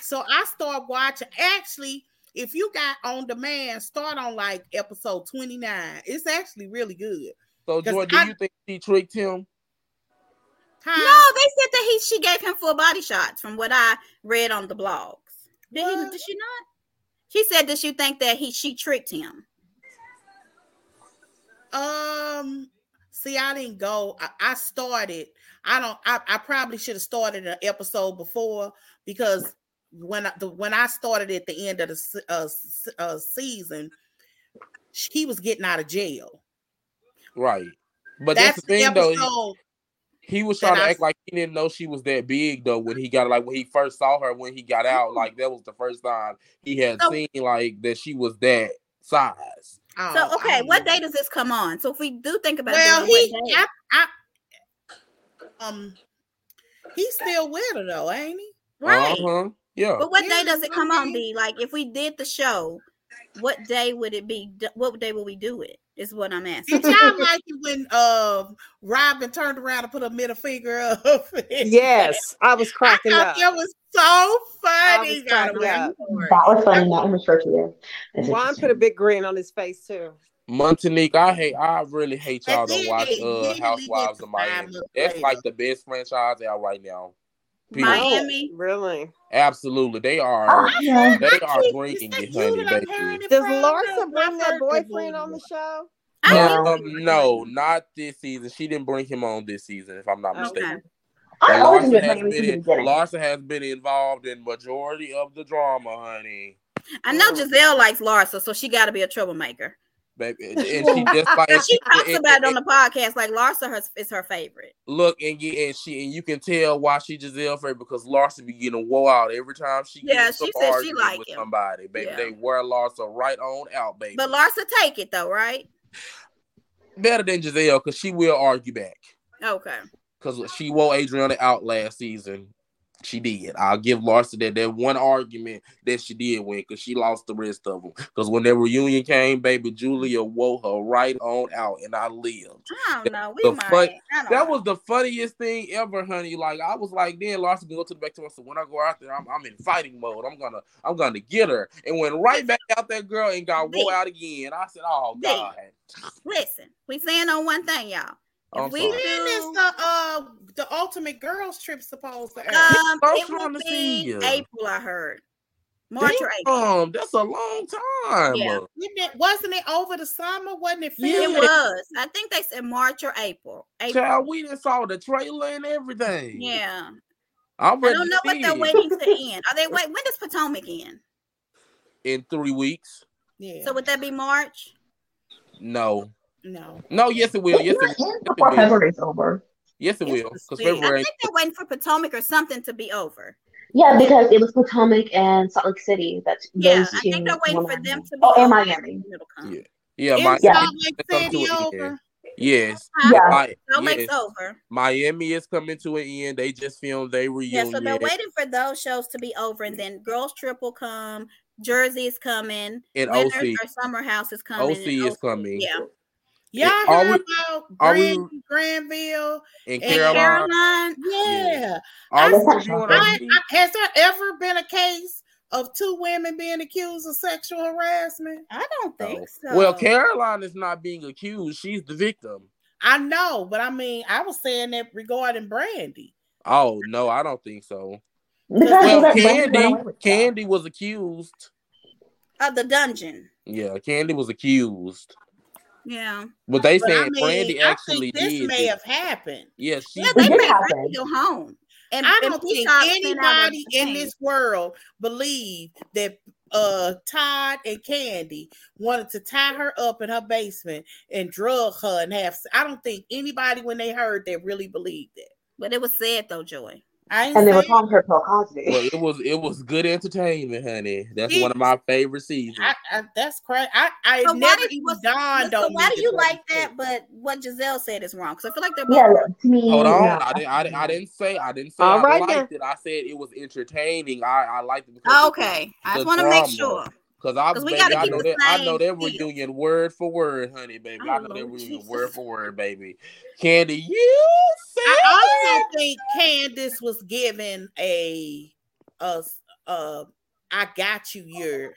So I start watching. Actually, if you got on demand, start on like episode 29. It's actually really good. So, Joy, do I- you think she tricked him? No, they said that he she gave him full body shots from what I read on the blogs. Did he? Did she not? She said, "Does you think that he she tricked him?" Um, see, I didn't go. I, I started. I don't. I, I probably should have started an episode before because when I, the, when I started at the end of the uh, uh, season, he was getting out of jail. Right. But that's, That's the thing, the though. Episode. He, he was that trying to I- act like he didn't know she was that big, though. When he got like when he first saw her, when he got out, like that was the first time he had So- seen like that she was that size. Oh, So okay, what know. day does this come on? So if we do think about Well, doing it, he. I, I, um, he's still with her though, ain't he? right? Uh-huh. Yeah. But what Yeah, day does it come on? Be like if we did the show, what day would it be? What day would we do it? Is what I'm asking. Did y'all like it when uh Robyn turned around and put a middle finger up? Yes, I was cracking thought up. that was so funny. was Gotta cracking wait up. That was funny. Not image for you. That's Juan put a big grin on his face too. Montanique, I hate. I really hate y'all And to watch uh Housewives of Miami. That's like the best franchise out right now. Period. Miami. Really? Absolutely, they are. Oh, yeah. They are keep- bringing it's it, honey, you that I'm baby. Does. Larsa bring that boyfriend on the show? No. Um, no, not this season. She didn't bring him on this season, if I'm not mistaken. I And always Larsa has been in. Larsa has been involved in majority of the drama, honey. I know Mm. Gizelle likes Larsa, so she got to be a troublemaker. Baby, and she just like and She talks and- about it on the podcast like Larsa her, is her favorite. Look and you and she and you can tell why she Gizelle favorite because Larsa be getting wore out every time she Yeah, gets she some said she argument like with him. somebody. Baby, Yeah. they wear Larsa right on out, baby. But Larsa take it though, right? Better than Gizelle because she will argue back. Okay. Because she wore Adriana out last season. She did. I'll give Larsa that that one argument that she did win because she lost the rest of them. Because when their reunion came, baby, Julia wore her right on out, and I lived. I don't know. We might. fun- That know. was the funniest thing ever, honey. Like I was like, then Larsa can go to the back to us. So when I go out there, I'm, I'm in fighting mode. I'm gonna, I'm gonna get her. And went right back out that girl and got wore out again. I said, oh god. Listen, we saying on one thing, y'all. I'm we sorry. When is do, the uh the ultimate girls trip supposed to air? um, I'm it trying will be. April. I heard March or April. Damn, that's a long time. Yeah. It, wasn't it over the summer? Wasn't it? Yeah. It was. I think they said March or April. April. Child, we just saw the trailer and everything. Yeah. I'm I don't know what they're waiting to end. Are they wait? When does Potomac end? in three weeks. Yeah. So would that be March? No, no. no, yes it will. Yes, It's it, not yes, in it before will. February's over. Yes, it It's will. Because same. I think they're waiting for Potomac or something to be over. Yeah, because it was Potomac and Salt Lake City. That's Yeah, those I think they're waiting for them to be Oh, and over. Miami. It'll come. Yeah. Yeah, Is Miami. Yeah. Salt Lake is City over? end. Yes. Huh? Yeah. Mi- Salt Lake's yes. over. Miami is coming to an end. They just filmed they their Yeah, so they're waiting for those shows to be over, and then Girls Trip will come. Jersey is coming. And Winners OC. or Summer House is coming. OC and is coming. Yeah. Y'all Are heard we- about are we- Glanville? And Caroline. Caroline. Yeah. Are I- we I, I, has there ever been a case of two women being accused of sexual harassment? I don't oh. think No. so. Well, Caroline is not being accused. She's the victim. I know, but I mean, I was saying that regarding Brandi. Oh no, I don't think so. Well, Brandi Kandi, away with stuff. Kandi was accused. of the dungeon. Yeah, Kandi was accused. Yeah. But they But I mean, Brandi I actually think this did. may it. have happened. Yeah, she. Yeah, It they did made happen. Brandi go home. And, I don't think Peacock sent out a anybody in this world believe that uh Todd and Kandi wanted to tie her up in her basement and drug her and have I don't think anybody when they heard that really believed it. But it was said though, Joy. I And they were saying calling her Bill Cosby. Well, it was it was good entertainment, honey. That's It- one of my favorite seasons. I, I, that's crazy. I, I So why never did- even what's- dawned So on why do you like that? true. But what Gizelle said is wrong. Because I feel like they're both yeah, to me. Hold on, no. I didn't, I didn't, I didn't say, I didn't say All I right liked then. it. I said it was entertaining. I, I liked it because Okay. I just want to make sure. Because I, 'Cause we baby, gotta I keep know that, I know same that feel. reunion word for word, honey, baby. I know that Lord reunion Jesus. word for word, baby. Kandi, you I also think Candiace was given a a uh I got you year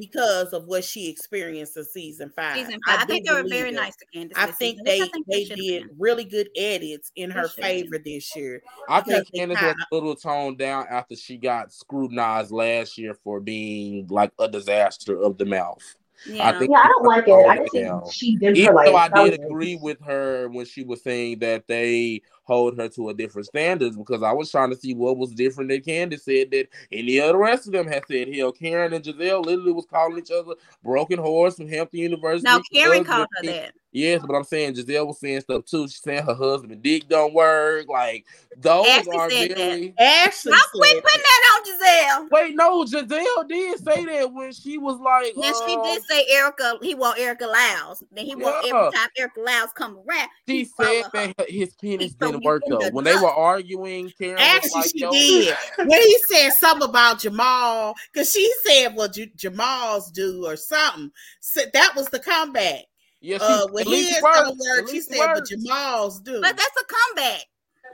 because of what she experienced in season five. Season five. I, do think they were very it. nice to Candiace. I think they I think they should've did been. really good edits in her favor this year. I think they Candiace was kinda- a little toned down after she got scrutinized last year for being like a disaster of the mouth. Yeah. I think Yeah, I don't like it. I just Yeah. think she did her Even life. though I did was it. agree with her when she was saying that they hold her to a different standards, because I was trying to see what was different that Candiace said that any of the rest of them had said. Hell, Karen and Gizelle literally was calling each other broken horse from Hampton University. now Karen called her that. Yes, but I'm saying Gizelle was saying stuff too. She's saying her husband dick don't work. Like those Ashley are said that. very. Ashley Stop quit putting that on Gizelle. Wait, no, Gizelle did say that when she was like, Yes, she um, did say Erica. He want Erica Lyles. Then he want every time Erica Lyles come around. She he said that her- his penis throw didn't you work though. the When they were arguing, Karen Actually, like, she did. When he said something about Jamal, because she said, "Well, J- Jamal's do or something." So that was the comeback. yeah, she Uh, when at least his worked. don't work, she least it said, "But worked. Jamal's do." But that's a comeback.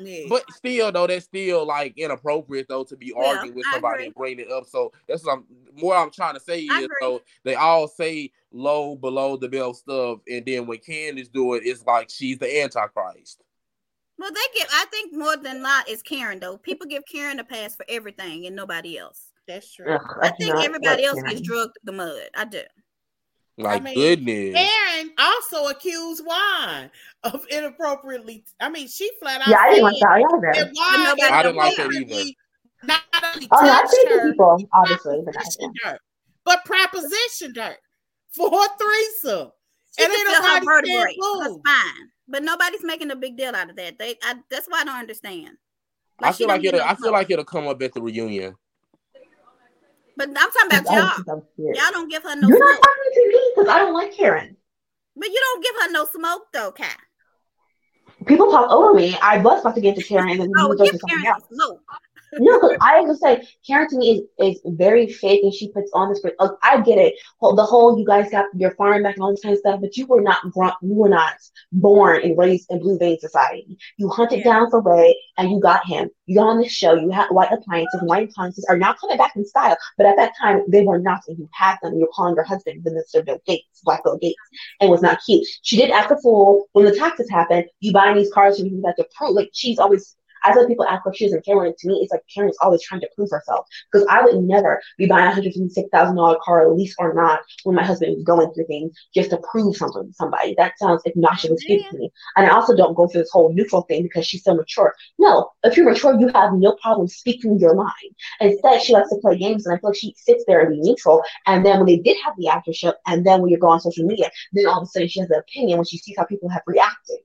Yeah. But still, though, that's still like inappropriate though to be Yeah, arguing with I somebody agree. and bring it up. So that's what I'm more I'm trying to say I is agree. so they all say low below the belt stuff, and then when Candiace do it, it's like she's the antichrist. Well, they give. I think more than not is Karen though. People give Karen a pass for everything and nobody else. That's true. Ugh, I think everybody else Karen gets drugged the mud. I do. Like mean, goodness. Karen also accused Juan of inappropriately. I mean, she flat out Yeah, I didn't like that either. Juan I didn't like that inappropriately Not only Oh touched her, people, obviously, but propositioned her, but propositioned her for a threesome. She And can ain't feel her nobody said vertebrae. Her boo. Spine. But nobody's making a big deal out of that. They I, that's why I don't understand. I feel like it'll. I feel like it'll come up at the reunion. But I'm talking about y'all. I'm. Y'all don't give her no You're not smoke. talking to me because I don't like Karen. But you don't give her no smoke though, Kai. People talk over me. I was about to get to Karen and then Oh, we go give to Karen else. smoke. No, I to say, Karen to me is, is very fake, and she puts on this. I get it, the whole you guys got your farm back and all this kind of stuff, but you were not you were not born and raised in blue vein society. You hunted Yeah. down for Ray, and you got him. You got on the show. You had white appliances. White appliances are now coming back in style, but at that time they were not. And you had them. You're calling your husband the Mr. Bill Gates, Black Bill Gates, and was not cute. She did act a fool when the taxes happened. You buying these cars for people that to prove. Like she's always as when people act like she isn't Karen, to me, it's like Karen's always trying to prove herself. Because I would never be buying a hundred and six thousand dollar car, at least or not, when my husband is going through things just to prove something to somebody. That sounds obnoxious and stupid to me. And I also don't go through this whole neutral thing because she's so mature. No, if you're mature, you have no problem speaking your mind. Instead, she likes to play games, and I feel like she sits there and be neutral. And then when they did have the actorship, and then when you go on social media, then all of a sudden she has an opinion when she sees how people have reacted.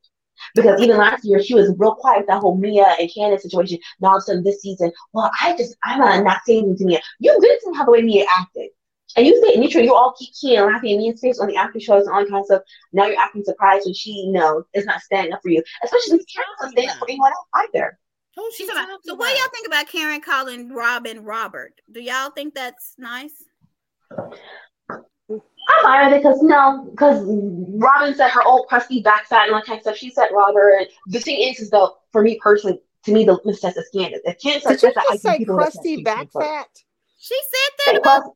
Because even last year she was real quiet with that whole Mia and Candiace situation. Now all of a sudden this season, well, I just I'm not, not saying anything to Mia. You didn't see how the way Mia acted. And you say neutral, you all keep keying and laughing at Mia's face on the after shows and all that kind of stuff. Now you're acting surprised when she you know is not standing up for you. Especially since Karen's not standing up for anyone else either. Who's she She's about, so what do y'all think about Karen calling Robyn Robert? Do y'all think that's nice? I'm fine with it because no, because Robyn said her old crusty back fat and all that kind of stuff. She said Robert. The thing is, is though, for me personally, to me, the litmus test is Candiace. If Candiace Did says you that, I just think say people would crusty back fat? She said that about crust-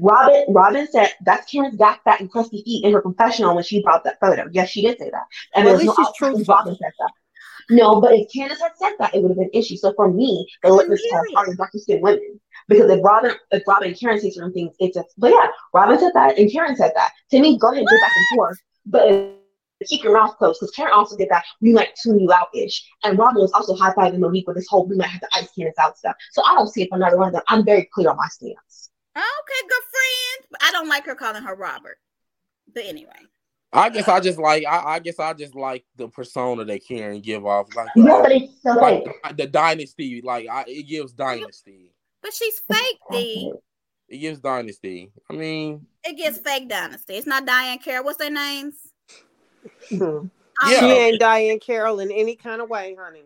Robyn, Robyn said that's Karen's back fat and crusty feet in her confessional when she brought that photo. Yes, she did say that. And Well, at there's no least she's outside truthful. Robyn said that. No, but if Candiace had said that, it would have been an issue. So for me, the I litmus didn't hear test it. are the darker skinned women. Because if Robyn, if Robyn and Karen say certain things, it's just. But yeah, Robyn said that and Karen said that. To me, go ahead and go back and forth, but keep your mouth closed. Because Karen also did that. We might tune you out ish, and Robyn was also high fiving Monique with this whole we might have to ice Candiace out stuff. So I don't see it from neither one of them. I'm very clear on my stance. Okay, good friend. But I don't like her calling her Robert. But anyway. I guess I just like. I, I guess I just like the persona that Karen give off, like, Yeah, uh, so like like. the dynasty. Like I, it gives dynasty. But she's fake, D. It gives dynasty. I mean, It gets fake dynasty. It's not Diahann Carroll. What's their names? Mhm. Um, Yeah. She ain't Diahann Carroll in any kind of way, honey.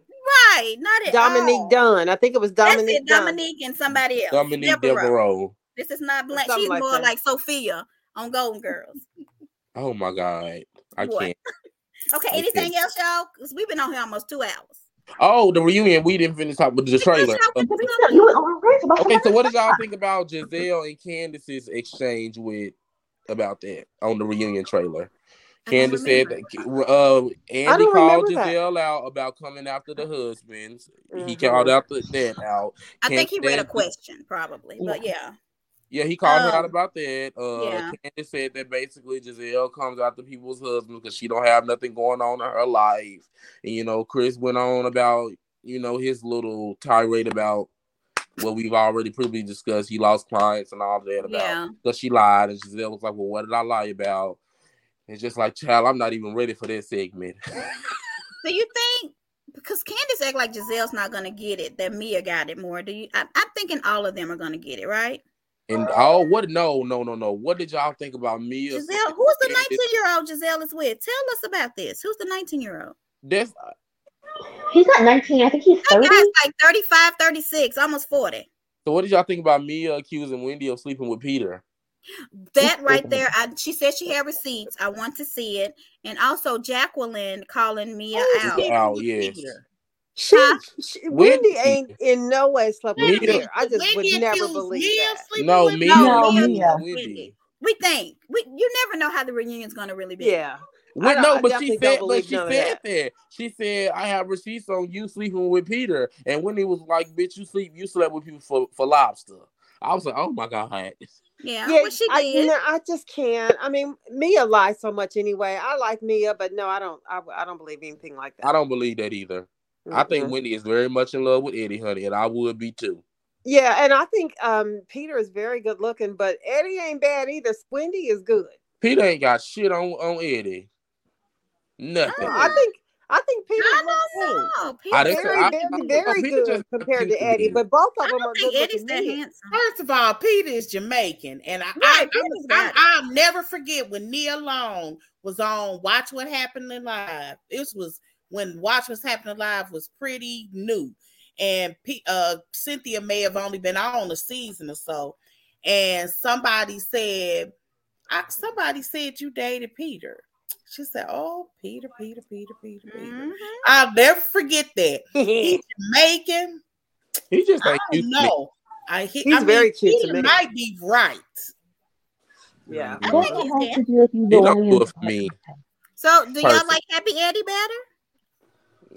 Right. Not at Dominique all. Dunn. I think it was That's Dominique it, Dunn. Dominique and somebody else. Dominique Devereaux. Devereaux. This is not black. She's like more that. like Sophia on Golden Girls. Oh my god, I What? can't. Okay, Okay. anything else, y'all? Because we've been on here almost two hours. Oh, the reunion. We didn't finish talking with the trailer. Y'all can- You were on race about Okay, so what did y'all think about Gizelle and Candiace's exchange with about that on the reunion trailer? Candiace said that uh, Andy don't called remember that. Gizelle out about coming after the husbands. He Mhm. called out the, that out. I think he read a question, probably. But yeah. Yeah, he called her out Um, about that. Uh, yeah. Candiace said that basically Gizelle comes after people's husbands because she don't have nothing going on in her life. And you know, Chris went on about you know his little tirade about what we've already previously discussed. He lost clients and all that about Yeah. because she lied, and Gizelle was like, "Well, what did I lie about?" It's just like, child, I'm not even ready for that segment. Do you think because Candiace act like Gizelle's not gonna get it, that Mia got it more? Do you I, I'm thinking all of them are gonna get it, right? And oh, what? No, no, no, no. What did y'all think about Mia? Gizelle, who's the 19 year old Gizelle is with? Tell us about this. Who's the 19 year old? That's uh, He's not 19. I think he's 30. guy's like 35, 36, almost 40. so. What did y'all think about Mia accusing Wendy of sleeping with Peter? That right there, I, she said she had receipts. I want to see it. And also Jacqueline calling Mia Who's out. sleeping Out, with yes. Peter? She, Huh? she Wendy. Wendy ain't in no way slept with Mia. Pierre. I just would Wendy never believe Mia that. No, with Mia. him. No, Mia. Mia. Wendy. We think we you never know how the reunion's gonna really be. Yeah. Well, don't- no, but she said, but she said that. She said, "I have receipts on you sleeping with Peter." And when he was like, "Bitch, you sleep, you slept with people for, for lobster." I was like, "Oh my god!" Yeah, Yeah, well, she I, did. no, I just can't. I mean, Mia lies so much anyway. I like Mia, but no, I don't. I, I don't believe anything like that. I don't believe that either. I think Wendy is very much in love with Eddie, honey, and I would be too. Yeah, and I think um Peter is very good looking, but Eddie ain't bad either. Wendy is good. Peter ain't got shit on on Eddie. Nothing. So I think I think Peter I don't know. I People didn't- very, I- very, I- very Peter good just- compared to Eddie, but both of them are don't good think Eddie's looking that handsome. First of all, Peter is Jamaican, and I, Right, I, I, I I'll never forget when Nia Long was on Watch What Happened in Live. This was when Watch What's Happening Live was pretty new, and P, uh, Cynthia may have only been on a season or so, and somebody said, I, somebody said you dated Peter. She said, "Oh, Peter, Peter, Peter, Peter, Peter." Mhm. I'll never forget that. He's Jamaican. He just I ain't don't used to me. know. I, he, He's I mean, very cute to Peter me. might be right. Yeah. I I think he's to do with you He don't going do in- it for me. So, do y'all Perfect. like Happy Eddie better?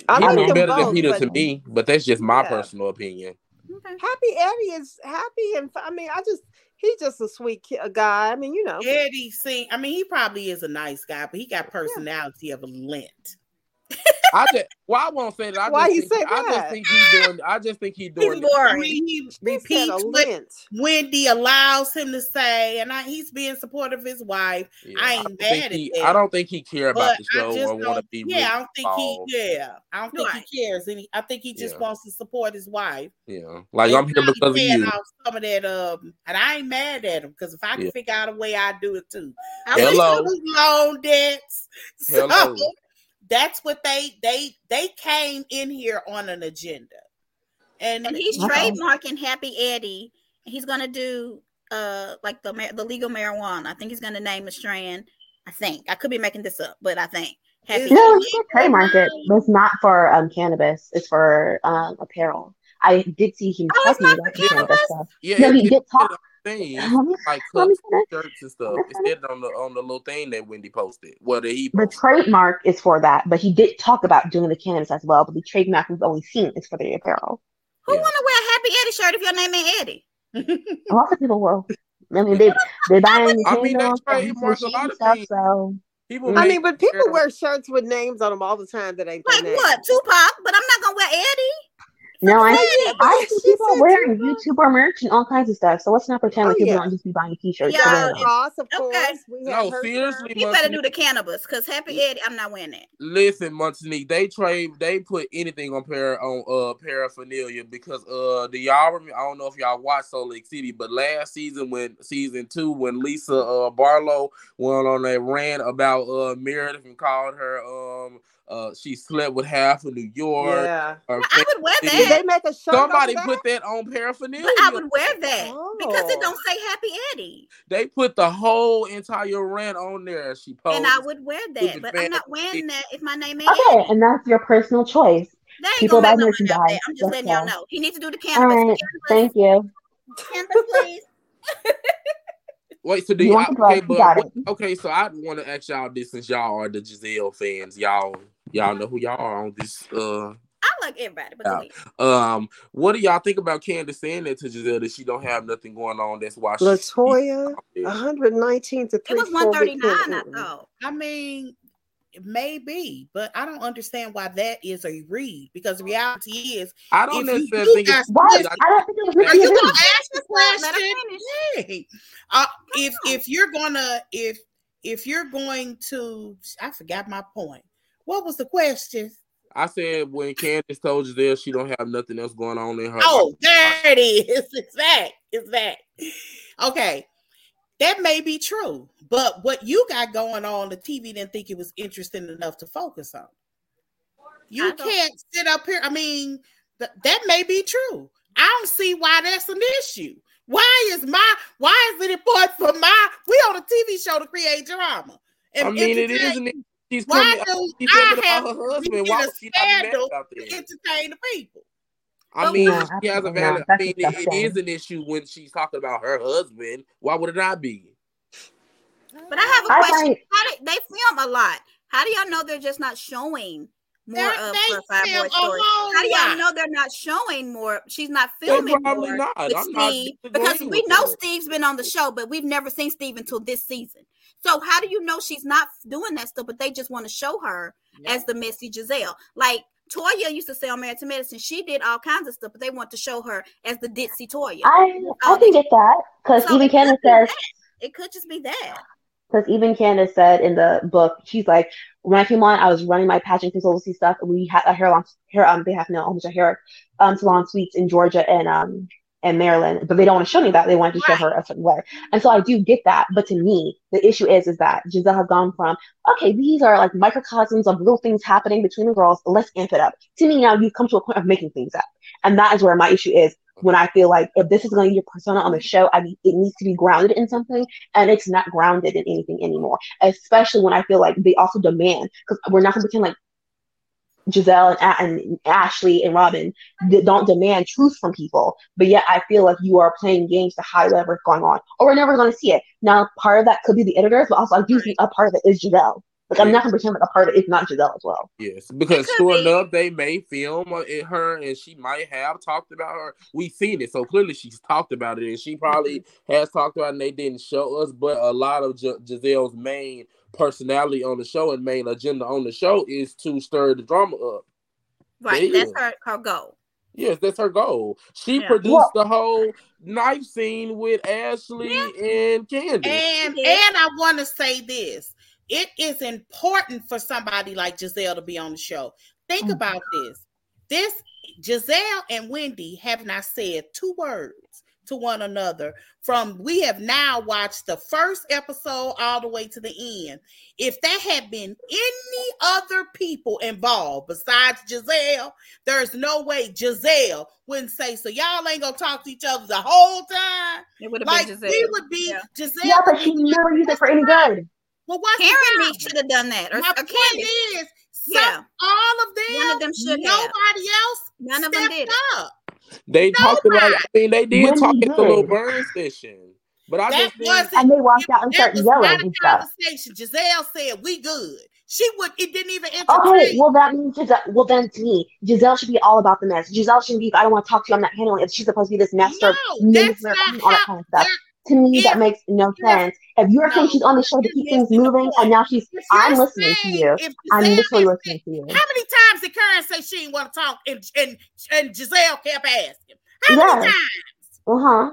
I He like was them better than Peter but to me, but that's just my Yeah. personal opinion. Okay. Happy Eddie is happy, and I mean, I just he's just a sweet ki- a guy. I mean, you know, Eddie sing. I mean, he probably is a nice guy, but he got personality of a lint. I just well, I won't say that. I Why just you think, say I just think he's doing. I just think he's doing. He's I mean, he he repeats what. Wendy allows him to say, and I, he's being supportive of his wife. Yeah, I ain't don't mad at he, that. I don't think he care about But the show just or want to be. Yeah, really I don't think involved. he. Yeah, I don't think Right. he cares. And he, I think he just Yeah. wants to support his wife. Yeah, like And I'm here because of you. Some of that, um, and I ain't mad at him because if I can Yeah. figure out a way, I do it too. I Hello. least it loan debts. So Hello. That's what they they they came in here on an agenda, and, and he's trademarking Happy Eddie. He's gonna do uh like the the legal marijuana. I think he's gonna name a strand. I think I could be making this up, but I think Happy. No, Eddie. you can trademark it, but it's not for um cannabis. It's for um apparel. I did see him Oh, talking about cannabis cannabis? stuff. Yeah, No, it, he it, did talk. it, thing, like let cups, shirts and stuff. Let me It said on the on the little thing that Wendy posted. Well, that he The trademark is for that, but he did talk about doing the cannabis as well. But the trademark we've only seen is for the apparel. Who Yeah. wanna wear a Happy Eddie shirt if your name ain't Eddie? Lots of people will. I mean, they they buying I mean, they candles and trademark a lot shady of stuff. things. So People mm-hmm. I mean, but people wear shirts with names on them all the time that ain't their Like name. what? Tupac, but I'm not gonna wear Eddie. No, I Yeah, I she see people wearing Tupac. YouTuber merch and all kinds of stuff. So let's not pretend Oh, like people yeah. don't just be buying T-shirts. Yeah, for Diana random. Ross, of Okay. course. We No, have her seriously, shirt. He better do the cannabis because Happy Eddie, I'm not wearing that. Listen, Montanique, they trade, they put anything on para on uh paraphernalia because uh do y'all remember? I don't know if y'all watched Salt Lake City, but last season when season two when Lisa uh Barlow went on that rant about uh Meredith and called her um uh she slept with half of New York. Yeah. her I would wear Did Did that. they make a shirt? Somebody over that? put that on paraphernalia. But I would wear that because it Oh. don't say Happy Eddie, They put the whole entire rant on there. She posted. and I would wear that. But I'm not wearing that if my name ain't Okay, Eddie. and that's your personal choice. They ain't People gonna buy make no money off that. merchandise. I'm just That's letting y'all know. He needs to do the All cannabis. right, thank you. cannabis, please. Wait, so do You you, want I, the okay, but got what- it. okay, so I want to ask y'all this since y'all are the Gizelle fans, y'all y'all know who y'all are on this. Uh, I like everybody, but Yeah. go ahead. um, what do y'all think about Candiace saying that to Gizelle that she don't have nothing going on? That's why she. Latoya, Yeah. 119 to it was 139. I thought. I mean, maybe, but I don't understand why that is a read because the reality is, I don't if you necessarily think it's. ask- What? I- I don't think it was are you gonna ask the question? Hey, uh, if if you're gonna if if you're going to, I forgot my point. What was the question? I said when Candiace told Gizelle she don't have nothing else going on in her. Oh, life. there it is. It's that. It's that. Okay. That may be true, but what you got going on, the TV didn't think it was interesting enough to focus on. You can't sit up here. I mean, th- that may be true. I don't see why that's an issue. Why is my why is it important for my we on a TV show to create drama? I mean, it entertain- isn't. She she's Why coming. do She's I have her to husband. Why would she not be mad scandal about to entertain the people? I mean, No, she has a absolutely valid. not. I mean, it, it is an issue when she's talking about her husband. Why would it not be? But I have a I question. find How do, they film a lot. How do y'all know they're just not showing more They're- of her five film boy a story? How do y'all lot. know they're not showing more? She's not filming probably more not. with I'm not Steve because we know that. Steve's been on the show, but we've never seen Steve until this season. So how do you know she's not doing that stuff? But they just want to show her as the messy Gizelle. Like Toya used to say on Married to Medicine, she did all kinds of stuff, but they want to show her as the ditzy Toya. I I can get that because So even Candiace be says. It could just be that. because even Candiace said in the book, she's like, when I came on, I was running my pageant consultancy stuff, and we had a hair salon, hair um, they have no almost a hair um salon suites in Georgia and um and Maryland, but they don't want to show me that. They want to show her a certain way, and so I do get that. But to me, the issue is is that Gizelle has gone from okay, these are like microcosms of little things happening between the girls. Let's amp it up. To me, now you've come to a point of making things up, and that is where my issue is. When I feel like if this is going to be your persona on the show, I mean, it needs to be grounded in something, and it's not grounded in anything anymore. Especially when I feel like they also demand because we're not going to pretend like Gizelle and, and Ashley and Robyn d- don't demand truth from people, but yet I feel like you are playing games to hide whatever's going on, or we're never going to see it. Now, part of that could be the editors, but also I do think a part of it is Gizelle. Like I'm not going to pretend like a part of it is not Gizelle as well. Yes, because could sure be. enough, they may film uh, it, her, and she might have talked about her. We've seen it, so clearly she's talked about it, and she probably has talked about it, and they didn't show us. But a lot of Gi- Gizelle's main personality on the show and main agenda on the show is to stir the drama up. Right. Yeah. That's her, her goal. Yes, that's her goal. She Yeah. produced Well- the whole knife scene with Ashley and Candiace. And Yeah. and I want to say this. It is important for somebody like Gizelle to be on the show. Think Mhm. about this. This Gizelle and Wendy have not said two words to one another from we have now watched the first episode all the way to the end. If there had been any other people involved besides Gizelle, there's no way Gizelle wouldn't say so. Y'all ain't gonna talk to each other the whole time. It would have Like been we would be Yeah. Gizelle. Yeah, but she never used it for any good. well, what's Karen the me should have done that. Or, My or point Candiace. is, some, Yeah. all of them, One of them should have. nobody else None of them stepped did up. They talked about. I mean, they did Wendy talk at the little did. burn session, but I That just think wasn't. And they walked out and that started was yelling not a and stuff. conversation. Gizelle said, "We good." She would. It didn't even oh, Okay, well that means Gizelle. Well then, to me, Gizelle should be all about the mess. Gizelle shouldn't be. I don't want to talk to you. I'm not handling it. She's supposed to be this master, no, that's manipulator, not all that kind of stuff. To me, that makes no if- sense. If you're saying no, she's on the show to keep things moving, and now she's, I'm you're listening to you. I'm literally is listening to you. How many times did Karen say she didn't want to talk, and and, and Gizelle kept asking? How many times? Uh huh.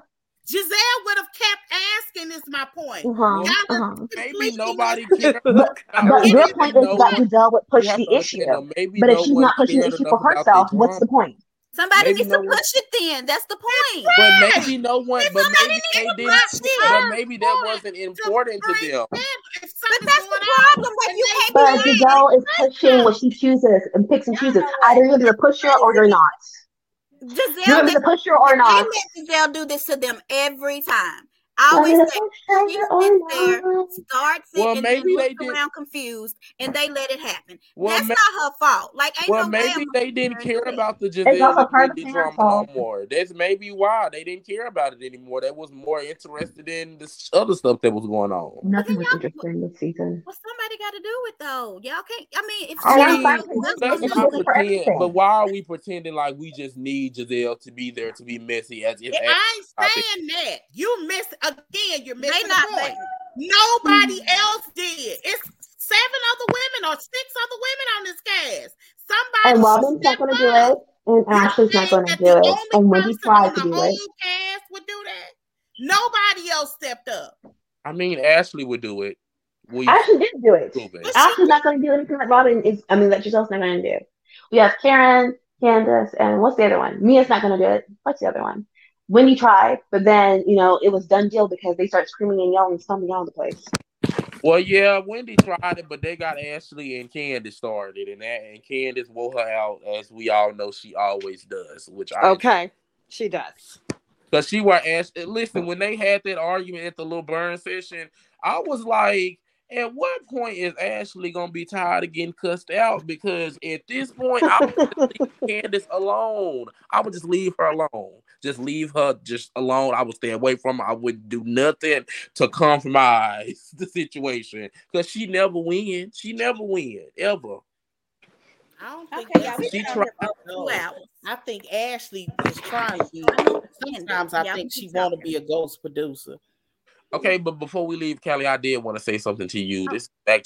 Gizelle would have kept asking. Is my point. Uh huh. uh-huh. maybe nobody missing- cared. But but your point is that Gizelle would push you the issue. though, Maybe But no if she's not pushing the issue for herself, what's the point? Somebody Maybe needs no to one- push it then. That's the point. But maybe no one. But somebody maybe needs they to didn't. But maybe that wasn't important to bring them. them. But that's the problem. Like you can't But be Gizelle is pushing what she chooses and picks and chooses. Either you're gonna push her or you're not. You're Gizelle. gonna push her or they not. Gizelle do this to them every time. I You're always gonna say push she sits there, not. starts it, Well, and maybe then they looks did- around confused, and they let it happen. Well, That's ma- not her fault. Like, ain't well, no way maybe I'm they didn't care do about the It's Gizelle also and part of Wendy the drama fault. no more. That's maybe why they didn't care about it anymore. They was more interested in this other stuff that was going on. Nothing was y'all- interesting this season. What somebody got to do with though? Y'all can't. I mean, if And I mean, let's not looking pretend. But why are we pretending like we just need Gizelle to be there to be messy as if I ain't saying that. You miss again. You're they missing not, the point. they, Nobody else did. It's seven other women or six other women on this cast. Somebody And Robyn's not gonna do it, and Ashley's not gonna do it. And Wendy person tried to do it. cast would do that. Nobody else stepped up. I mean, Ashley would do it. We Ashley did do it. proven. Ashley's not gonna do anything that Robyn is. I mean, that Gizelle's not gonna do. We have Karen, Candiace, and what's the other one? Mia's not gonna do it. What's the other one? Wendy tried, but then you know it was done deal because they start screaming and yelling and stomping all the place. Well, yeah, Wendy tried it, but they got Ashley and Candiace started, and that and Candiace wore her out, as we all know she always does. Which I Okay, she does. Because she were Ash. Listen, when they had that argument at the little burn session, I was like, at what point is Ashley gonna be tired of getting cussed out? Because at this point, I would just leave Candiace alone. I would just leave her alone. Just leave her just alone. I would stay away from her. I would do nothing to compromise the situation because she never wins. She never win ever. I don't think Okay, that's She tried- No. I think Ashley is trying to. Sometimes I think she want to be a ghost producer. Okay, but before we leave, Kelly, I did want to say something to you. Oh. This back